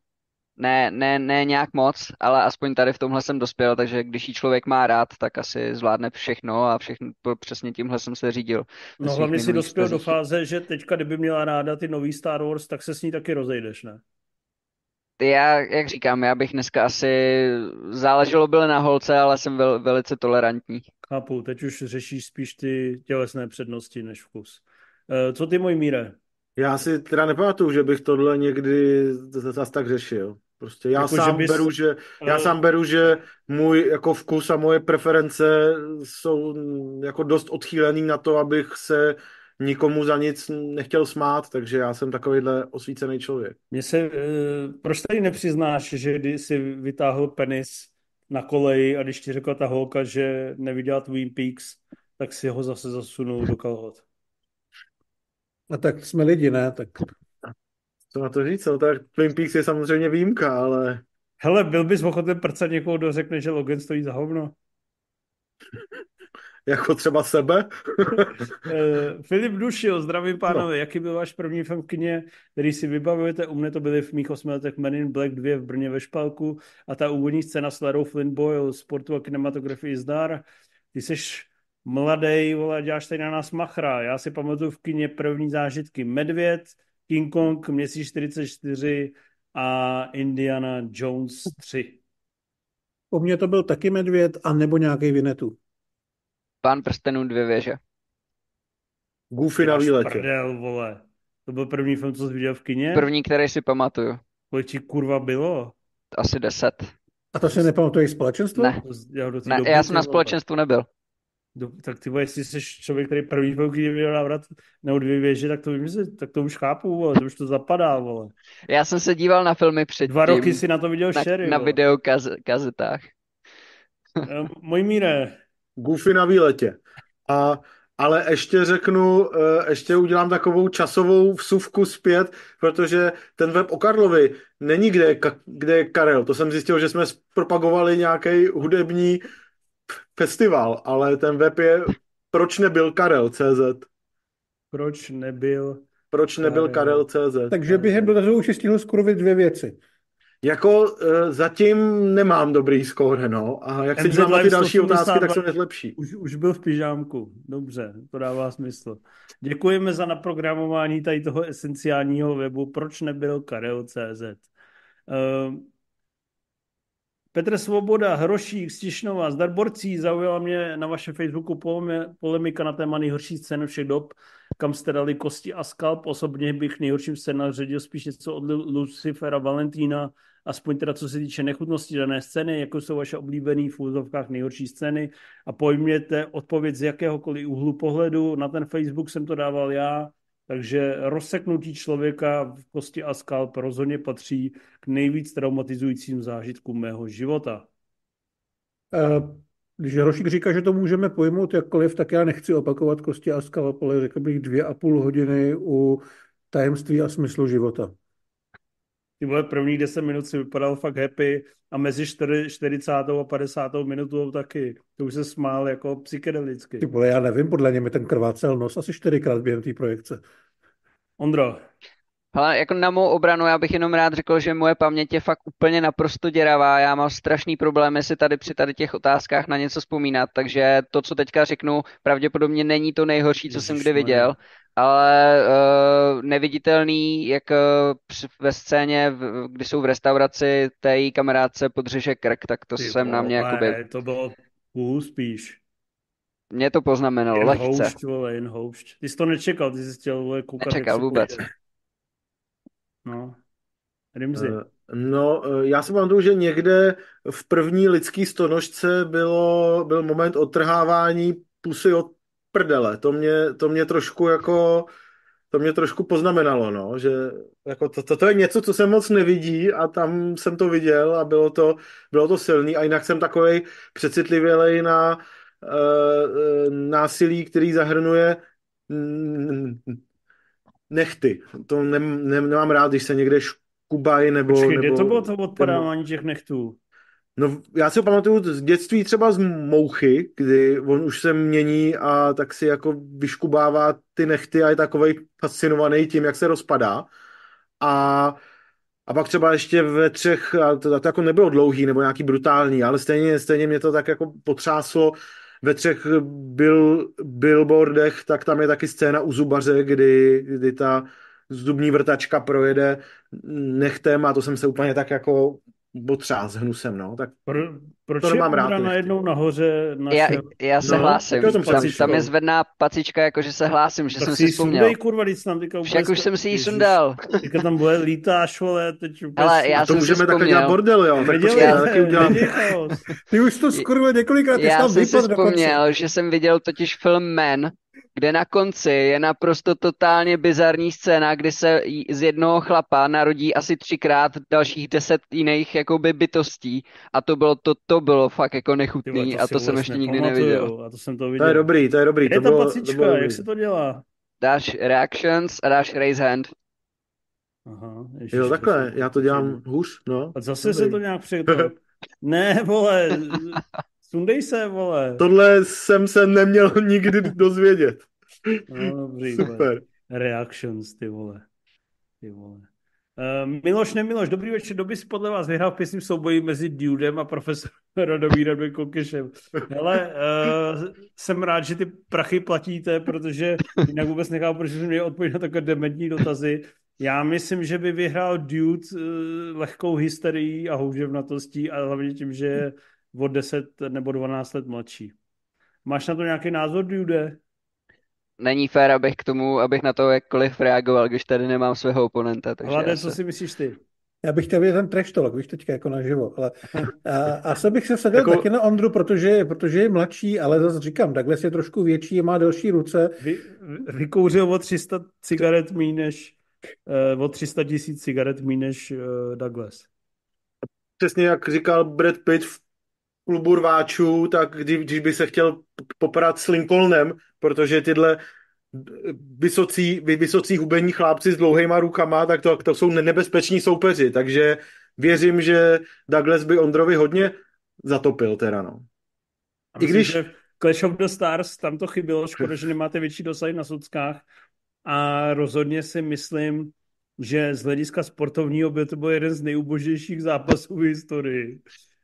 ne, ne, ne nějak moc, ale aspoň tady v tomhle jsem dospěl, takže když ji člověk má rád, tak asi zvládne všechno a všechno, přesně tímhle jsem se řídil. No hlavně si dospěl do fáze, že teďka, kdyby měla ráda ty nový Star Wars, tak se s ní taky rozejdeš, ne? Já, jak říkám, já bych dneska asi, záleželo bylo na holce, ale jsem vel, velice tolerantní. Chápu, teď už řešíš spíš ty tělesné přednosti než vkus. E, co ty, můj míre? Já si teda nepamatuju, že bych tohle někdy zase tak řešil. Prostě já jako, sám že bys... beru, že já uh... sám beru, že můj jako vkus a moje preference jsou jako dost odchýlený na to, abych se nikomu za nic nechtěl smát, takže já jsem takovýhle osvícený člověk. Mně se, uh, proč tady nepřiznáš, že když jsi vytáhl penis na koleji a když ti řekla ta holka, že neviděla Twin Peaks, tak si ho zase zasunul do kalhot. A tak jsme lidi, ne? Tak co na to říct, no, tak Twin Peaks je samozřejmě výjimka, ale... Hele, byl bys ochoten prcat někoho, kdo řekne, že Logan stojí za hovno? jako třeba sebe? Eh, Filip Dušil, zdravím pánové, no. jaký byl váš první film v kině, který si vybavujete? U mne to byly v mých osmi letech Men in Black 2 v Brně ve Špalku a ta úvodní scéna s Larou Flynn Boyle, sportu a kinematografii zdar. Ty jsi mladý, vole, děláš tady na nás machra. Já si pamatuju v kině první zážitky Medvěd, King Kong, Měsíc 44 a Indiana Jones 3. Po mně to byl taky Medvěd a nebo nějaký Vinetu. Pán prstenů dvě věže. Goofy na výletě. Prdel, vole. To byl první film, co jsi viděl v kině? První, který si pamatuju. Kolik ti kurva bylo? Asi deset. A to si nepamatuješ společenstvo? Ne, já, ne, já jsem na společenstvu nebyl. Do, tak ty jestli jsi člověk, který první film, když viděl návrat nebo dvě věže, tak to vím, tak to už chápu, vole, to už to zapadá, vole. Já jsem se díval na filmy předtím. Dva roky si na to viděl na, Sherry, Na videokazetách. Eh, můj míre. Goofy na výletě. A ale ještě řeknu, eh, ještě udělám takovou časovou vsuvku zpět, protože ten web o Karlovi není kde, kde je Karel. To jsem zjistil, že jsme propagovali nějaký hudební festival, ale ten web je proč nebyl Karel CZ. Proč nebyl proč nebyl Karel CZ. Takže během dotazu už stihl skurvit dvě věci. Jako uh, zatím nemám dobrý skóre, no. A jak se dívám na ty další otázky, tak jsou nezlepší. Už, už byl v pyžámku. Dobře, to dává smysl. Děkujeme za naprogramování tady toho esenciálního webu. Proč nebyl Karel CZ? Uh, Petr Svoboda, Hrošík, Stišnova, zdar borcí, zaujala mě na vašem Facebooku polemika na téma nejhorší scény všech dob, kam jste dali kosti a skalp. Osobně bych nejhorším scénách řadil spíš něco od Lucifera Valentína, aspoň teda co se týče nechutnosti dané scény, jako jsou vaše oblíbené v úzovkách nejhorší scény a pojměte odpověď z jakéhokoliv úhlu pohledu. Na ten Facebook jsem to dával já, takže rozseknutí člověka v kosti a skalp rozhodně patří k nejvíc traumatizujícím zážitkům mého života. Eh, když Rošík říká, že to můžeme pojmout jakkoliv, tak já nechci opakovat kosti a skalp, ale řekl bych dvě a půl hodiny u tajemství a smyslu života. Ty vole, první 10 minut si vypadal fakt happy a mezi 40. a 50. minutou taky. To už se smál jako psykedelicky. Ty vole, já nevím, podle mě mi ten krvácel nos asi čtyřikrát během té projekce. Ondro. Ale jako na mou obranu já bych jenom rád řekl, že moje paměť je fakt úplně naprosto děravá. Já mám strašný problém si tady při tady těch otázkách na něco vzpomínat, takže to, co teďka řeknu, pravděpodobně není to nejhorší, co jsem kdy viděl ale uh, neviditelný, jak uh, ve scéně, v, kdy jsou v restauraci, té její kamarádce podřeže krk, tak to Ty jsem na mě jakoby... To bylo Hů spíš. Mě to poznamenalo Jen lehce. houšť, vole, jen houšť. Ty jsi to nečekal, ty jsi chtěl vole, koukat, Nečekal vůbec. pojede. No. Rimzi. Eh, No, eh, já si pamatuju, že někde v první lidský stonožce bylo, byl moment odtrhávání pusy od prdele. To mě, to mě trošku jako to mě trošku poznamenalo, no, že jako to, to, to, je něco, co se moc nevidí a tam jsem to viděl a bylo to, bylo to silný a jinak jsem takovej přecitlivělej na uh, násilí, který zahrnuje nechty. To ne, ne, nemám rád, když se někde škubají nebo... Počkej, nebo kde to bylo to odpadávání těch nechtů? No, já si ho pamatuju z dětství třeba z mouchy, kdy on už se mění a tak si jako vyškubává ty nechty a je takovej fascinovaný tím, jak se rozpadá. A, a pak třeba ještě ve třech, a to, to jako nebylo dlouhý nebo nějaký brutální, ale stejně, stejně mě to tak jako potřáslo, ve třech byl, billboardech, tak tam je taky scéna u zubaře, kdy, kdy ta zubní vrtačka projede nechtem a to jsem se úplně tak jako otřás hnusem, no. Tak Pro, proč To je nemám rád, ty nechty. najednou nahoře naše... Já, já se No, hlásím. je Tam, pacičko? tam je zvedná pacička, jako že se hlásím, že tak jsem si si ji vzpomněl. sundej, kurva, když tam teďka úplně... Však už jsem si ji sundal. Teďka tam bude lítáš, vole, teď úplně... Ale já to jsem si můžeme takhle dělat bordel, jo. Tak počkej, já taky udělám. Ty už to skurve několikrát, ty jsi Já tam jsem si vypadl dokonce. vzpomněl, že jsem viděl totiž film Men, kde na konci je naprosto totálně bizarní scéna, kdy se z jednoho chlapa narodí asi třikrát dalších deset jiných jakoby bytostí a to bylo, to, to bylo fakt jako nechutný vole, a si to jsem ještě nikdy nepamatuju, neviděl. A to jsem to To viděl. je dobrý, to je dobrý. Kde je to ta bylo, to pacička, bylo jak se to dělá? Dáš reactions a dáš raise hand. Aha, ježiš, Jo, to takhle, já to dělám hůř, no. A zase Dobrý. se to nějak před... Ne, vole, sundej se, vole. Tohle jsem se neměl nikdy dozvědět. No, dobrý, vole. Super. Reactions, ty vole. Ty vole. Uh, Miloš, nemiloš, dobrý večer, doby si podle vás vyhrál v pěsním souboji mezi Dudem a profesorem Radomírem Kokešem. Hele, uh, jsem rád, že ty prachy platíte, protože jinak vůbec nechápu, proč jsem měl odpovědět na takové dementní dotazy. Já myslím, že by vyhrál Dude uh, lehkou hysterií a houževnatostí, ale hlavně tím, že o 10 nebo 12 let mladší. Máš na to nějaký názor, Dude? Není fér, abych k tomu, abych na to jakkoliv reagoval, když tady nemám svého oponenta, takže Hlade, co se... si myslíš ty? Já bych chtěl vidět ten trash talk, víš, teďka jako naživo, ale a, asi bych se sadil Jako- taky na Ondru, protože, protože je mladší, ale zase říkám, Douglas je trošku větší, má delší ruce, Vy, vykouřil o 300 cigaret míň než uh, o 300 tisíc cigaret míň než uh, Douglas. Přesně jak říkal Brad Pitt v klubu rváčů, tak kdy, když by se chtěl poprat s Lincolnem, protože tyhle vysocí, vy- vysocí hubení chlápci s dlouhýma rukama, tak to, to jsou nebezpeční soupeři, takže věřím, že Douglas by Ondrovi hodně zatopil teda, no. A I myslím, když- že Clash of the Stars tam to chybělo, škoda, že nemáte větší dosah na sockách a rozhodně si myslím, že z hlediska sportovního by to byl jeden z nejubožnějších zápasů v historii.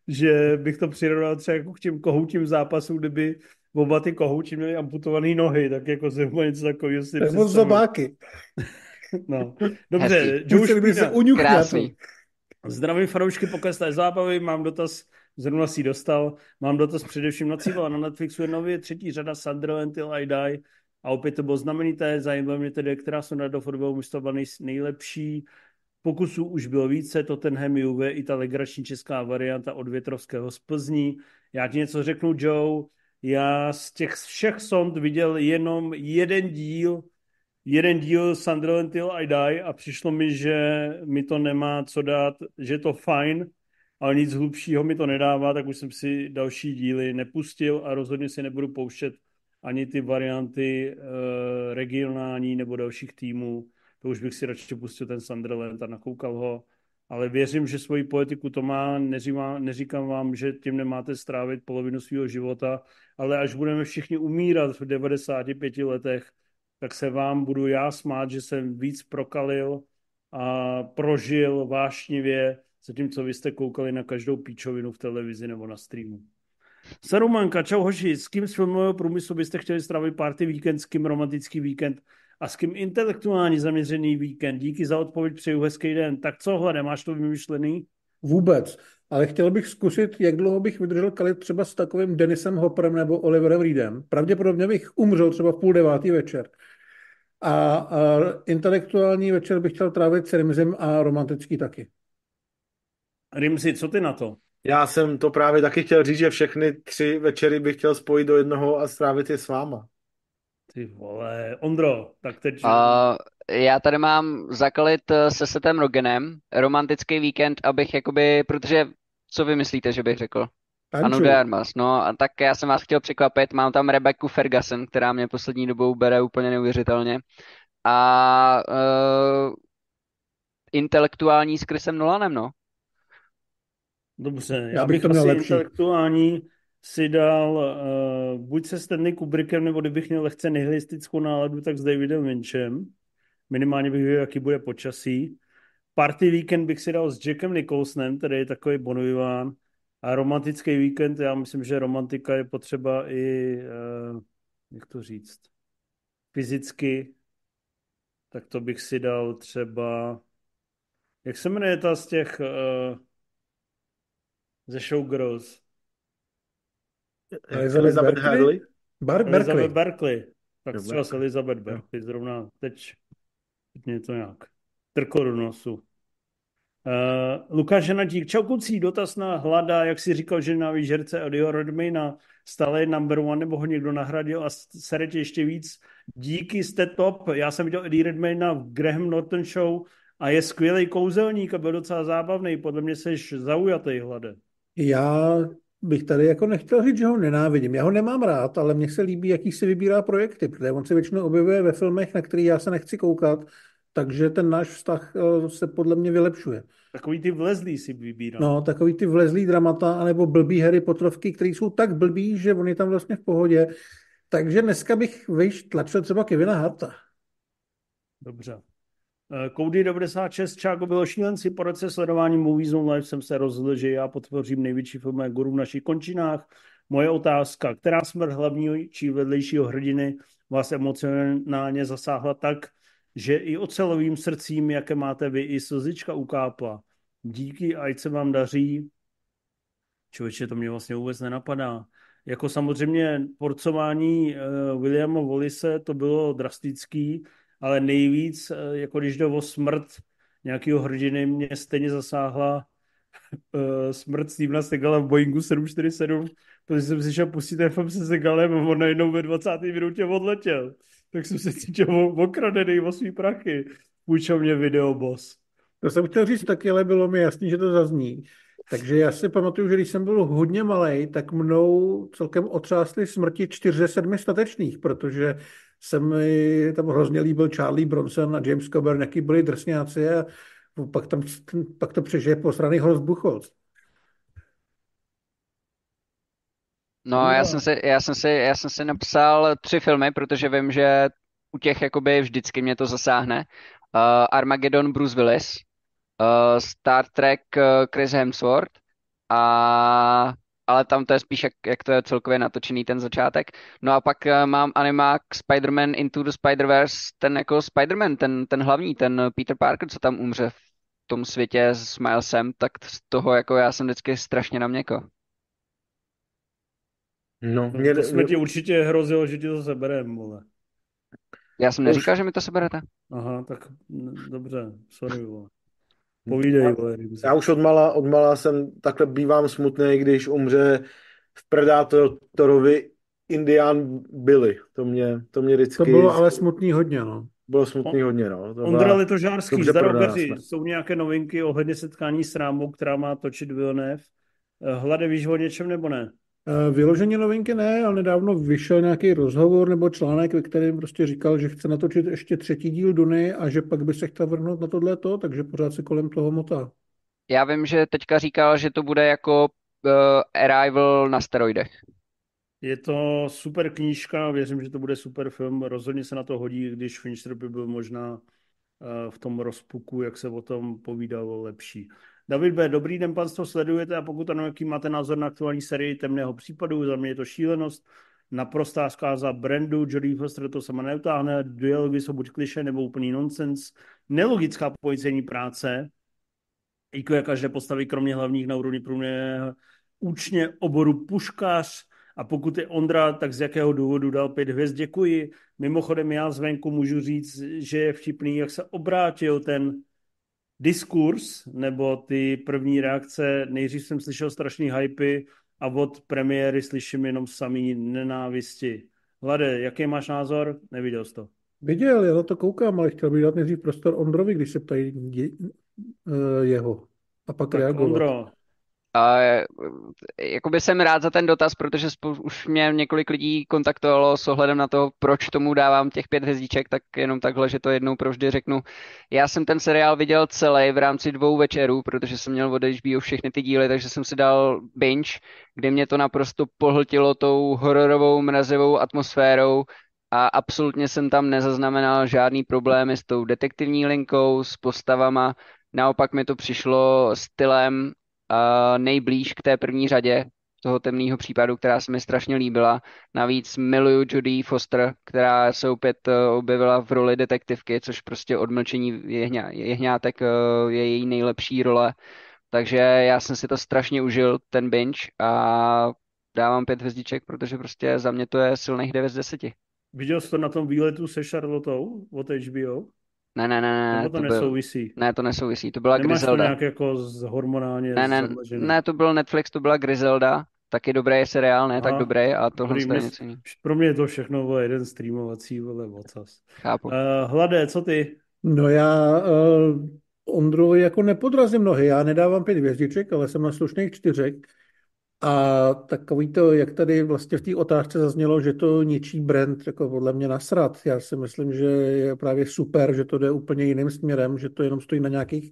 Že bych to přirovnal třeba jako k těm kohoutím zápasům, kdyby oba ty kohouti měli amputované nohy, tak jako zhruba něco takového si nebo zobáky. No. Dobře, Hezký. Joe se. Krásný. Zdravím fanoušky pokleslé zábavy, mám dotaz, zrovna si ji dostal, mám dotaz především na cílo. Na Netflixu je nově třetí řada Sunderland Till I Die a opět to bylo znamenité, zajímavé mě tedy, která jsou na do fotbalovou mužstva byla nej, nejlepší. Pokusů už bylo více, Tottenham Juve i ta legrační česká varianta od Větrovského z Plzní. Já ti něco řeknu, Joe, já z těch všech sond viděl jenom jeden díl, jeden díl Sunderland Till I Die a přišlo mi, že mi to nemá co dát, že je to fajn, ale nic hlubšího mi to nedává, tak už jsem si další díly nepustil a rozhodně si nebudu pouštět ani ty varianty uh, regionální nebo dalších týmů. To už bych si radši pustil ten Sunderland a nakoukal ho. Ale věřím, že svoji politiku to má. Neříkám, neříkám vám, že tím nemáte strávit polovinu svého života, ale až budeme všichni umírat v 95 letech, tak se vám budu já smát, že jsem víc prokalil a prožil vášnivě, zatímco vy jste koukali na každou píčovinu v televizi nebo na streamu. Sarumanka, čau hoši, s kým z filmového průmyslu byste chtěli strávit party víkend, s kým romantický víkend a s kým intelektuální zaměřený víkend? Díky za odpověď, přeju hezký den. Tak co, Hlade, máš to vymyšlený? Vůbec. ale chtěl bych zkusit, jak dlouho bych vydržel kalit třeba s takovým Denisem Hopperem nebo Oliverem Reedem. Pravděpodobně bych umřel třeba v půl devátý večer. A, a intelektuální večer bych chtěl trávit s Rimzim a romantický taky. Rimzi, co ty na to? Já jsem to právě taky chtěl říct, že všechny tři večery bych chtěl spojit do jednoho a strávit je s váma. Ty vole, Ondro, tak teď... Uh, já tady mám zakalit eh, se Setem Rogenem romantický víkend, abych jakoby, protože co vy myslíte, že bych řekl? Tanču. Anu de Armas, no a tak já jsem vás chtěl překvapit, mám tam Rebecca Ferguson, která mě poslední dobou bere úplně neuvěřitelně a uh, intelektuální s Chrisem Nolanem, no. Dobře, já, Já bych bych to měl asi lepší. intelektuální si dal uh, buď se Stanley Kubrickem, nebo kdybych měl lehce nihilistickou náladu, tak s Davidem Lynchem. Minimálně bych věděl, jaký bude počasí. Party víkend bych si dal s Jackem Nicholsonem, který je takový bonviván. A romantický víkend, já myslím, že romantika je potřeba i, uh, jak to říct, fyzicky. Tak to bych si dal třeba, jak se jmenuje ta z těch, uh, ze Showgirls? Elizabeth Elizabeth? Hurley? Bar Elizabeth Berkeley. Berkeley. Tak třeba s Berkeley. Elizabeth Berkeley zrovna teď, to nějak trklo do nosu. Uh, Lukáš Ženatík, čau kucí, dotaz na Hlada, jak si říkal, že nenávidí žerce Eddieho Redmayna, stále je number one, nebo ho někdo nahradil a sere tě ještě víc. Díky, jste top. Já jsem viděl Eddie Redmayna v Graham Norton show a je skvělý kouzelník a byl docela zábavný. Podle mě jsi zaujatý, Hlade. Já bych tady jako nechtěl říct, že ho nenávidím. Já ho nemám rád, ale mně se líbí, jaký si vybírá projekty, protože on se většinou objevuje ve filmech, na který já se nechci koukat, takže ten náš vztah eh, se podle mě vylepšuje. Takový ty vlezlý si vybírá. No, takový ty vlezlý dramata, anebo blbý Harry Potterovky, který jsou tak blbý, že on je tam vlastně v pohodě. Takže dneska bych vejš tlačil třeba Kevina Harta. Dobře. Eh, Cody 96, Čáko bylo šílenci, po roce sledování Movies on Live jsem se rozhodl, že já potvořím největší filmové guru v našich končinách. Moje otázka, která smrt hlavního či vedlejšího hrdiny vás emocionálně zasáhla tak, že i ocelovým srdcím, jaké máte vy, i slzička ukápla. Díky, ať se vám daří. Člověče, to mě vlastně vůbec nenapadá. Jako samozřejmě porcování uh, Williama Wallise to bylo drastický, ale nejvíc, uh, jako když jde o smrt nějakého hrdiny, mě stejně zasáhla uh, smrt Stevena Segala v Boeingu 747, protože jsem si šel pustit film se Segalem a on najednou ve 20. minutě odletěl. Tak jsem se cítil okradený o svý prachy. Půjčil mě video, boss. To jsem chtěl říct taky, ale bylo mi jasný, že to zazní. Takže já si pamatuju, že když jsem byl hodně malý, tak mnou celkem otřásly smrti čtyř ze sedmi statečných, protože se mi tam hrozně líbil Charlie Bronson a James Coburn, jaký byli drsňáci a pak, tam, pak to přežije posraný Horst Buchholz. No, já jsem si, já jsem si, já jsem si napsal tři filmy, protože vím, že u těch jakoby vždycky mě to zasáhne. Uh, Armageddon Bruce Willis, uh, Star Trek uh, Chris Hemsworth a ale tam to je spíš, jak, jak to je celkově natočený ten začátek. No a pak uh, mám animák Spider-Man Into the Spider-Verse, ten jako Spider-Man, ten, ten hlavní, ten Peter Parker, co tam umře v tom světě s Milesem, tak z toho jako já jsem vždycky strašně na měko. No, Mě, to jsme ti určitě hrozilo, že ti to seberem, vole. Já jsem neříkal, že mi to seberete. Aha, tak dobře, sorry, vole. Povídej, vole. Já už odmala, odmala jsem takhle bývám smutný, když umře v Predátorovi Indián Billy. To mě, to mě vždycky... To bylo ale smutný hodně, no. Bylo smutný hodně, no. To Ondra byla- Litožárský, dobře zdaro pro nás, Beři. ne? Jsou nějaké novinky ohledně setkání s Rámou, která má točit Villeneuve? Eh, Hlade, víš o něčem nebo ne? Eh, Vyloženě novinky ne, ale nedávno vyšel nějaký rozhovor nebo článek, ve kterém prostě říkal, že chce natočit ještě třetí díl Duny a že pak by se chtěl vrhnout na tohleto, takže pořád se kolem toho motá. Já vím, že teďka říkal, že to bude jako uh, Arrival na steroidech. Je to super knížka, věřím, že to bude super film. Rozhodně se na to hodí, když Fincher by byl možná eh, v tom rozpuku, jak se o tom povídalo, lepší. David B., dobrý den, panstvo, sledujete a pokud ano, jaký máte názor na aktuální sérii temného případu, za mě je to šílenost, naprostá zkáza brandu, Jodie Foster to sama neutáhne, dialogy jsou buď kliše nebo úplný nonsens, nelogická policejní práce, IQ každé postavy, kromě hlavních na úrovni průměrného účně oboru puškař. A pokud je Ondra, tak z jakého důvodu dal pět hvězd, děkuji. Mimochodem já zvenku můžu říct, že je vtipný, jak se obrátil ten diskurs, nebo ty první reakce. Nejdřív jsem slyšel strašný hypy a od premiéry slyším jenom samý nenávisti. Hlade, jaký máš názor? Neviděl jsi to. Viděl, já na to koukám, ale chtěl bych dát nejdřív prostor Ondrovi, když se ptají jeho. A pak tak reagovat. Ondro, a jakoby jsem rád za ten dotaz, protože už mě několik lidí kontaktovalo s ohledem na to, proč tomu dávám těch pět hvězdíček, tak jenom takhle, že to jednou provždy řeknu. Já jsem ten seriál viděl celý v rámci dvou večerů, protože jsem měl od HBO všechny ty díly, takže jsem si dal binge, kde mě to naprosto pohltilo tou hororovou, mrazivou atmosférou a absolutně jsem tam nezaznamenal žádný problémy s tou detektivní linkou, s postavama, Naopak mi to přišlo stylem nejblíž k té první řadě toho temného případu, která se mi strašně líbila. Navíc miluju Judy Foster, která se opět uh, objevila v roli detektivky, což prostě odmlčení jehňá, jehňátek uh, je její nejlepší role. Takže já jsem si to strašně užil, ten binge, a dávám pět hvězdiček, protože prostě za mě to je silných 9 z 10. Viděl jsi to na tom výletu se Charlotou od HBO? Ne, ne, ne, ne. Nebo to, to nesouvisí? Byl, ne, to nesouvisí, to byla Nemáš Griselda. to nějak jako z hormonálně ne, ne, ne, to byl Netflix, to byla Griselda, taky dobrý je seriál, ne Aha, tak dobrý a tohle je něco jiného. Pro mě je to všechno bylo jeden streamovací, vole, vocas. Chápu. Uh, Hlade, co ty? No já uh, Ondru jako nepodrazím nohy, já nedávám pět hvězdiček, ale jsem na slušných čtyřek. A takový to, jak tady vlastně v té otázce zaznělo, že to ničí brand, jako podle mě nasrat. Já si myslím, že je právě super, že to jde úplně jiným směrem, že to jenom stojí na nějakých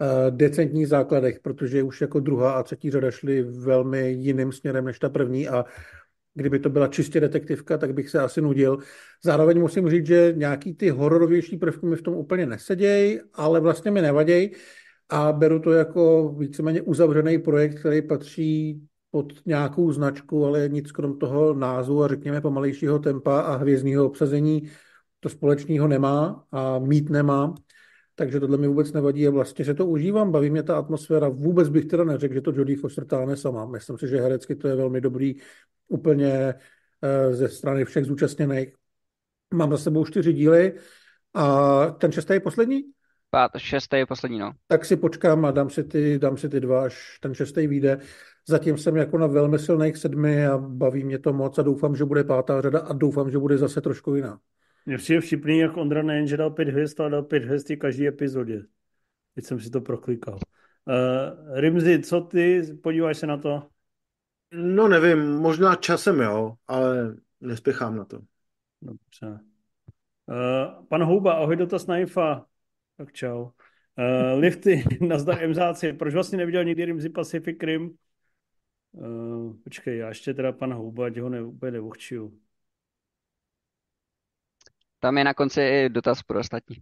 uh, decentních základech, protože už jako druhá a třetí řada šly velmi jiným směrem než ta první a kdyby to byla čistě detektivka, tak bych se asi nudil. Zároveň musím říct, že nějaký ty hororovější prvky mi v tom úplně nesedějí, ale vlastně mi nevadějí a beru to jako víceméně uzavřený projekt, který patří pod nějakou značku, ale nic krom toho názvu a řekněme pomalejšího tempa a hvězdního obsazení to společného nemá a mít nemá. Takže tohle mi vůbec nevadí a vlastně se to užívám, baví mě ta atmosféra. Vůbec bych teda neřekl, že to Jodie Foster táhne sama. Myslím si, že herecky to je velmi dobrý úplně eh, ze strany všech zúčastněných. Mám za sebou čtyři díly a ten šestý je poslední? Pát, šestý je poslední, no. Tak si počkám a dám si ty, dám si ty dva, až ten šestý vyjde. Zatím jsem jako na velmi silných sedmi a baví mě to moc a doufám, že bude pátá řada a doufám, že bude zase trošku jiná. Mně přijde vtipný, jak Ondra nejen, že dal pět hvězd, ale dal pět hvězd každý epizodě. Teď jsem si to proklikal. Uh, Rimzi, co ty? Podívaj se na to. No nevím, možná časem jo, ale nespěchám na to. Dobře. Uh, pan Houba, ahoj dotaz na IFA. Tak čau. Uh, lifty, nazdar MZáci. Proč vlastně neviděl nikdy Rimzi Pacific Rim? Uh, počkej, já ještě teda pana Houba, ať ho ne, úplně nevochčiju. Tam je na konci dotaz pro ostatní.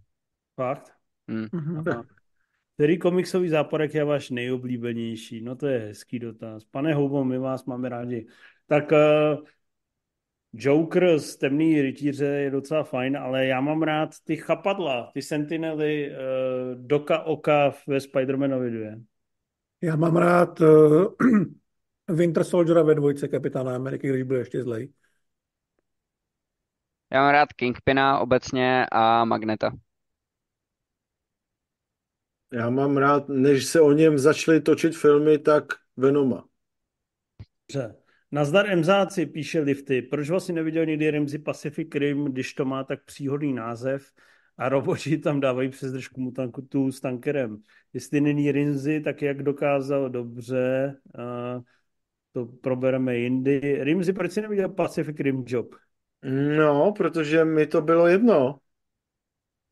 Fakt? Hmm. Aha. Který komiksový záporek je váš nejoblíbenější? No to je hezký dotaz. Pane Houbo, my vás máme rádi. Tak uh, Joker z Temný rytíře je docela fajn, ale já mám rád ty chapadla, ty sentinely uh, Doka Oka ve Spider-Manovi 2. Já mám rád uh, Winter Soldiera ve dvojce Kapitána Ameriky, když byl ještě zlej. Já mám rád Kingpina obecně a Magneta. Já mám rád, než se o něm začaly točit filmy, tak Venoma. Dobře. Nazdar Mzáci, píše Lifty. Proč vlastně neviděl nikdy Rimzi Pacific Rim, když to má tak příhodný název a roboti tam dávají přes držku mutanku s tankerem. Jestli není Rimzi, tak jak dokázal dobře, uh, to probereme jindy. Rimzi, proč jsi neviděl Pacific Rim Job? No, protože mi to bylo jedno.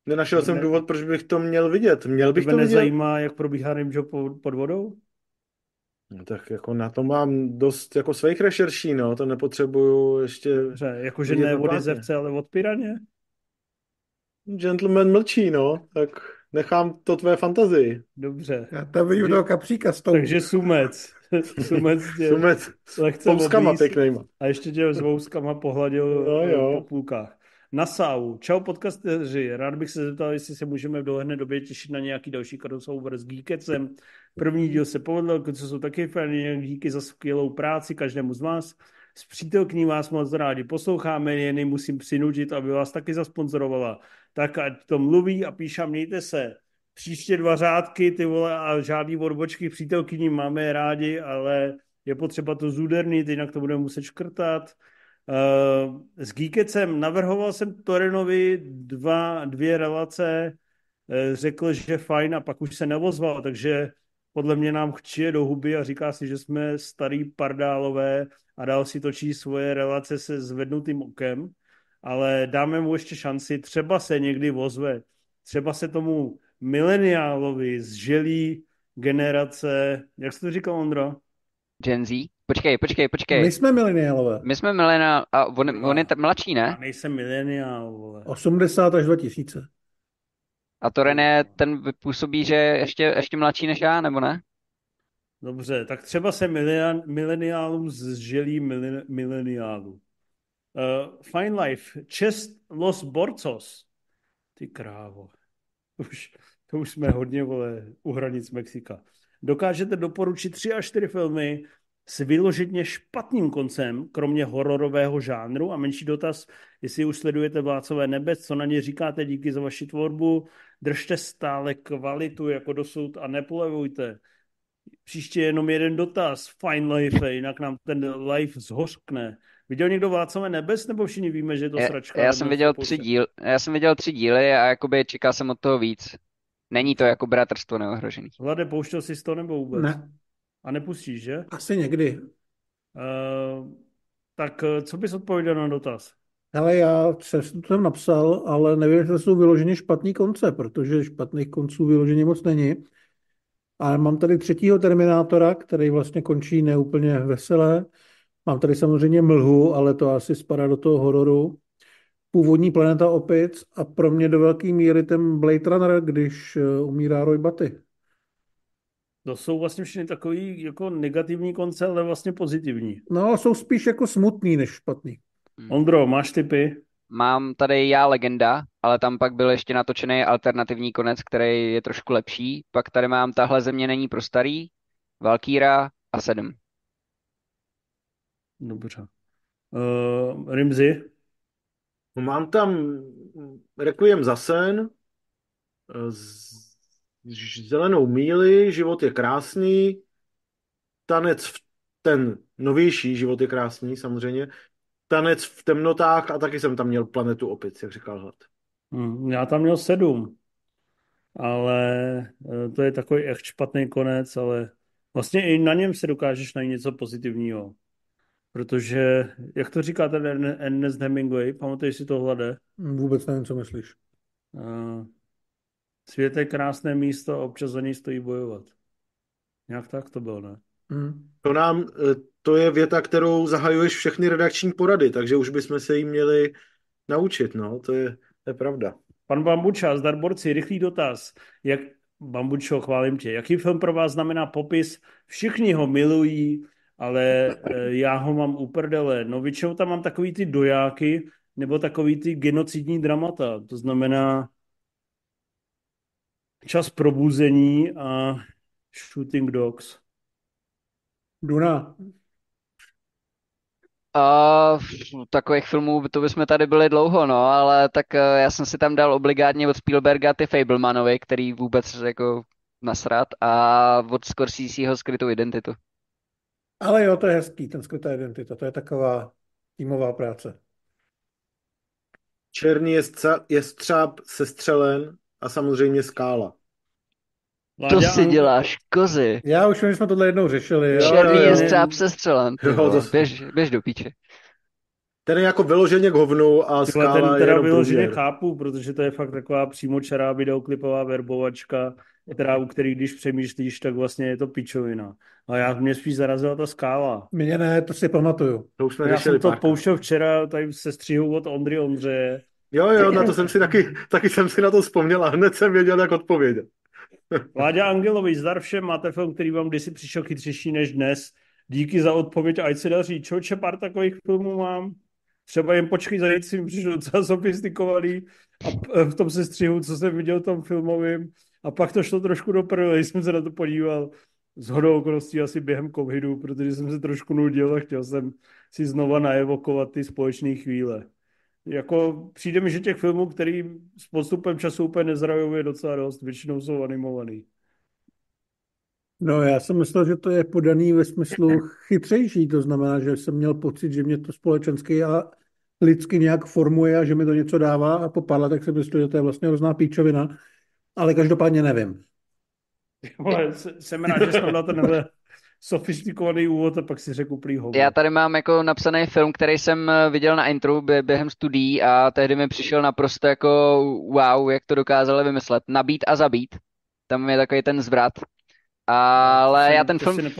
Nenašel jsem důvod, proč bych to měl vidět. Měl bych to vidět. nezajímá, jak probíhá Rim Job pod vodou? No, tak jako na to mám dost jako svých rešerší, no, to nepotřebuju ještě... Dobře, jakože ne od jezevce, ale od piraně? Gentleman mlčí, no, tak nechám to tvé fantazii. Dobře. Já tam vidím toho kapříka s tou. Takže sumec. Sumec tě sumec s pěknýma. A ještě tě s vouskama pohladil no, jo. po půlkách. Nasau. Čau podcasteři, rád bych se zeptal, jestli se můžeme v dohledné době těšit na nějaký další crossover s Geekecem. První díl se povedl, co jsou taky fajn, díky za skvělou práci každému z vás. S přítelkyní vás moc rádi posloucháme, jen musím přinutit, aby vás taky zasponzorovala. Tak ať to mluví a píša, mějte se. Příště dva řádky, ty vole, a žádný odbočky přítelkyní máme rádi, ale je potřeba to zúdernit, jinak to budeme muset škrtat. Uh, s Geekecem navrhoval jsem Torenovi dva, dvě relace, uh, řekl, že fajn a pak už se nevozval, takže podle mě nám chčije do huby a říká si, že jsme starý pardálové a dál si točí svoje relace se zvednutým okem, ale dáme mu ještě šanci, třeba se někdy vozve, třeba se tomu mileniálovi z želí generace, jak jsi to říkal, Ondro? Gen Z? Počkej, počkej, počkej. My jsme mileniálové. My jsme mileniál, a on, on je t- mladší, ne? Já nejsem mileniál, vole. 80 až 2000. A to René, ten působí, že je ještě, ještě mladší než já, nebo ne? Dobře, tak třeba se mileniálům zželí mileniálu. Uh, Fine Life, Čest Los Borcos. Ty krávo. Už, to už jsme hodně, vole, u hranic Mexika. Dokážete doporučit tři až čtyři filmy s vyloženě špatným koncem, kromě hororového žánru a menší dotaz, jestli už sledujete Vlácové nebe, co na ně říkáte, díky za vaši tvorbu, držte stále kvalitu jako dosud a nepolevujte. Příště jenom jeden dotaz, fine life, jinak nám ten life zhořkne. Viděl někdo Vlácové nebes, nebo všichni víme, že je to sračka? Já, já jsem viděl tři díl, já jsem viděl tři díly a jakoby čekal jsem od toho víc. Není to jako bratrstvo neohrožený. Vlade, pouštěl jsi to nebo vůbec? Ne. A nepustíš, že? Asi někdy. Uh, tak eh, co bys odpověděl na dotaz? Ale já jsem to tam napsal, ale nevím, jestli jsou vyloženě špatný konce, protože špatných konců vyloženě moc není. A mám tady třetího Terminátora, který vlastně končí neúplně veselé. Mám tady samozřejmě mlhu, ale to asi spadá do toho hororu. Původní planeta opic a pro mě do velké míry ten Blade Runner, když eh, umírá Roy Batty. To jsou vlastně všechny takový jako negativní konce, ale vlastně pozitivní. No, jsou spíš jako smutný než špatný. Hmm. Ondro, máš typy? Mám tady Já legenda, ale tam pak byl ještě natočený alternativní konec, který je trošku lepší. Pak tady mám Tahle země není pro starý, Valkýra a Sedm. Dobře. Uh, Rimzi? No, mám tam Requiem za sen, z zelenou míli, život je krásný, tanec v ten novější život je krásný samozřejmě, tanec v temnotách a taky jsem tam měl planetu opic, jak říkal Hlad. Hmm, já tam měl sedm, ale eh, to je takový echt špatný konec, ale vlastně i na něm se dokážeš najít něco pozitivního. Protože, jak to říká ten Ernest Hemingway, pamatuješ si to hlade? Vůbec nevím, co myslíš. Uh, Svět je krásné místo a občas za něj stojí bojovat. Nějak tak to bylo, ne? Hmm. To nám, eh, to je věta, kterou zahajuješ všechny redakční porady, takže už bychom se jí měli naučit, no, to je, to je pravda. Pan Bambuča, zdarborci, rychlý dotaz. Jak, Bambučo, chválím tě. Jaký film pro vás znamená popis? Všichni ho milují, ale eh, já ho mám uprdele. No většinou tam mám takový ty dojáky, nebo takový ty genocidní dramata. To znamená, Čas probuzení a Shooting Dogs. Duna. A takových filmů to bychom tady byli dlouho, no, ale tak eh, já jsem si tam dal obligátně od Spielberga ty Fablemanovi, který vůbec jako nasrat a od Scorseseho skrytou identitu. Ale jo, to je hezký, ten skrytá identita, to je taková týmová práce. Černý je, je střáb sestřelen a samozřejmě skála. To si děláš, kozy. Já už že jsme tohle jednou řešili. Černý je střáb střelen. Běž, běž do píče. Ten je jako vyloženě k hovnu a skála ten teda je vyloženě chápu, protože to je fakt taková přímočará videoklipová verbovačka, která, u který když přemýšlíš, tak vlastně je to pičovina. A já mě spíš zarazila ta skála. Mě ne, to si pamatuju. To už jsme já jsem to pouštěl včera tady se střihu od Ondry Ondřeje. Jo, jo, na to jsem si taky, taky jsem si na to vzpomněl a hned jsem věděl, jak odpovědět. Vláďa Angelovi, zdar všem, máte film, který vám kdysi přišel chytřejší než dnes. Díky za odpověď, ať se daří. Čoče, pár takových filmů mám. Třeba jen počkej za nic mi přišlo docela sofistikovaný a v tom sestřihu, co jsem viděl tom filmovým a pak to šlo trošku do prdele, jsem se na to podíval z hodou okolností asi během covidu, protože jsem se trošku nudil a chtěl jsem si znova naevokovat ty společné chvíle. Jako přijde mi, že těch filmů, který s postupem času úplně nezrajou, je docela dost, většinou jsou animovaný. No já jsem myslel, že to je podaný ve smyslu chytřejší, to znamená, že jsem měl pocit, že mě to společensky a lidsky nějak formuje a že mi to něco dává a po pár letech jsem myslel, že to je vlastně hrozná píčovina, ale každopádně nevím. Ale jsem rád, že jsem na tenhle sofistikovaný úvod a pak si řekl úplný hovor. Já tady mám jako napsaný film, který jsem eh, viděl na intru během studií a tehdy mi přišel naprosto jako wow, jak to dokázali vymyslet. Nabít a zabít. Tam je takový ten zvrat. Ale já ten film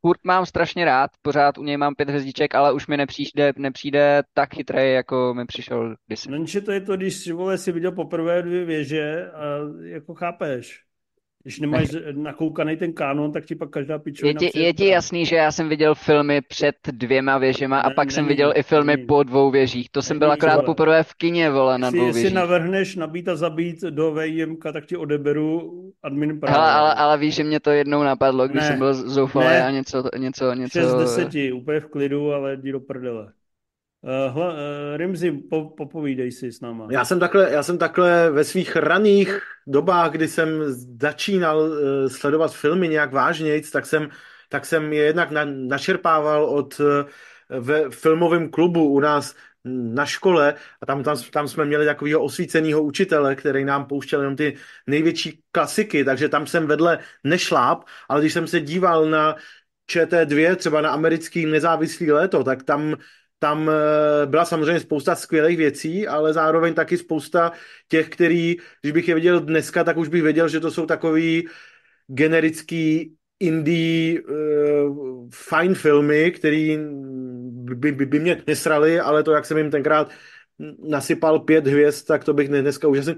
furt mám strašně rád, pořád u něj mám pět hvězdiček, ale už mi nepřijde, nepřijde tak chytrý, jako mi přišel kdysi. No, to je to, když vole, si viděl poprvé dvě věže a jako chápeš. Když nemáš nakoukaný ten kanon, tak ti pak každá pičovina... Je ti, je ti jasný, že já jsem viděl filmy před dvěma věžema a ne, pak není, jsem viděl i filmy není. po dvou věžích. To není, jsem byl akorát vole. poprvé v kině, vole, na dvou věžích. Jestli navrhneš nabít a zabít do VIMK, tak ti odeberu admin právo. Ale, ale, ale víš, že mě to jednou napadlo, když ne, jsem byl zoufalý a něco, něco, něco... 6 10, úplně v klidu, ale jdi do prdele. Uh, hla, uh, Rimzi, po, popovídej si s náma. Já jsem, takhle, já jsem takhle ve svých raných dobách, kdy jsem začínal uh, sledovat filmy nějak vážnějc, tak jsem, tak jsem je jednak na, našerpával od uh, ve filmovém klubu u nás na škole a tam, tam, tam jsme měli takového osvíceného učitele, který nám pouštěl jenom ty největší klasiky, takže tam jsem vedle nešláp, ale když jsem se díval na ČT2, třeba na americký nezávislý léto, tak tam tam eh, byla samozřejmě spousta skvělých věcí, ale zároveň taky spousta těch, který, když bych je viděl dneska, tak už bych věděl, že to jsou takový generický indie uh, fine filmy, který by, by, by mě nesrali, ale to, jak jsem jim tenkrát nasypal pět hvězd, tak to bych dneska už asi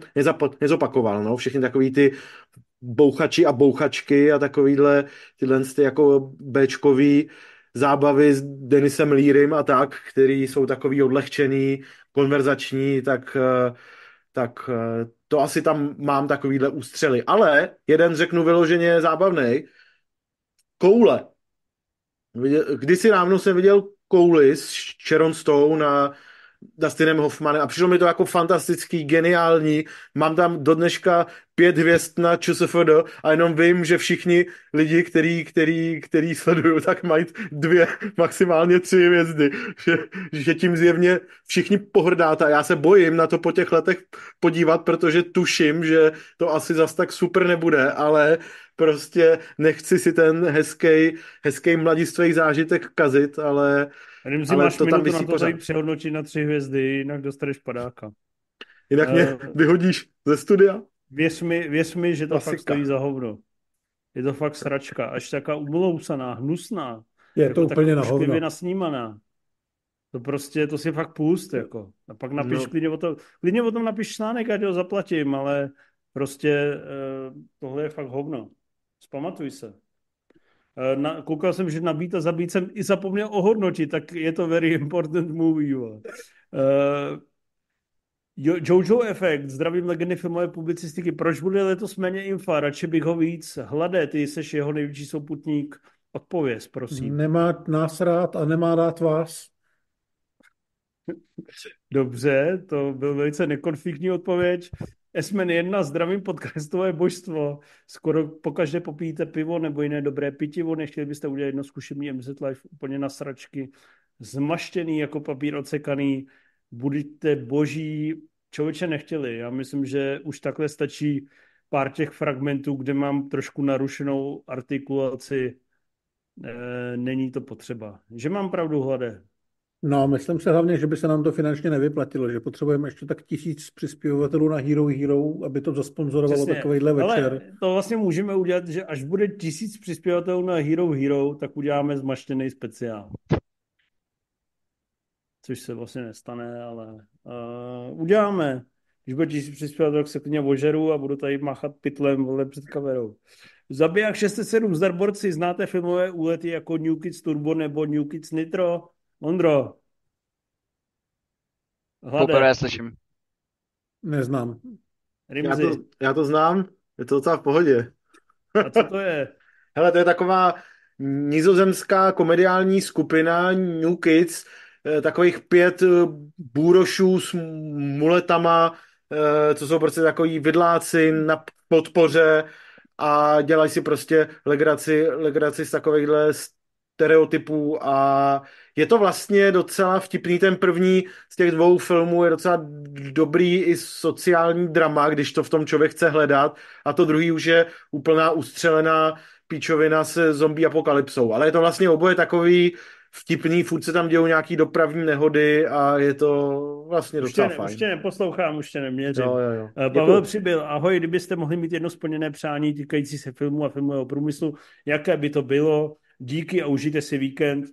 nezopakoval. No? Všechny takový ty bouchači a bouchačky a takovýhle tyhle ty jako Bčkový zábavy s Denisem Lírym a tak, který jsou takový odlehčený, konverzační, tak, eh, tak eh, to asi tam mám takovýhle ústřely. Ale jeden řeknu vyloženě zábavný. Koule. Kdysi dávno jsem viděl Kouli s Sharon Stone a Dustinem Hoffmanem a přišlo mi to jako fantastický, geniální. Mám tam do dneška pět hvězd na ČSFD a jenom vím, že všichni lidi, který, který, který sledují, tak mají dvě, maximálně tři hvězdy. Že, že tím zjevně všichni pohrdáte a já se bojím na to po těch letech podívat, protože tuším, že to asi zas tak super nebude, ale prostě nechci si ten hezký, hezký mladistvý zážitek kazit, ale Si ale máš to tam na to pořád. přehodnotit na tři hvězdy, jinak dostaneš padáka. Jinak uh, mě eh, vyhodíš ze studia? Věř mi, věř mi že to Klasika. fakt stojí za hovno. Je to fakt sračka, až taká umlousaná, hnusná. Je jako to úplně na hovno. nasnímaná. To prostě, to si fakt pust, jako. A pak napiš, no. klidně, o tom, klidně o tom napiš článek, ať ho zaplatím, ale prostě uh, tohle je fakt hovno. Zpamatuj se. Uh, na, koukal jsem, že nabít a zabít jsem i zapomněl ohodnotit, tak je to very important movie. Uh, Jojo Effect, zdravím legendy filmové publicistiky. Proč bude letos méně infa? Radši bych ho víc. Hlade, ty jsi jeho největší souputník. Odpověz, prosím. Nemá nás rád a nemá rád vás. Dobře, to byl velice nekonfliktní odpověď. Esmen jedna, zdravím podcastové božstvo. Skoro pokaždé popíjíte pivo nebo jiné dobré pitivo, nechtěli byste udělat jedno zkušební MZ Life úplně na sračky. Zmaštěný jako papír ocekaný, budete boží, člověče nechtěli. Já myslím, že už takhle stačí pár těch fragmentů, kde mám trošku narušenou artikulaci. E, není to potřeba. Že mám pravdu, Hlade. No, myslím se hlavně, že by se nám to finančně nevyplatilo, že potřebujeme ještě tak tisíc přispěvatelů na Hero Hero, aby to zasponzorovalo Přesně. takovýhle večer. Ale to vlastně můžeme udělat, že až bude tisíc přispěvatelů na Hero Hero, tak uděláme zmaštěný speciál což se vlastně nestane, ale uh, uděláme. Když bude tisíc přispěvat, tak se klidně ožeru a budu tady machat pytlem vole před kamerou. Zabiják 607 zdarborci, znáte filmové úlety jako New Kids Turbo nebo New Kids Nitro? Ondro. Hlade, Poprvé slyším. Neznám. Já to, já to znám, je to docela v pohodě. A co to je? Hele, to je taková nizozemská komediální skupina New Kids, eh, takových pět eh, bůrošů s muletama, eh, co jsou prostě takový vidláci na podpoře a dělají si prostě legraci, legraci z takovýchhle stereotypů a je to vlastně docela vtipný. Ten první z těch dvou filmů je docela dobrý i sociální drama, když to v tom člověk chce hledat a to druhý už je úplná ustřelená píčovina se zombie apokalypsou. Ale je to vlastně oboje takový vtipný, furt se tam dějou nějaký dopravní nehody a je to vlastně Už tě, docela ne, fajn. už tě neposlouchám, už tě neměřím. Jo, jo, jo. Eh, Děkuju. Pavel přibyl, ahoj, kdybyste mohli mít jedno splněné přání týkající se filmu a filmového průmyslu, jaké by to bylo? Díky a užijte si víkend.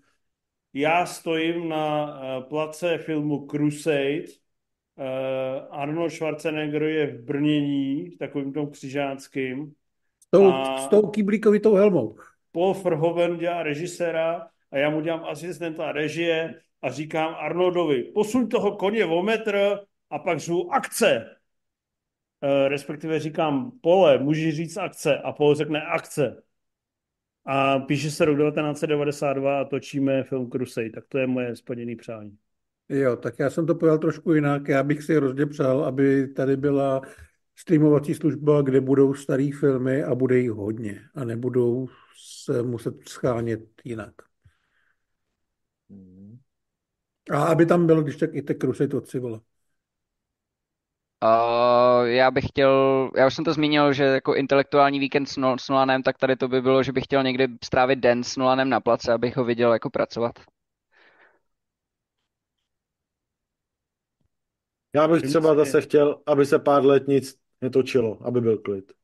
Já stojím na eh, place filmu Crusade. Eh, Arnold Schwarzenegger je v brnění, takovým tom křižáckým. S tou, A- s tou kýblíkovitou helmou. Paul Verhoeven dělá režiséra a já mu dělám asistenta režie a říkám Arnoldovi, posuň toho koně o metr a pak řvu akce. E, respektive říkám, Pole, můžeš říct akce a Paul řekne akce. A píše se rok 1992 a točíme film Crusade, tak to je moje splněné přání. Jo, tak já jsem to pojal trošku jinak. Já bych si hrozně přál, aby tady byla streamovací služba, kde budou staré filmy a bude jich hodně a nebudou se muset schánět jinak. A aby tam bylo, když tak i ty Crusade od Civila. Uh, já bych chtěl, já už jsem to zmínil, že jako intelektuální víkend s, Nol, s Nolanem, tak tady to by bylo, že bych chtěl někdy strávit den s Nolanem na place, abych ho viděl jako pracovat. Já bych třeba zase chtěl, aby se pár let nic netočilo, aby byl klid.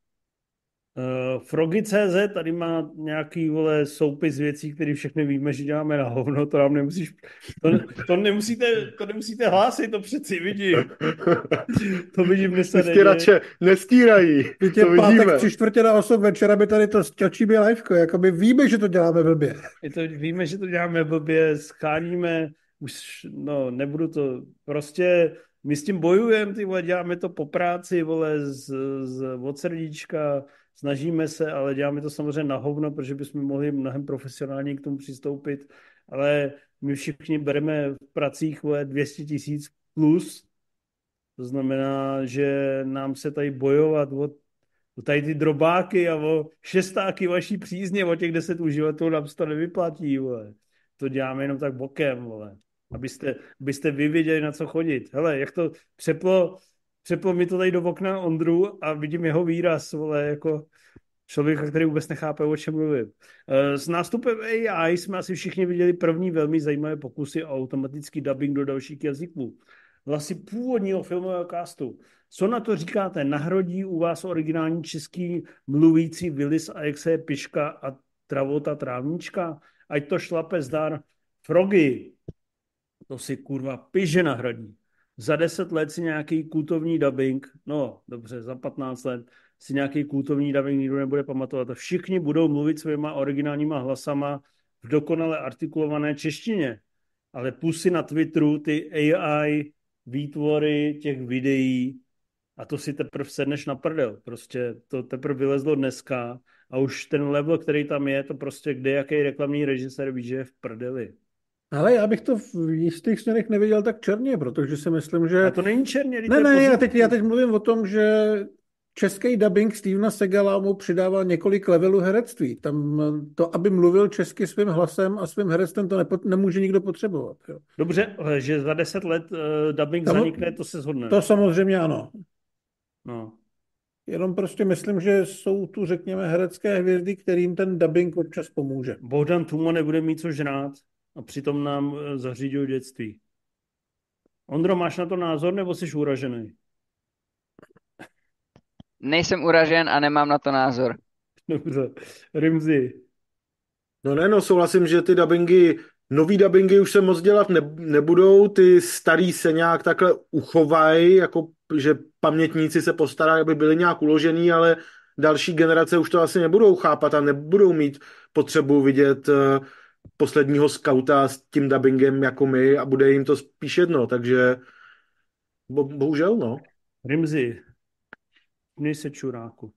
Uh, Frogy.cz tady má nějaký vole soupis věcí, které všechny víme, že děláme na hovno, to nám nemusíš, to, to, nemusíte, to nemusíte hlásit, to přeci vidím. To vidím, dnes se radše nestírají, Teď je to pátek vidíme. tři čtvrtě na osm večer, aby tady to točíme liveko. Jakoby víme, že to děláme blbě. Je to, víme, že to děláme blbě, scháníme, už, no, nebudu to, prostě my s tím bojujeme, ty vole, děláme to po práci, vole, z, z, od srdíčka, snažíme se, ale děláme to samozřejmě na hovno, protože bychom mohli mnohem profesionálně k tomu přistoupit, ale my všichni bereme v pracích, vole, 200 tisíc plus, to znamená, že nám se tady bojovat o, o tady ty drobáky a o šestáky vaší přízně, o těch deset uživatelů nám se to nevyplatí, vole. To děláme jenom tak bokem, vole. Abyste, abyste vy věděli, na co chodit. Hele, jak to přeplo, přeplo mi to tady do okna Ondru a vidím jeho výraz, vole, jako člověka, který vůbec nechápe, o čem mluvím. Eh, S nástupem AI jsme asi všichni viděli první velmi zajímavé pokusy o automatický dubbing do dalších jazyků. Hlasy původního filmového castu. Co na to říkáte? Nahrodí u vás originální český mluvící Willis a jak se je Piška a Travota Trávnička? Ať to šlape zdar. Frogy, to si kurva piže nahradí. Za deset let si nějaký kultovní dubbing, no dobře, za 15 let si nějaký kultovní dubbing nikdo nebude pamatovat. A všichni budou mluvit svýma originálníma hlasama v dokonale artikulované češtině. Ale pusy na Twitteru, ty AI výtvory těch videí, a to si teprve sedneš na prdel. Prostě to teprve vylezlo dneska a už ten level, který tam je, to prostě kde jaký reklamní režisér ví, že je v prdeli. Ale já bych to v jistých směrech neviděl tak černě, protože si myslím, že... A to není černě, Ne, ne, já teď, já teď mluvím o tom, že český dubbing Stevena Segala mu přidával několik levelů herectví. Tam to, aby mluvil česky svým hlasem a svým herectvem, to nepo, nemůže nikdo potřebovat. Jo. Dobře, že za deset let uh, dubbing Tam- zanikne, to se shodne. To samozřejmě ano. No. Jenom prostě myslím, že jsou tu, řekněme, herecké hvězdy, kterým ten dubbing občas pomůže. Bohdan Tuma nebude mít co žrát a přitom nám eh, zařídil dětství. Ondro, máš na to názor, nebo jsi uražený? Nejsem uražen a nemám na to názor. Dobře. Rimzi. No ne, no souhlasím, že ty dubbingy, nový dubbingy už se moc dělat ne, nebudou, ty starý se nějak takhle uchovají, jako že pamětníci se postarají, aby byli nějak uložený, ale další generace už to asi nebudou chápat a nebudou mít potřebu vidět eh, posledního skauta s tím dubbingem jako my a bude jim to spíš jedno, takže Bo, bohužel, no. Rimzi, měj se čuráku.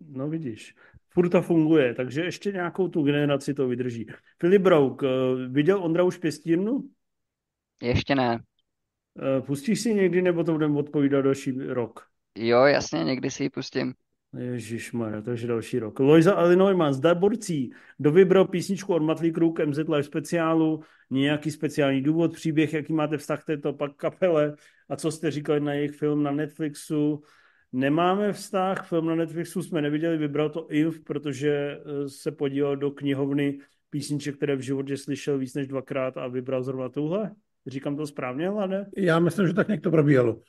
No vidíš, furt to funguje, takže ještě nějakou tu generaci to vydrží. Filip Brouk, eh, viděl Ondra už pěstírnu? Ještě ne. Eh, pustíš si někdy, nebo to budeme odpovídat další rok? Jo, jasně, někdy si ji pustím. Ježíš takže další rok. Loisa Illinois zdar borcí. Kdo vybral písničku od Matley Crew k MZ Live speciálu? Nějaký speciální důvod, příběh, jaký máte vztah k této pak kapele a co jste říkali na jejich film na Netflixu? Nemáme vztah, film na Netflixu jsme neviděli, vybral to Inf, protože eh, se podíval do knihovny písniček, které v životě slyšel víc než dvakrát a vybral zrovna tuhle. Říkám to správně, Lade? Já myslím, že tak nějak to probíhalo.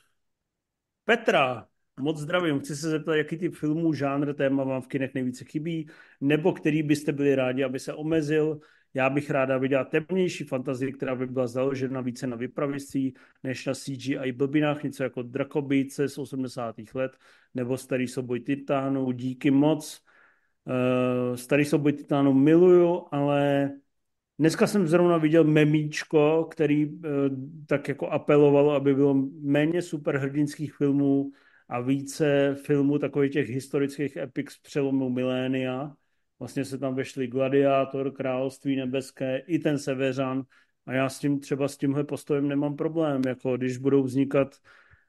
Petra, moc zdravím. Chci se zeptat, jaký typ filmů, žánr, téma vám v kinech nejvíce chybí, nebo který byste byli rádi, aby se omezil. Já bych ráda viděla temnější fantazii, která by byla založena více na vypraviství, než na CGI blbinách, něco jako Drakobice z 80. let, nebo Starý soboj Titánu. Díky moc. Uh, Starý soboj Titánu miluju, ale Dneska jsem zrovna viděl memíčko, který uh, tak jako apelovalo, aby bylo méně superhrdinských filmů a více filmů takových těch historických epik z přelomu milénia. Vlastně se tam vešli Gladiátor, Království nebeské, i ten Severan a já s tím třeba s tímhle postojem nemám problém, jako když budou vznikat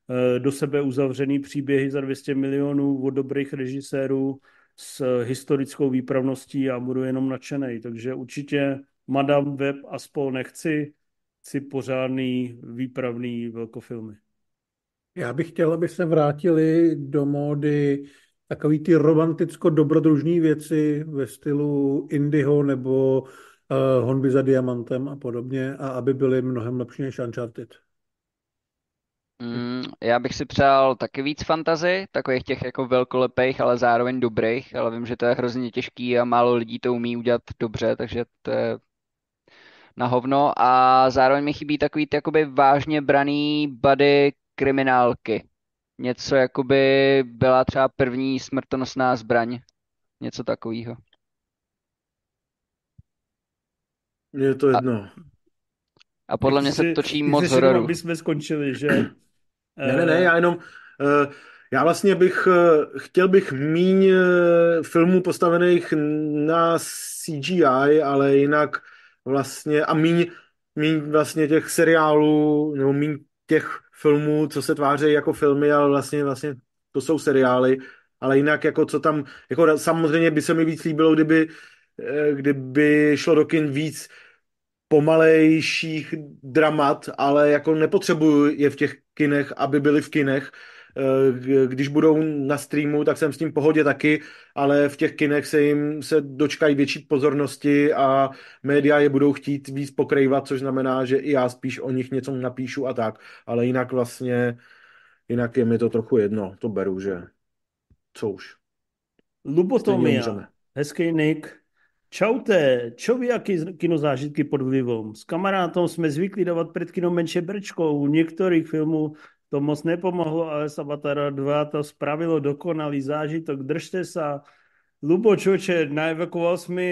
uh, do sebe uzavřený příběhy za 200 milionů od dobrých režisérů s historickou výpravností a budu jenom nadšený. Takže určitě Madame Web a spol nechci, chci pořádný výpravný velkofilmy. Já bych chtěl, aby se vrátili do módy takový ty romanticko-dobrodružní věci ve stylu Indiho nebo uh, Honby za diamantem a podobně a aby byly mnohem lepší než Uncharted. Mm, já bych si přál taky víc fantazy, takových těch jako velkolepých, ale zároveň dobrých, ale vím, že to je hrozně těžký a málo lidí to umí udělat dobře, takže to je na hovno a zároveň mi chybí takový ty jakoby vážně braný body kriminálky. Něco jakoby byla třeba první smrtonosná zbraň. Něco takového. Je to jedno. A, a podle mě se točí moc hororů. Aby jsme skončili, že... ne, ne, ne, já jenom... Uh, já vlastně bych, uh, chtěl bych míň filmů postavených na CGI, ale jinak vlastně a míň, míň vlastně těch seriálů, nebo míň těch filmů, co se tváří jako filmy, ale vlastně, vlastně to jsou seriály, ale jinak jako co tam, jako samozřejmě by se mi víc líbilo, kdyby, eh, kdyby šlo do kin víc pomalejších dramat, ale jako nepotřebuju je v těch kinech, aby byly v kinech, když budou na streamu, tak jsem s tím pohodě taky, ale v těch kinech se jim se dočkají větší pozornosti a média je budou chtít víc pokrývat, což znamená, že i já spíš o nich něco napíšu a tak, ale jinak vlastně, jinak je mi to trochu jedno, to beru, že co už. Lubotomia, hezký Nick. Čaute, čo vy jaký kinozážitky pod vlivem? S kamarátom jsme zvyklí dávat před kinom menšie brčkou. U některých filmů to moc nepomohlo, ale Sabatara 2 to spravilo dokonalý zážitok. Držte sa. Lubo Čoče, naevakoval jsi mi,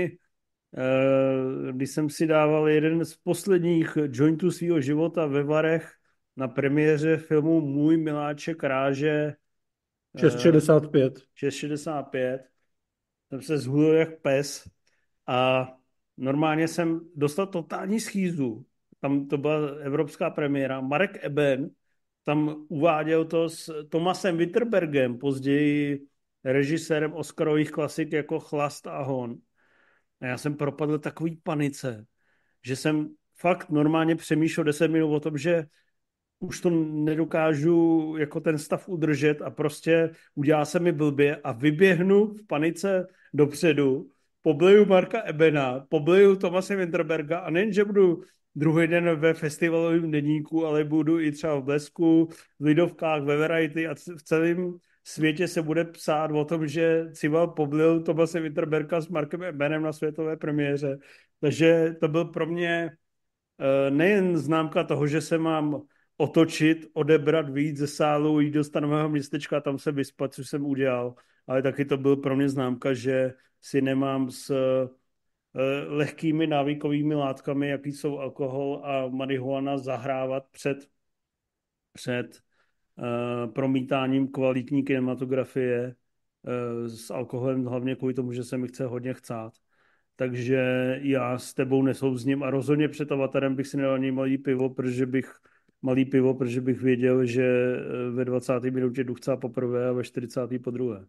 eh, když jsem si dával jeden z posledních jointů svého života ve Varech na premiéře filmu Můj miláček ráže 665. 665. Jsem se zhulil jak pes a normálně jsem dostal totální schýzu. Tam to byla evropská premiéra. Marek Eben tam uváděl to s Tomasem Witterbergem, později režisérem Oscarových klasik jako Chlast a Hon. A já jsem propadl takový panice, že jsem fakt normálně přemýšlel 10 minut o tom, že už to nedokážu jako ten stav udržet a prostě udělá se mi blbě a vyběhnu v panice dopředu, pobleju Marka Ebena, pobleju Tomase Winterberga a nejen, že budu druhý den ve festivalovém deníku, ale budu i třeba v Blesku, v Lidovkách, ve Variety a v celém světě se bude psát o tom, že Cival poblil Tomase Winterberga s Markem Ebenem na světové premiéře. Takže to byl pro mě eh, nejen známka toho, že se mám otočit, odebrat víc ze sálu, jít do stanového městečka a tam se vyspat, což jsem udělal, ale taky to byl pro mě známka, že si nemám s lehkými návykovými látkami, jaký jsou alkohol a marihuana, zahrávat před před uh, promítáním kvalitní kinematografie uh, s alkoholem, hlavně kvůli tomu, že se mi chce hodně chcát. Takže já s tebou nesouzním a rozhodně před avatarem bych si nedal ani malý pivo, protože bych malý pivo, protože bych věděl, že eh, ve 20. minutě jdu chcát poprvé a ve 40. po druhé.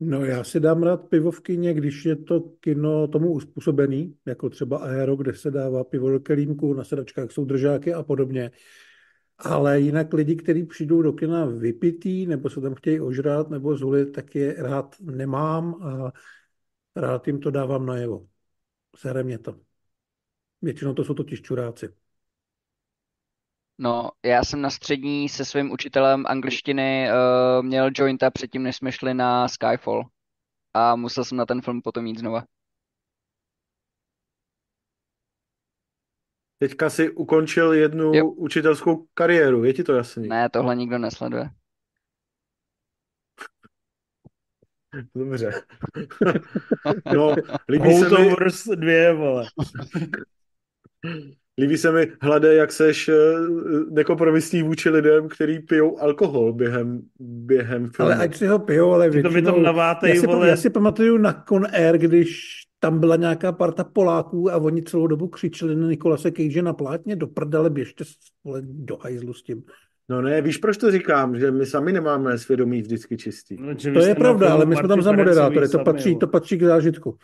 No já si dám rád pivo v kině, když je to kino tomu uspůsobený, jako třeba Aero, kde se dává pivo do kelímku, na sedačkách jsou držáky a podobně. Ale jinak lidi, kteří přijdou do kina vypitý, nebo se tam chtějí ožrat, nebo zulit, tak je rád nemám a rád jim to dávám najevo. Sere mě to. Většinou to jsou totiž čuráci. No, já jsem na střední se svým učitelem angličtiny uh, měl jointa předtím, než jsme šli na Skyfall. A musel jsem na ten film potom jít znova. Teďka si ukončil jednu Jo. učitelskou kariéru, je ti to jasný? Ne, tohle nikdo nesleduje. Dobře. no, líbí se, mi, Holdovers dvě, vole. líbí se mi, hlade, jak seš eh, nekompromisní vůči lidem, který pijou alkohol během, během filmu. Ale ať si ho pijou, ale Ty to mi většinou... tam navátej, já, si, vole. já si pamatuju na Con Air, když tam byla nějaká parta Poláků a oni celou dobu křičeli na Nikolase Cage na plátně, do prdele, běžte vole, do hajzlu s tím. No ne, víš, proč to říkám? Že my sami nemáme svědomí vždycky čistý. No, To je pravda, ale my jsme tam za moderátory, to patří, to patří k zážitku.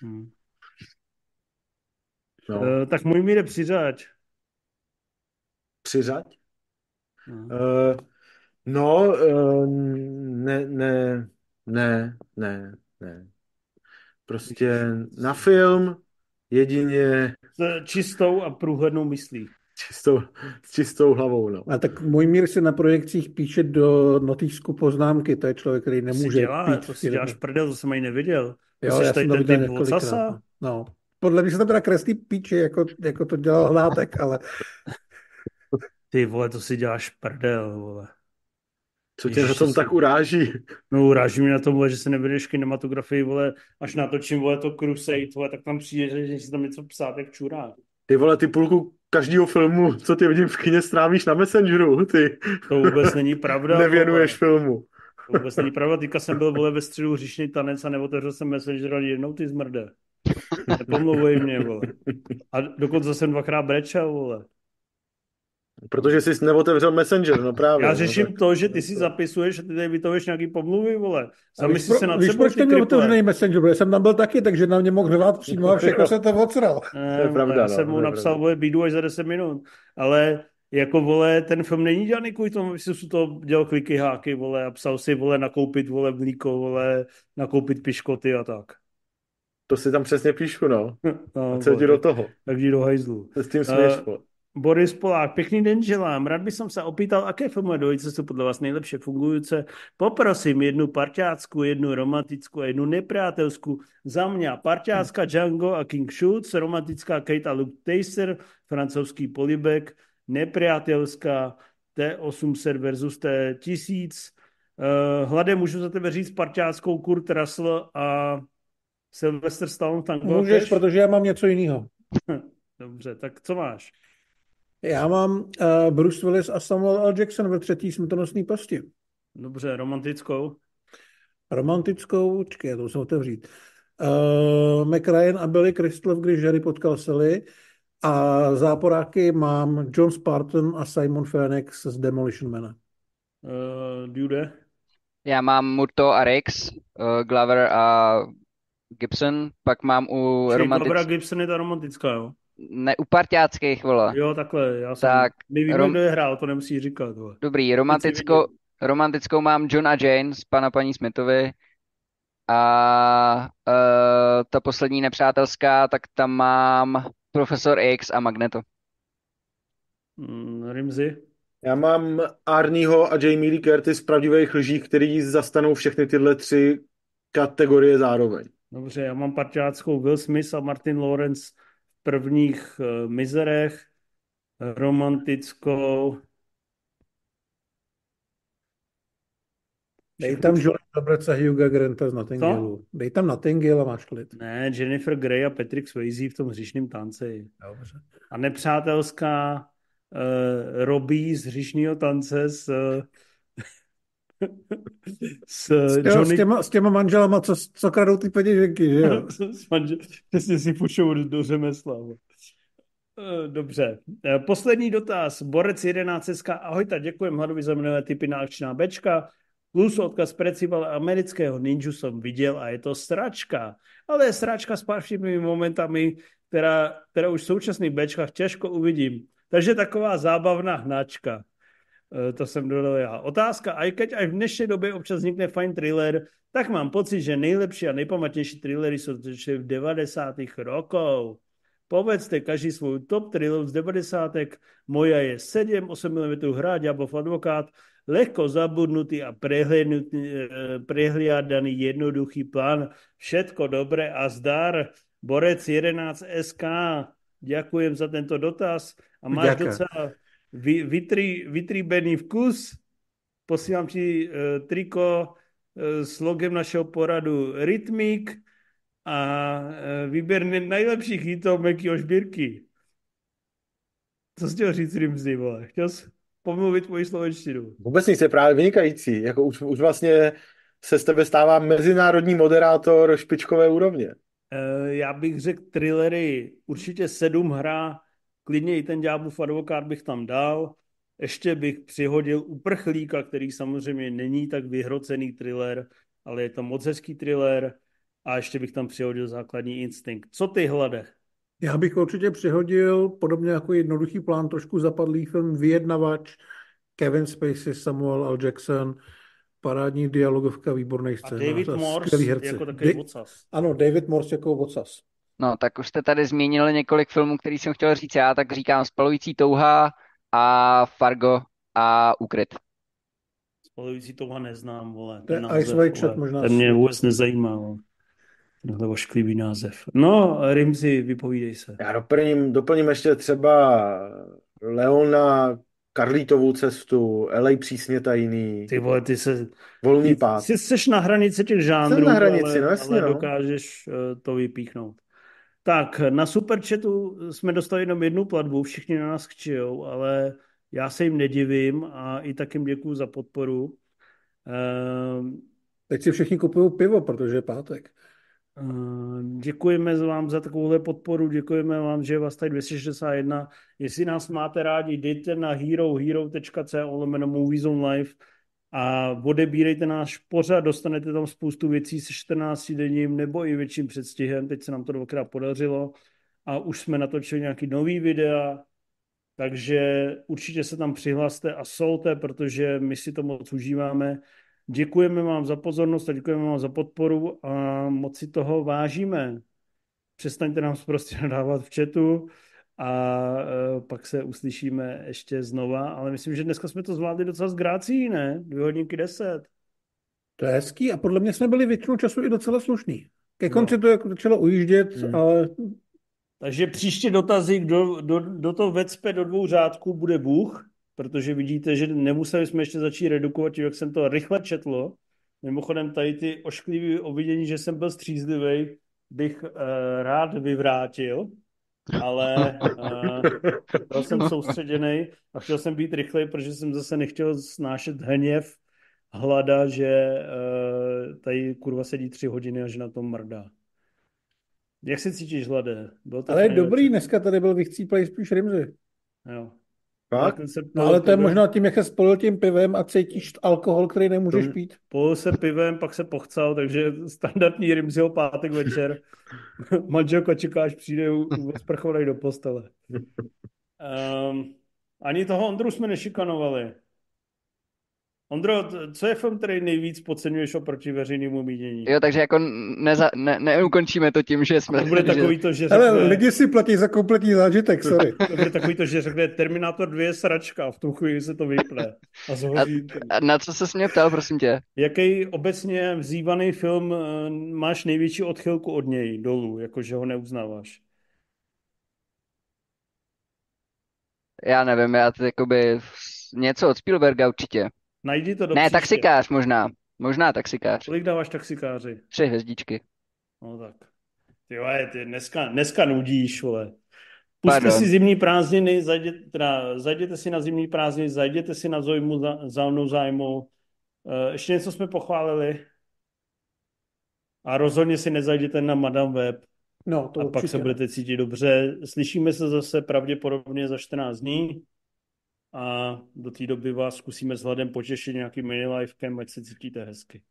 Hmm. No. Eh, tak můj míře přiřaď. Přiřaď? No. Uh, no, uh, ne, ne, ne, ne, ne. Prostě na film jedině S čistou a průhlednou myslí. čistou, s čistou hlavou, no. A tak můj mír si na projekcích píše do notýsku poznámky, to je člověk, který To si nemůže dělá, pít to si děláš prdel, to jsem ani neviděl. To Jo, jsi já tady jsem to ten viděl typ několikrát. No. Podle mě se tam teda kreslí píči, jako, jako to dělal Hnátek, ale Ty vole, to si děláš prdel, vole. Co tě na tom to tak si- uráží? No uráží mě na tom, vole, že se nevedeš kinematografii, vole, až natočím, vole, to Crusade, vole, tak tam přijde, že si tam něco psát jak čurák. Ty vole, ty půlku každého filmu, co ty vidím v kině, strávíš na Messengeru, ty To vůbec není pravda. nevěnuješ vole. filmu. To vůbec není pravda. Teďka jsem byl, vole, ve středu hříšný tanec a neotevřel jsem Messenger ani jednou, ty zmrde. Nepomluvej mě, vole. A dokonce jsem dvakrát brečel, vole. Protože jsi neotevřel Messenger, no právě. Já no, řeším tak- to, že ty si zapisuješ a ty tady vytahuješ nějaký pomluvy, vole. A Zamysli víš, se nad víš, proč ty ten měl otevřený Messenger, protože jsem tam byl taky, takže na mě mohl řvát přímo a všechno se to odsral. Ne, To je pravda, já no, jsem mu napsal, vole, bídu až za 10 minut. Ale jako, vole, ten film není dělaný kvůli tomu, že si to dělal kliky háky, vole, a psal si, vole, nakoupit, vole, mlíko, vole, nakoupit piškoty a tak. To si tam přesně píšu, no. No, A co jdi do toho? tak jdi do hajzlu. S tím směš, Eh, vole. Boris Polák, pěkný den želám. Rád bych se opýtal, aké filmové dvojice jsou podle vás nejlepší fungující. Poprosím jednu parťácku, jednu romantickou a jednu nepřátelskou. Za mě parťácká Django a King Schultz, romantická Kate a Luke Taser, francouzský polibek, nepřátelská T800 versus T1000. Uh, Hlade, můžu za tebe říct parťáckou Kurt Russell a Sylvester Stallone Tango Můžeš, Cash? protože já mám něco jiného. Dobře, tak co máš? Já mám uh, Bruce Willis a Samuel L. Jackson ve třetí smrtonosné pasti. Dobře, romantickou. Romantickou, čekaj, já to musím otevřít. Uh, McRyan a Billy Crystal, když Harry potkal Sally. A záporáky mám John Spartan a Simon Phoenix z Demolition Mana. Uh, Dude. Já mám Murto a Rix, uh, Glover a Gibson, pak mám u romantic... Barbara Gibson je ta romantická, jo? ne, u parťáckých, vole. Jo, takhle, já jsem... Tak, My víme, rom- kdo je hrál, to nemusí říkat, vole. Dobrý, romantickou, romantickou mám John a Jane z pana paní Smithovi a uh, ta poslední nepřátelská, tak tam mám Profesor X a Magneto. Mm, Rimzy. Já mám Arnieho a Jamie Lee Curtis z pravdivých lží, který zastanou všechny tyhle tři kategorie zároveň. Dobře, já mám parťáckou Will Smith a Martin Lawrence v prvních uh, mizerech, romantickou... Dej tam John Roberts a Hugh Granta z Nottinghalu. Dej tam Nottinghale a máš klid. Ne, Jennifer Grey a Patrick Swayze v tom hříšném tanci. Dobře. A nepřátelská uh, Robí z hřišního tance s, s, s, Johnny... s, těma, s těma manželama, co, co kradou ty peněženky, že jo? s manžel... Přesně si pušou do, řemesla. Dobře. Poslední dotaz. Borec 11. Ahoj, tak děkujem Hladovi za minulé typy na akčná bečka. Plus odkaz precival amerického ninju jsem viděl a je to sračka. Ale je sračka s pár momentami, která, která už v současných bečkách těžko uvidím. Takže taková zábavná hnačka. E, to jsem dodal já. Otázka, a keď až v dnešní době občas vznikne fajn thriller, tak mám pocit, že nejlepší a nejpamatnější thrillery jsou v 90. rokov. Povedzte každý svůj top thriller z 90. Moja je 7, 8 mm hra, Diablov advokát, lehko zabudnutý a prehliadaný jednoduchý plán. Všetko dobré a zdar. Borec 11 SK, ďakujem za tento dotaz a máš Ďakujem. docela vy, vytrí, vytríbený vkus. Posílám ti uh, triko uh, s logem našeho poradu Rytmik a uh, vyber nejlepších hitov Mekyho Šbírky. Co jsi chtěl říct, Rimzi, vole? Chtěl jsi pomluvit moji slovenštinu. Vůbec nic, je právě vynikající. Jako už, už vlastně se z tebe stává mezinárodní moderátor špičkové úrovně. Já bych řekl thrillery, určitě sedm hra, klidně i ten Ďáblův advokát bych tam dal. Ještě bych přihodil Uprchlíka, který samozřejmě není tak vyhrocený thriller, ale je to moc hezký thriller. A ještě bych tam přihodil základní instinkt. Co ty, Hlade? Já bych určitě přihodil, podobně jako jednoduchý plán, trošku zapadlý film Vyjednavač, Kevin Spacey, Samuel L. Jackson, parádní dialogovka, výborný scénář. A David Morse jako takový Ano, David Morse jako vocas. No, tak už jste tady zmínili několik filmů, který jsem chtěl říct já, tak říkám Spalující touha a Fargo a Ukryt. Spalující touha neznám, vole. Ten Ice White Shot možná. Ten mě vůbec nezajímá, vole. Tenhle ošklivý název. No, Rimzi, vypovídej se. Já doplním, doplním ještě třeba Leona Karlítovou cestu, LA přísně tajný. Ty vole, ty se... Volný ty, pád. Jsi, jsi na hranici těch žánrů, Jsem na hranici, ale, no jasně, ale no. dokážeš eh, to vypíchnout. Tak, na Superchatu jsme dostali jenom jednu platbu, všichni na nás kčijou, ale já se jim nedivím a i tak jim děkuju za podporu. Ehm, Teď si všichni kupují pivo, protože je pátek. Eh, děkujeme vám za takovouhle podporu, děkujeme vám, že je vás tady 261. Jestli nás máte rádi, jděte na herohero.co lomeno Movies on Live a odebírejte náš pořad, dostanete tam spoustu věcí se 14 denním nebo i větším předstihem, teď se nám to dvakrát podařilo a už jsme natočili nějaký nový videa, takže určitě se tam přihlaste a solte, protože my si to moc užíváme. Děkujeme vám za pozornost a děkujeme vám za podporu a moc si toho vážíme. Přestaňte nám prostě nadávat v chatu a e, pak se uslyšíme ještě znova, ale myslím, že dneska jsme to zvládli docela z grácí, ne? Dvě hodinky deset. To je hezký a podle mě jsme byli většinu času i docela slušný. Ke konci no. to jako začalo ujíždět, hmm. ale... Takže příště dotazy, kdo do, do toho vecpe do dvou řádků bude Bůh protože vidíte, že nemuseli jsme ještě začít redukovat, jak jsem to rychle četlo. Mimochodem tady ty ošklivé ovidění, že jsem byl střízlivý, bych uh, rád vyvrátil, ale uh, byl jsem soustředěný a chtěl jsem být rychlej, protože jsem zase nechtěl snášet hněv hlada, že uh, tady kurva sedí tři hodiny a že na tom mrdá. Jak se cítíš, Hlade? Byl to Ale je dobrý, dneska tady byl vychcíplej spíš Rimzy. Jo. Tak? No ale to je možná tím, jak se spolil tím pivem a cítíš alkohol, který nemůžeš to, pít. Polil se pivem, pak se pochcal, takže standardní Rimziho pátek večer. Manželka čeká, až přijde sprchovaný do postele. Um, ani toho Ondru jsme nešikanovali. Ondro, co je film, který nejvíc podceňuješ oproti veřejnému mínění? Jo, takže jako neza, ne, neukončíme to tím, že jsme... To bude takový to, že řekne... Ale lidi si platí za kompletní zážitek, sorry. To bude takový to, že řekne Terminator 2 je sračka, v tu chvíli se to vypne. A, zhoří... a, a na co se mě ptal, prosím tě? Jaký obecně vzývaný film eh, máš největší odchylku od něj dolů, jakože ho neuznáváš? Já nevím, já to jakoby něco od Spielberga určitě. Najdi to do Ne, příště. taxikář možná. Možná taxikář. Kolik dáváš taxikáři? Tři hvězdičky. No tak. Ty vole, ty dneska, dneska nudíš, vole. Puste Pardon. si zimní prázdniny, zajděte, teda, zajděte si na zimní prázdniny, zajděte si na zojmu za, zónu zájmu. Eh, Ještě něco jsme pochválili. A rozhodně si nezajděte na Madame Web No, to a pak určitě se ne. budete cítit dobře. Slyšíme se zase pravděpodobně za 14 dní a do té doby vás zkusíme vzhledem potěšit nějakým mini livecam, ať se cítíte hezky.